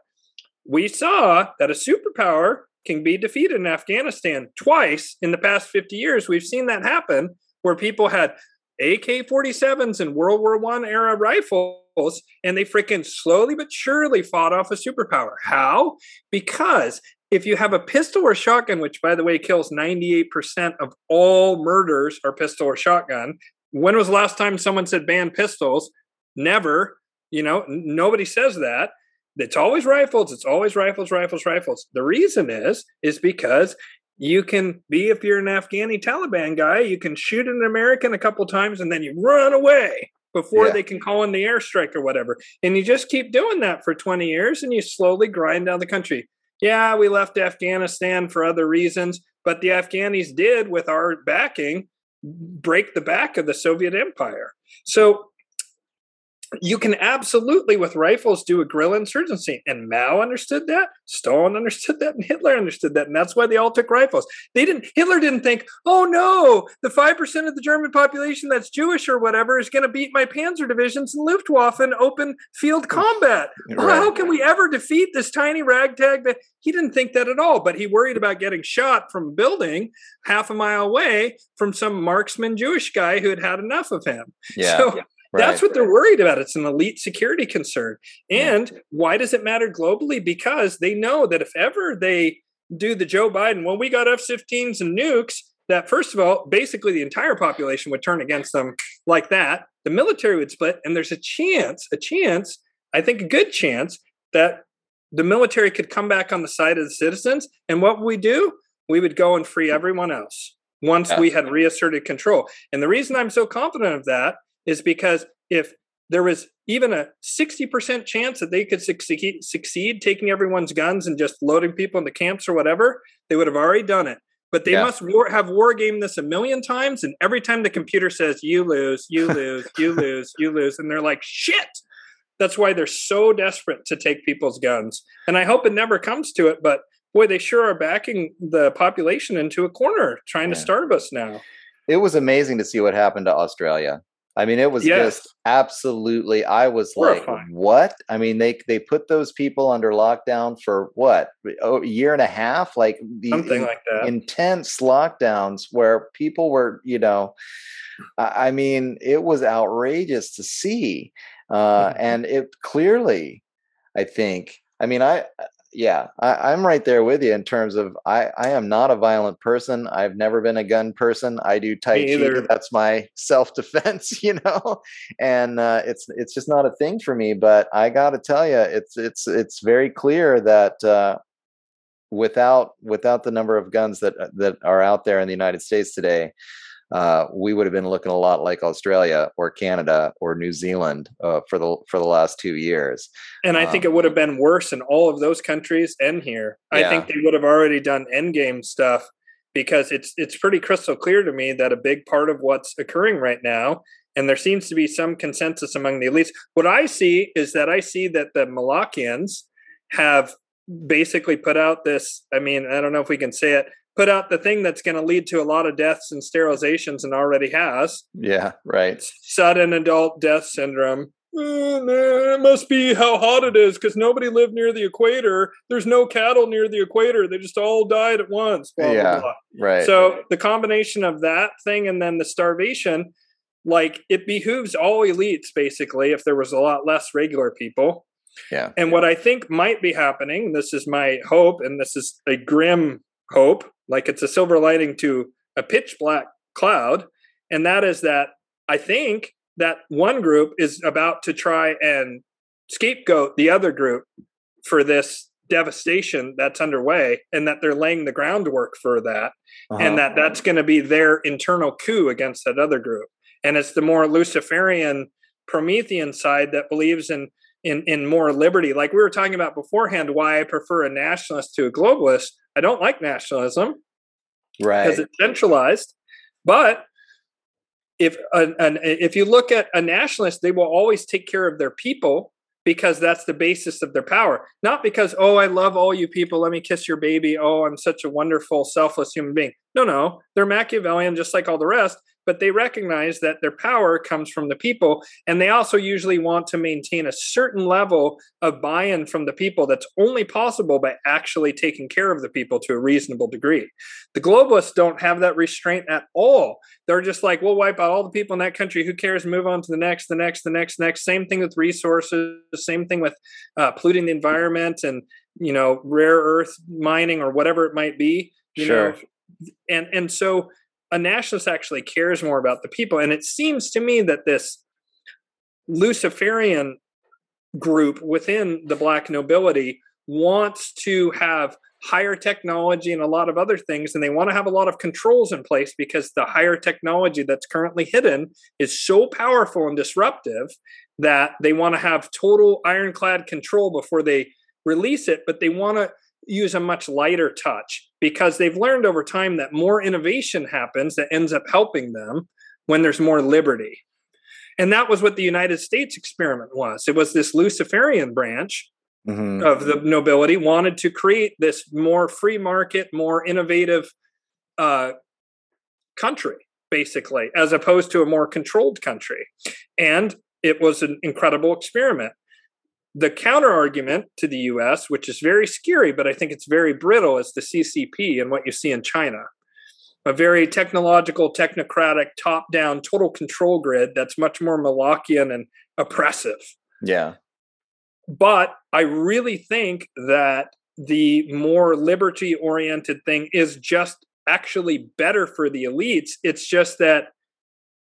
we saw that a superpower can be defeated in Afghanistan twice in the past 50 years. We've seen that happen where people had AK-47s and World War One era rifles, and they freaking slowly but surely fought off a superpower. How? Because if you have a pistol or shotgun, which by the way kills 98% of all murders are pistol or shotgun. When was the last time someone said ban pistols? Never. You know, n- nobody says that. It's always rifles. It's always rifles, rifles, rifles. The reason is, is because you can be if you're an Afghani Taliban guy, you can shoot an American a couple times and then you run away before Yeah. they can call in the airstrike or whatever. And you just keep doing that for 20 years and you slowly grind down the country. Yeah, we left Afghanistan for other reasons, but the Afghanis did, with our backing, break the back of the Soviet Empire. So you can absolutely, with rifles, do a guerrilla insurgency. And Mao understood that, Stalin understood that, and Hitler understood that. And that's why they all took rifles. They didn't, Hitler didn't think, oh no, the 5% of the German population that's Jewish or whatever is going to beat my panzer divisions in Luftwaffe in open field combat. Right. how can we ever defeat this tiny ragtag? That he didn't think that at all, but he worried about getting shot from a building half a mile away from some marksman Jewish guy who had had enough of him. Yeah. So that's right. what they're worried about. It's an elite security concern. Yeah. And why does it matter globally? Because they know that if ever they do the Joe Biden, well, we got F 15s and nukes, that first of all, basically the entire population would turn against them like that. The military would split, and there's a chance, a chance, I think a good chance, that the military could come back on the side of the citizens. And what would we do? We would go and free everyone else once Yeah. we had reasserted control. And the reason I'm so confident of that is because if there was even a 60% chance that they could succeed, succeed taking everyone's guns and just loading people into camps or whatever, they would have already done it. But they Yeah. must war, have war game this a million times. And every time the computer says, you lose, you lose, you lose, you lose. And they're like, shit. That's why they're so desperate to take people's guns. And I hope it never comes to it. But boy, they sure are backing the population into a corner, trying to starve us now. it was amazing to see what happened to Australia. I mean, it was Yes. just absolutely. I was like, "What?" I mean, they they put those people under lockdown for what oh, a year and a half, like the Something like that. intense lockdowns where people were, you know, I mean, it was outrageous to see, uh, Mhm. and it clearly, I think. I mean, I yeah, I, I'm right there with you in terms of I, I am not a violent person. I've never been a gun person. I do tai chi. That's my self defense, you know, and uh, it's it's just not a thing for me. But I got to tell you, it's it's it's very clear that uh, without without the number of guns that that are out there in the United States today, uh, we would have been looking a lot like Australia or Canada or New Zealand uh, for the for the last two years. And I think Um, it would have been worse in all of those countries and here. I think they would have already done endgame stuff because it's it's pretty crystal clear to me that a big part of what's occurring right now, and there seems to be some consensus among the elites. What I see is that I see that the Molochians have basically put out this. I mean, I don't know if we can say it. Put out the thing that's going to lead to a lot of deaths and sterilizations, and already has Yeah, right. sudden adult death syndrome. "Uh, nah, it must be how hot it is because nobody lived near the equator. There's no cattle near the equator. They just all died at once. Blah, blah, Yeah. blah. Right. So the combination of that thing and then the starvation, like it behooves all elites basically if there was a lot less regular people. Yeah. And what I think might be happening, this is my hope, and this is a grim hope, like it's a silver lining to a pitch black cloud, and that is that I think that one group is about to try and scapegoat the other group for this devastation that's underway and that they're laying the groundwork for that Uh-huh. and that that's going to be their internal coup against that other group and it's the more luciferian promethean side that believes in in in more liberty. Like we were talking about beforehand why i prefer a nationalist to a globalist i don't like nationalism right. because it's centralized. But if an, an, if you look at a nationalist they will always take care of their people because that's the basis of their power. Not because oh i love all you people. Let me kiss your baby. Oh i'm such a wonderful selfless human being no no they're machiavellian just like all the rest but they recognize that their power comes from the people. And they also usually want to maintain a certain level of buy in from the people that's only possible by actually taking care of the people to a reasonable degree. The globalists don't have that restraint at all. They're just like, we'll wipe out all the people in that country. Who cares? Move on to the next, the next, the next, next. Same thing with resources, same thing with uh, polluting the environment and, you know, rare earth mining or whatever it might be. You sure. know, and and so a nationalist actually cares more about the people. And it seems to me that this Luciferian group within the black nobility wants to have higher technology and a lot of other things and they want to have a lot of controls in place because the higher technology that's currently hidden is so powerful and disruptive that they want to have total ironclad control before they release it but they want to use a much lighter touch because they've learned over time that more innovation happens that ends up helping them when there's more liberty. And that was what the United States experiment was. It was this Luciferian branch mm-hmm. of the nobility wanted to create this more free market, more innovative uh, country, basically, as opposed to a more controlled country. And it was an incredible experiment the counter argument to the US, which is very scary, but I think it's very brittle, is the CCP and what you see in China. A very technological, technocratic, top down, total control grid that's much more Molochian and oppressive. Yeah. But I really think that the more liberty oriented thing is just actually better for the elites. It's just that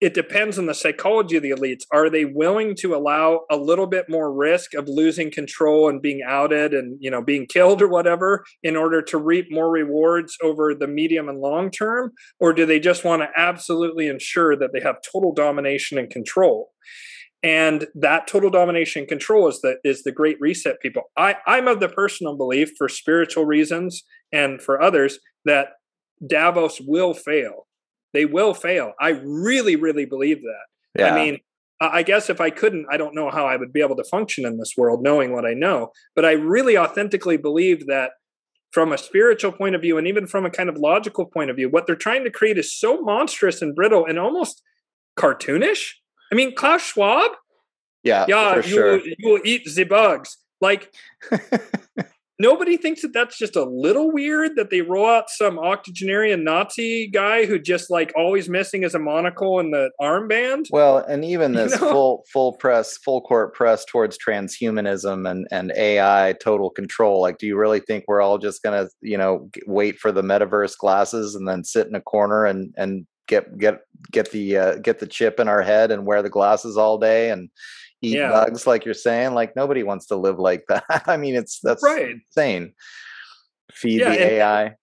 it depends on the psychology of the elites. Are they willing to allow a little bit more risk of losing control and being outed and you know being killed or whatever in order to reap more rewards over the medium and long term, or do they just want to absolutely ensure that they have total domination and control? And that total domination and control is the is the great reset people. I, I'm of the personal belief for spiritual reasons and for others that Davos will fail they will fail. I really, really believe that. Yeah. I mean, I guess if I couldn't, I don't know how I would be able to function in this world knowing what I know. But I really authentically believe that from a spiritual point of view and even from a kind of logical point of view, what they're trying to create is so monstrous and brittle and almost cartoonish. I mean, Klaus Schwab. Yeah, yeah, you, sure. will, you will eat the bugs. Like nobody thinks that that's just a little weird that they roll out some octogenarian Nazi guy who just like always missing is a monocle and the armband. Well, and even this you know? full full press, full court press towards transhumanism and and AI total control. Like, do you really think we're all just gonna you know wait for the metaverse glasses and then sit in a corner and and get get get the uh, get the chip in our head and wear the glasses all day and eat yeah. bugs like you're saying like nobody wants to live like that i mean it's that's right. insane feed yeah, the ai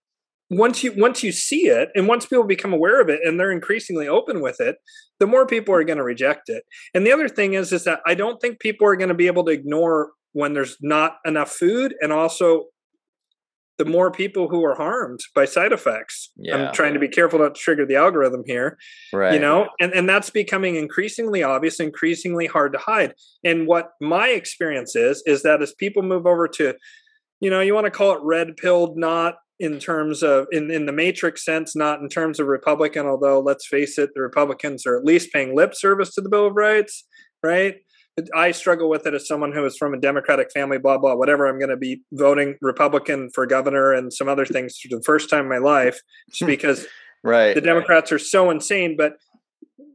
once you once you see it and once people become aware of it and they're increasingly open with it the more people are going to reject it and the other thing is is that i don't think people are going to be able to ignore when there's not enough food and also the more people who are harmed by side effects. Yeah. I'm trying to be careful not to trigger the algorithm here. Right. You know, and, and that's becoming increasingly obvious, increasingly hard to hide. And what my experience is, is that as people move over to, you know, you want to call it red pilled, not in terms of in, in the matrix sense, not in terms of Republican, although let's face it, the Republicans are at least paying lip service to the Bill of Rights, right? I struggle with it as someone who is from a Democratic family, blah, blah, whatever. I'm going to be voting Republican for governor and some other things for the first time in my life just hmm. because right, the Democrats right. are so insane. But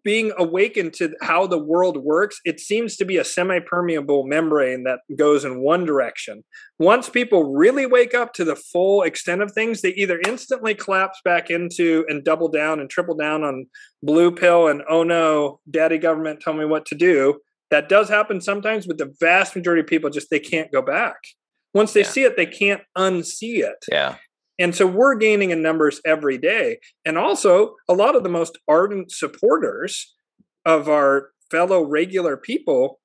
being awakened to how the world works, it seems to be a semi permeable membrane that goes in one direction. Once people really wake up to the full extent of things, they either instantly collapse back into and double down and triple down on blue pill and oh no, daddy government, tell me what to do that does happen sometimes, but the vast majority of people just they can't go back. Once they yeah. see it, they can't unsee it. Yeah. And so we're gaining in numbers every day. And also, a lot of the most ardent supporters of our fellow regular people,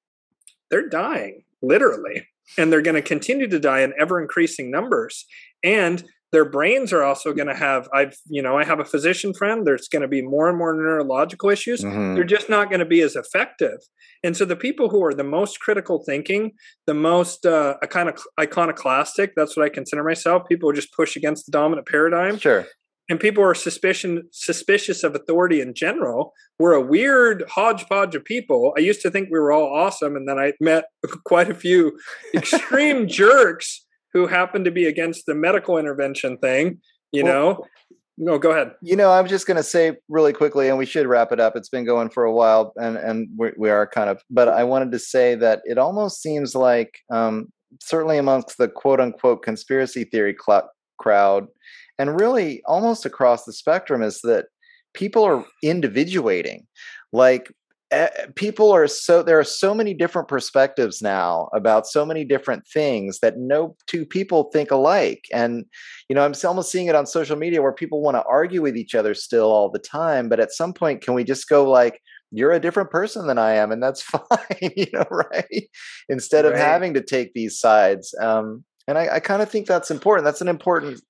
they're dying literally, and they're going to continue to die in ever increasing numbers. And their brains are also going to have i've you know i have a physician friend there's going to be more and more neurological issues. Mm-hmm. they're just not going to be as effective. And so the people who are the most critical thinking the most uh, kind of iconoclastic that's what i consider myself people who just push against the dominant paradigm. Sure. And people are suspicion suspicious of authority in general we're a weird hodgepodge of people. I used to think we were all awesome and then i met quite a few extreme jerks who happened to be against the medical intervention thing, you well, know. No, go ahead. You know, I'm just going to say really quickly, and we should wrap it up. It's been going for a while, and and we, we are kind of. But I wanted to say that it almost seems like, um, certainly amongst the quote unquote conspiracy theory cl- crowd, and really almost across the spectrum, is that people are individuating. Like people are so there are so many different perspectives now about so many different things that no two people think alike. And you know i'm almost seeing it on social media where people want to argue with each other still all the time but at some point can we just go like you're a different person than i am and that's fine you know right? Instead of having to take these sides um and i, I kind of think that's important. That's an important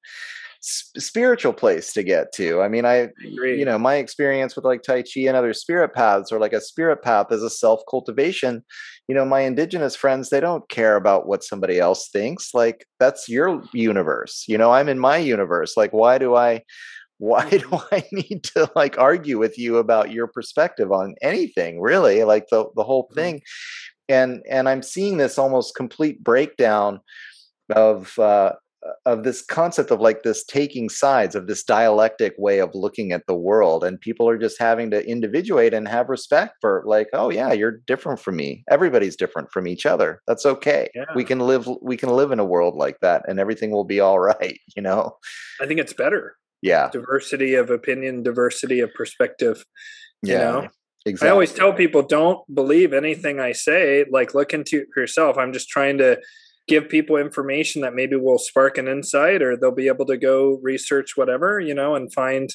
spiritual place to get to. I mean, I, you know, my experience with like Tai Chi and other spirit paths or like a spirit path as a self cultivation, you know, my indigenous friends, they don't care about what somebody else thinks. Like, that's your universe. You know, I'm in my universe. Like, why do I, why do mm-hmm. I need to like argue with you about your perspective on anything really like the the whole mm-hmm. thing and and I'm seeing this almost complete breakdown of uh Uh, of this concept of like this taking sides of this dialectic way of looking at the world and people are just having to individuate and have respect for like oh yeah you're different from me everybody's different from each other that's okay yeah. we can live we can live in a world like that and everything will be all right you know i think it's better yeah diversity of opinion diversity of perspective you yeah know? Exactly. I always tell people don't believe anything I say. Like look into yourself. I'm just trying to give people information that maybe will spark an insight or they'll be able to go research whatever you know and find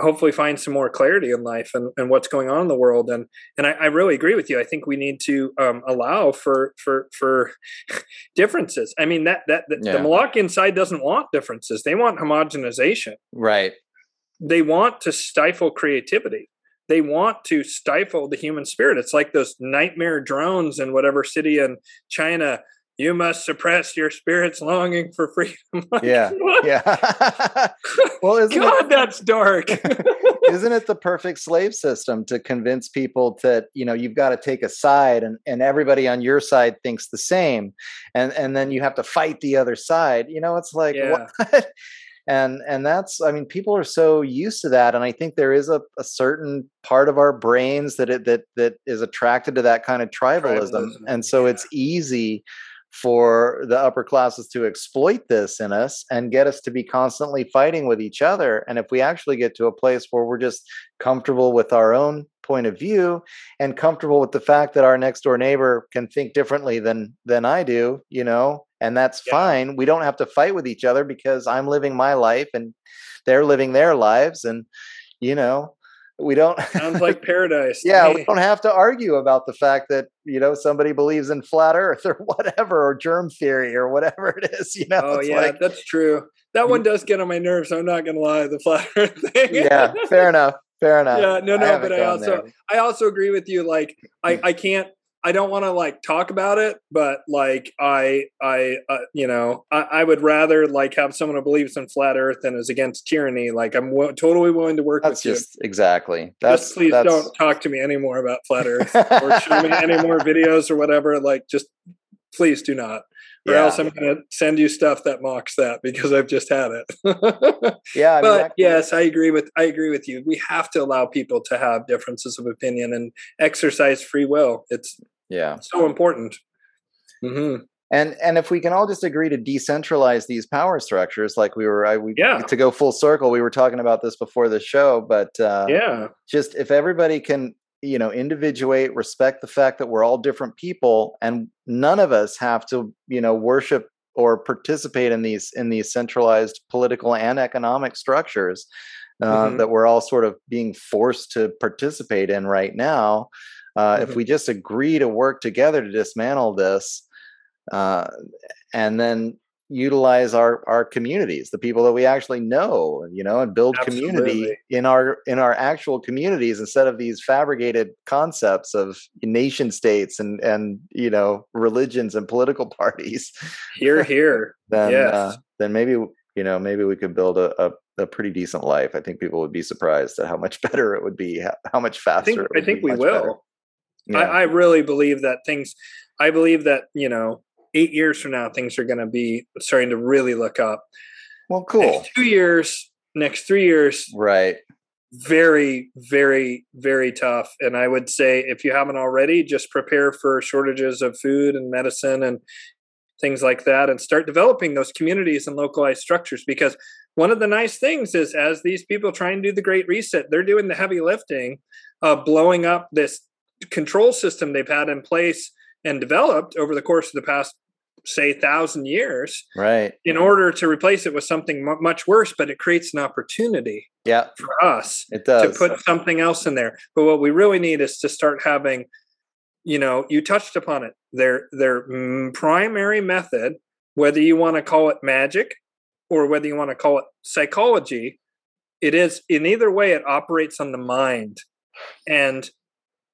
hopefully find some more clarity in life and, and what's going on in the world. And and I, I really agree with you. I think we need to um, allow for for for differences. I mean that that the, yeah. the Molochian side doesn't want differences. They want homogenization. Right. They want to stifle creativity. They want to stifle the human spirit. It's like those nightmare drones in whatever city in china you must suppress your spirit's longing for freedom. yeah, yeah. well, isn't God, it, that's dark. isn't it the perfect slave system to convince people that you know you've got to take a side, and and everybody on your side thinks the same, and and then you have to fight the other side. You know, it's like yeah. what? and and that's i mean people are so used to that and i think there is a, a certain part of our brains that it that that is attracted to that kind of tribalism, tribalism. and so yeah. it's easy for the upper classes to exploit this in us and get us to be constantly fighting with each other. And if we actually get to a place where we're just comfortable with our own point of view and comfortable with the fact that our next door neighbor can think differently than than I do, you know, and that's yeah. fine. We don't have to fight with each other because I'm living my life and they're living their lives and you know, we don't sounds like paradise yeah we don't have to argue about the fact that you know somebody believes in flat earth or whatever or germ theory or whatever it is you know oh yeah like, that's true. That one mm. does get on my nerves i'm not gonna lie the flat earth thing. Yeah fair enough fair enough. yeah no no I but i also there. i also agree with you like i hmm. i can't I don't want to like talk about it, but like I, I, uh, you know, I, I, would rather like have someone who believes in flat Earth and is against tyranny. Like I'm w- totally willing to work that's with just, you. Exactly. That's just please that's... don't talk to me anymore about flat Earth or show me any more videos or whatever. Like just please do not. Or yeah. else I'm going to send you stuff that mocks that because I've just had it. yeah, I mean, but yes, I agree with I agree with you. We have to allow people to have differences of opinion and exercise free will. It's yeah so important mm-hmm. and and if we can all just agree to decentralize these power structures like we were I, we, yeah. to go full circle we were talking about this before the show but uh, yeah just if everybody can you know individuate respect the fact that we're all different people and none of us have to you know worship or participate in these in these centralized political and economic structures uh, Mhm. that we're all sort of being forced to participate in right now. Uh, Mhm. If we just agree to work together to dismantle this, uh, and then utilize our our communities, the people that we actually know, you know, and build community in our in our actual communities instead of these fabricated concepts of nation states and and you know religions and political parties. Here, here. Then Yes. uh, then maybe you know maybe we could build a, a a pretty decent life. I think people would be surprised at how much better it would be, how, how much faster. I think I think we will better. Yeah. I, I really believe that things. I believe that you know, eight years from now, things are going to be starting to really look up. well, cool. Next two years, next three years, Right. very, very, very tough. And I would say, if you haven't already, just prepare for shortages of food and medicine and things like that, and start developing those communities and localized structures. Because one of the nice things is, as these people try and do the Great Reset, they're doing the heavy lifting of blowing up this control system they've had in place and developed over the course of the past, say, thousand years Right. in order to replace it with something mu- much worse. But it creates an opportunity Yeah. for us It does to put something else in there. But what we really need is to start having, you know, you touched upon it. Their their mm, primary method, whether you want to call it magic or whether you want to call it psychology, it is in either way it operates on the mind, and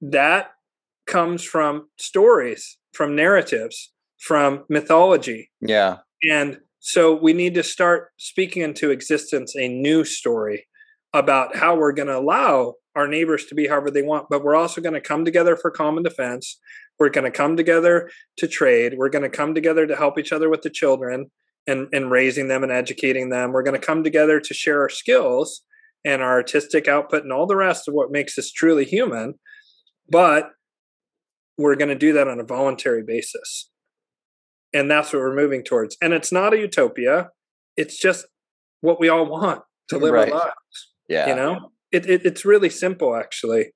that comes from stories, from narratives, from mythology. yeah. And so we need to start speaking into existence a new story about how we're going to allow our neighbors to be however they want, but we're also going to come together for common defense. We're going to come together to trade. We're going to come together to help each other with the children and, and raising them and educating them. We're going to come together to share our skills and our artistic output and all the rest of what makes us truly human. But we're going to do that on a voluntary basis and that's what we're moving towards and it's not a utopia it's just what we all want to live Right. our lives Yeah. you know it, it it's really simple actually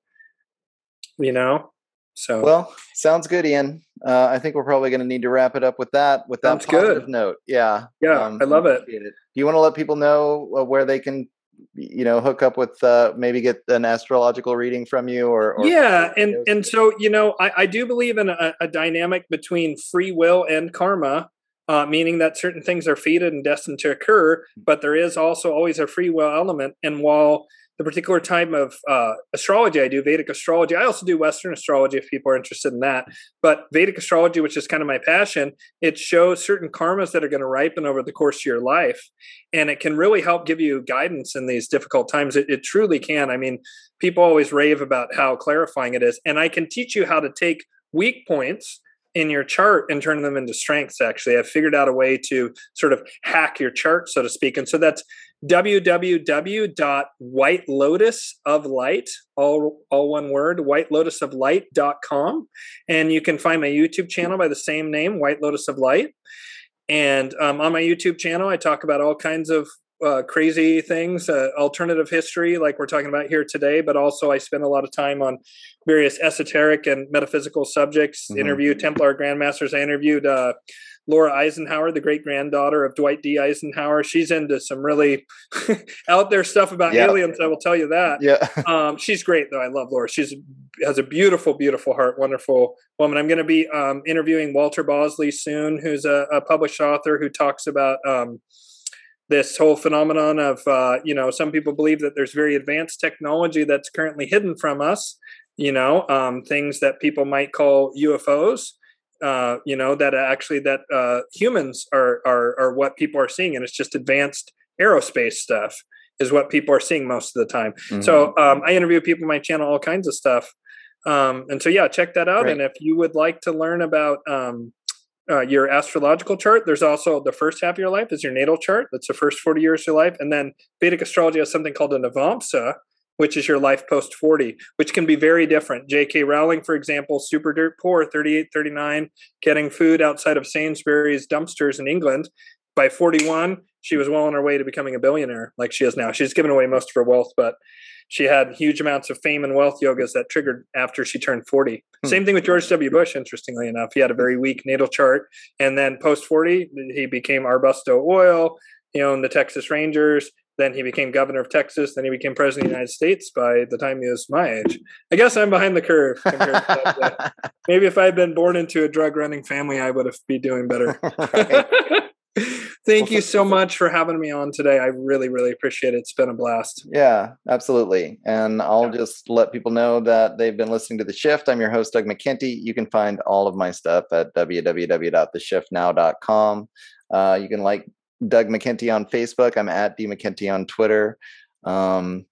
you know so Well, sounds good, Ian. Uh, I think we're probably going to need to wrap it up with that. With that Sounds good. positive note, yeah. yeah um, i love it appreciate Do you want to let people know uh, where they can, you know, hook up with, uh, maybe get an astrological reading from you, or, or yeah and videos? and so you know i, I do believe in a, a dynamic between free will and karma uh, meaning that certain things are fated and destined to occur but there is also always a free will element and while the particular time of uh, astrology i do vedic astrology. I also do western astrology if people are interested in that. But vedic astrology which is kind of my passion it shows certain karmas that are going to ripen over the course of your life and it can really help give you guidance in these difficult times. It, it truly can. I mean people always rave about how clarifying it is and i can teach you how to take weak points in your chart and turn them into strengths actually. I've figured out a way to sort of hack your chart so to speak. And so that's www.whitelotusoflight all all one word whitelotusoflight.com and you can find my youtube channel by the same name white lotus of light. And um, on my youtube channel i talk about all kinds of uh, crazy things, uh, alternative history, like we're talking about here today, but also I spend a lot of time on various esoteric and metaphysical subjects. Mhm. Interview Templar grandmasters. I interviewed uh, Laura Eisenhower, the great granddaughter of Dwight D. Eisenhower. She's into some really out there stuff about Yeah. aliens. I will tell you that. yeah, Um, she's great though. I love Laura. She's has a beautiful, beautiful heart, wonderful woman. I'm going to be um, interviewing Walter Bosley soon, who's a, a published author who talks about um, this whole phenomenon of uh, you know some people believe that there's very advanced technology that's currently hidden from us. You know, um, things that people might call UFOs. Uh, you know that actually that uh, humans are, are are what people are seeing, and it's just advanced aerospace stuff is what people are seeing most of the time. Mhm. So um, I interview people on my channel, all kinds of stuff. Um, and so yeah, check that out. Great. And if you would like to learn about um, uh, your astrological chart, there's also the first half of your life is your natal chart. That's the first 40 years of your life. And then Vedic astrology has something called a Navamsa, which is your life post 40, which can be very different. J.K. Rowling, for example, super dirt poor, 38, 39, getting food outside of Sainsbury's dumpsters in England. By 41, she was well on her way to becoming a billionaire like she is now. She's given away most of her wealth, but she had huge amounts of fame and wealth yogas that triggered after she turned 40. Hmm. Same thing with George W. Bush, interestingly enough. He had a very weak natal chart. And then post 40, he became Arbusto Oil, he owned the Texas Rangers, Then he became governor of Texas. Then he became president of the United States by the time he was my age. I guess I'm behind the curve. Maybe if I had been born into a drug running family, I would have be doing better. Thank you so much for having me on today. I really, really appreciate it. It's been a blast. Yeah, absolutely. And I'll just let people know that they've been listening to The Shift. I'm your host, Doug McKenty. You can find all of my stuff at www.theshiftnow.com. Uh, you can like Doug McKenty on Facebook. I'm at D McKenty on Twitter. Um,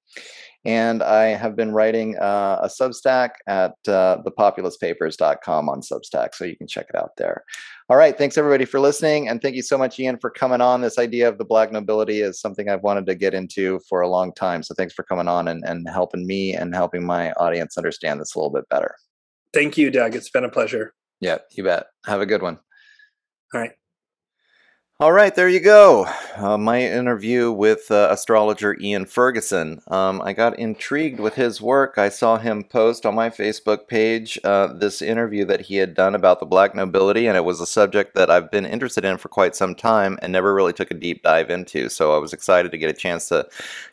and I have been writing uh, a Substack at uh, thepopulistpapers.com on Substack, so you can check it out there. All right, thanks everybody for listening, and thank you so much, Ian, for coming on. This idea of the Black nobility is something I've wanted to get into for a long time. So thanks for coming on and, and helping me and helping my audience understand this a little bit better. Thank you, Doug. It's been a pleasure. Yeah, you bet. Have a good one. All right. All right, there you go. Uh, my interview with uh, astrologer Ian Ferguson. Um, I got intrigued with his work. I saw him post on my Facebook page uh, this interview that he had done about the black nobility, and it was a subject that I've been interested in for quite some time and never really took a deep dive into. So I was excited to get a chance to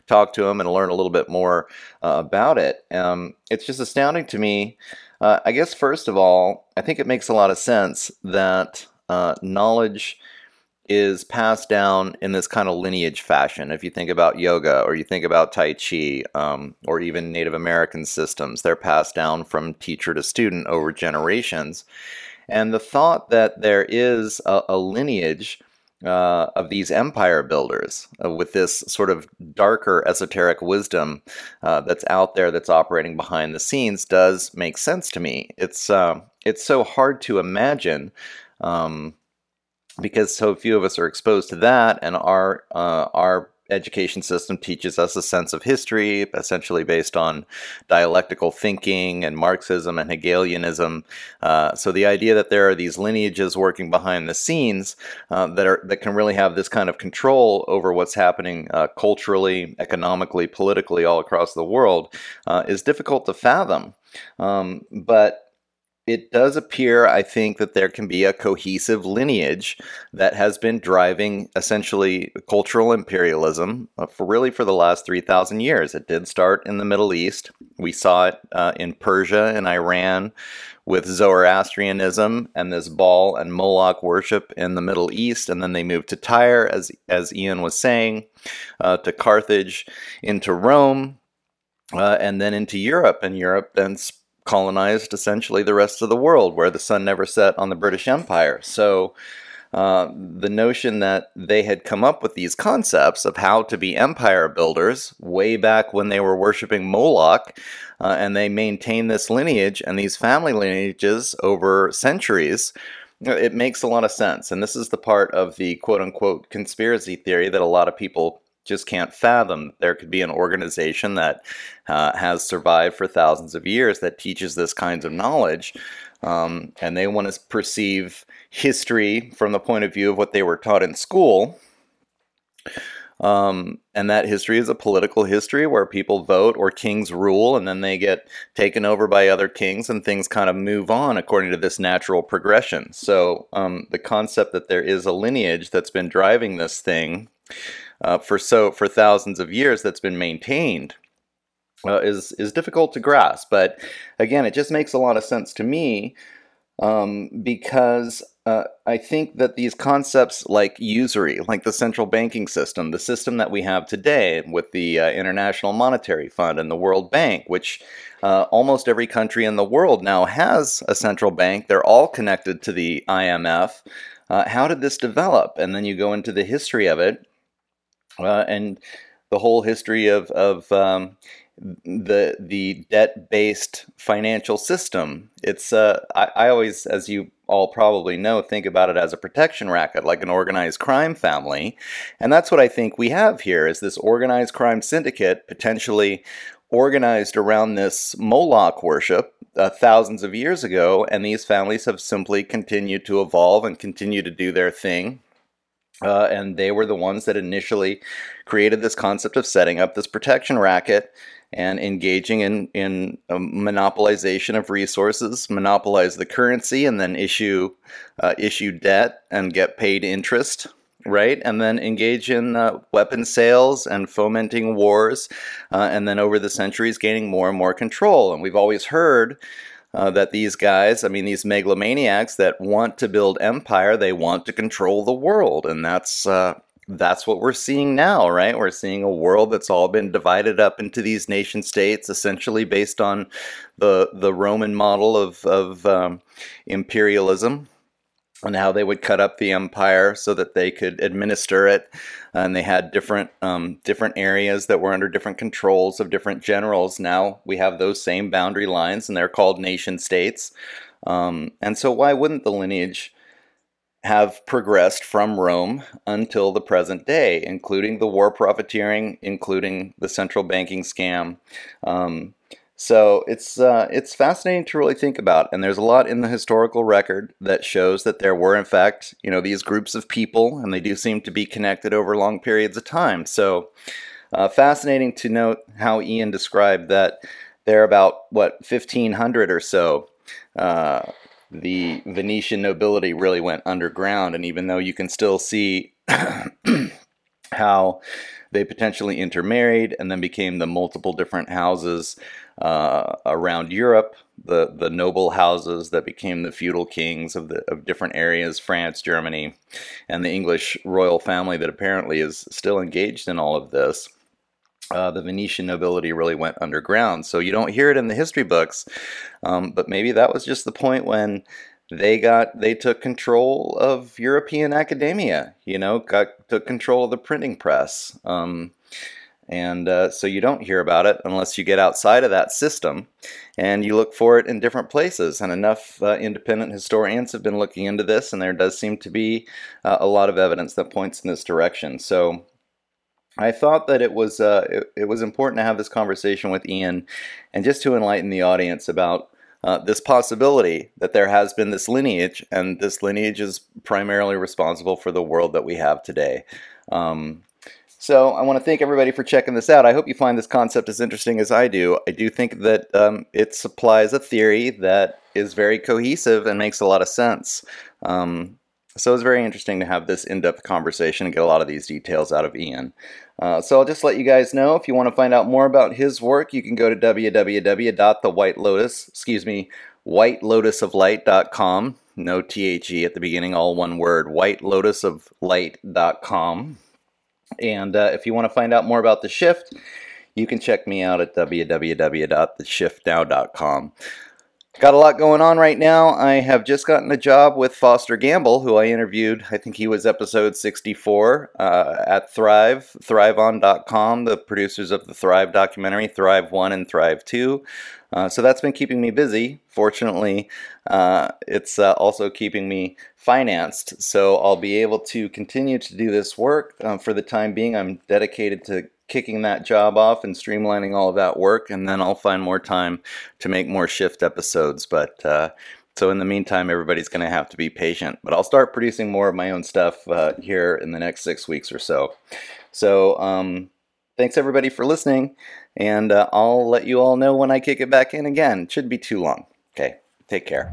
talk to him and learn a little bit more uh, about it. Um, it's just astounding to me. Uh, I guess, first of all, I think it makes a lot of sense that uh, knowledge is passed down in this kind of lineage fashion. If you think about yoga or you think about Tai Chi um, or even Native American systems, they're passed down from teacher to student over generations. And the thought that there is a, a lineage uh, of these empire builders uh, with this sort of darker esoteric wisdom uh, that's out there that's operating behind the scenes does make sense to me. It's uh, it's so hard to imagine. Um, because so few of us are exposed to that, and our uh, our education system teaches us a sense of history, essentially based on dialectical thinking and Marxism and Hegelianism. Uh, so the idea that there are these lineages working behind the scenes uh, that are that can really have this kind of control over what's happening uh, culturally, economically, politically all across the world uh, is difficult to fathom. Um, but it does appear, I think, that there can be a cohesive lineage that has been driving essentially cultural imperialism uh, for really for the last 3,000 years. It did start in the Middle East. We saw it uh, in Persia and Iran with Zoroastrianism and this Baal and Moloch worship in the Middle East. And then they moved to Tyre, as, as Ian was saying, uh, to Carthage, into Rome. Uh, and then into Europe, and Europe then colonized essentially the rest of the world where the sun never set on the British Empire. So uh, the notion that they had come up with these concepts of how to be empire builders way back when they were worshiping Moloch, uh, and they maintain this lineage and these family lineages over centuries. It makes a lot of sense. And this is the part of the quote unquote conspiracy theory that a lot of people just can't fathom there could be an organization that uh, has survived for thousands of years that teaches this kinds of knowledge um, and they want to perceive history from the point of view of what they were taught in school um, and that history is a political history where people vote or kings rule and then they get taken over by other kings and things kind of move on according to this natural progression. So, um, the concept that there is a lineage that's been driving this thing uh, for so for thousands of years that's been maintained uh, is is difficult to grasp. But again, it just makes a lot of sense to me um, because uh, I think that these concepts like usury, like the central banking system, the system that we have today with the uh, International Monetary Fund and the World Bank, which uh, almost every country in the world now has a central bank, they're all connected to the IMF. Uh, how did this develop? And then you go into the history of it uh, and the whole history of of um, the the debt based financial system. It's uh, I, I always, as you all probably know, think about it as a protection racket, like an organized crime family, and that's what I think we have here is this organized crime syndicate potentially organized around this Moloch worship uh, thousands of years ago, and these families have simply continued to evolve and continue to do their thing uh, and they were the ones that initially created this concept of setting up this protection racket and engaging in, in monopolization of resources, monopolize the currency, and then issue uh, issue debt and get paid interest right? And then engage in uh, weapon sales and fomenting wars, uh, and then over the centuries gaining more and more control. And we've always heard. Uh, that these guys, I mean, these megalomaniacs that want to build empire, they want to control the world, and that's uh, that's what we're seeing now, right? We're seeing a world that's all been divided up into these nation states, essentially based on the the Roman model of of um, imperialism, and how they would cut up the empire so that they could administer it. And they had different um, different areas that were under different controls of different generals. Now we have those same boundary lines, and they're called nation states. Um, and so, why wouldn't the lineage have progressed from Rome until the present day, including the war profiteering, including the central banking scam? Um, so it's uh, it's fascinating to really think about, and there's a lot in the historical record that shows that there were, in fact, you know, these groups of people, and they do seem to be connected over long periods of time. So uh, fascinating to note how Ian described that they're about what 1500 or so. Uh, the Venetian nobility really went underground, and even though you can still see how they potentially intermarried and then became the multiple different houses uh, around Europe, the, the noble houses that became the feudal kings of, the, of different areas, France, Germany, and the English royal family that apparently is still engaged in all of this. Uh, the Venetian nobility really went underground. So you don't hear it in the history books, um, but maybe that was just the point when they got they took control of European academia. You know, got took control of the printing press. Um, and uh, so you don't hear about it unless you get outside of that system and you look for it in different places. And enough uh, independent historians have been looking into this, and there does seem to be uh, a lot of evidence that points in this direction. So I thought that it was uh, it, it, was important to have this conversation with Ian, and just to enlighten the audience about uh, this possibility that there has been this lineage, and this lineage is primarily responsible for the world that we have today. Um, so I want to thank everybody for checking this out. I hope you find this concept as interesting as I do. I do think that um, it supplies a theory that is very cohesive and makes a lot of sense. Um, so it's very interesting to have this in-depth conversation and get a lot of these details out of Ian. Uh, so I'll just let you guys know if you want to find out more about his work, you can go to www.thewhitelotus, excuse me, whitelotusoflight.com. No THE at the beginning, all one word, whitelotusoflight.com. And uh, if you want to find out more about the shift, you can check me out at www.theshiftnow.com. Got a lot going on right now. I have just gotten a job with Foster Gamble, who I interviewed. I think he was episode 64 uh, at Thrive, thriveon.com, the producers of the Thrive documentary, Thrive 1 and Thrive 2. Uh, so that's been keeping me busy. Fortunately, uh, it's uh, also keeping me financed. So I'll be able to continue to do this work uh, for the time being. I'm dedicated to kicking that job off and streamlining all of that work, and then I'll find more time to make more shift episodes. But uh, so in the meantime, everybody's going to have to be patient. But I'll start producing more of my own stuff uh, here in the next six weeks or so. So um, thanks everybody for listening, and uh, I'll let you all know when I kick it back in again. It shouldn't be too long. Okay, take care.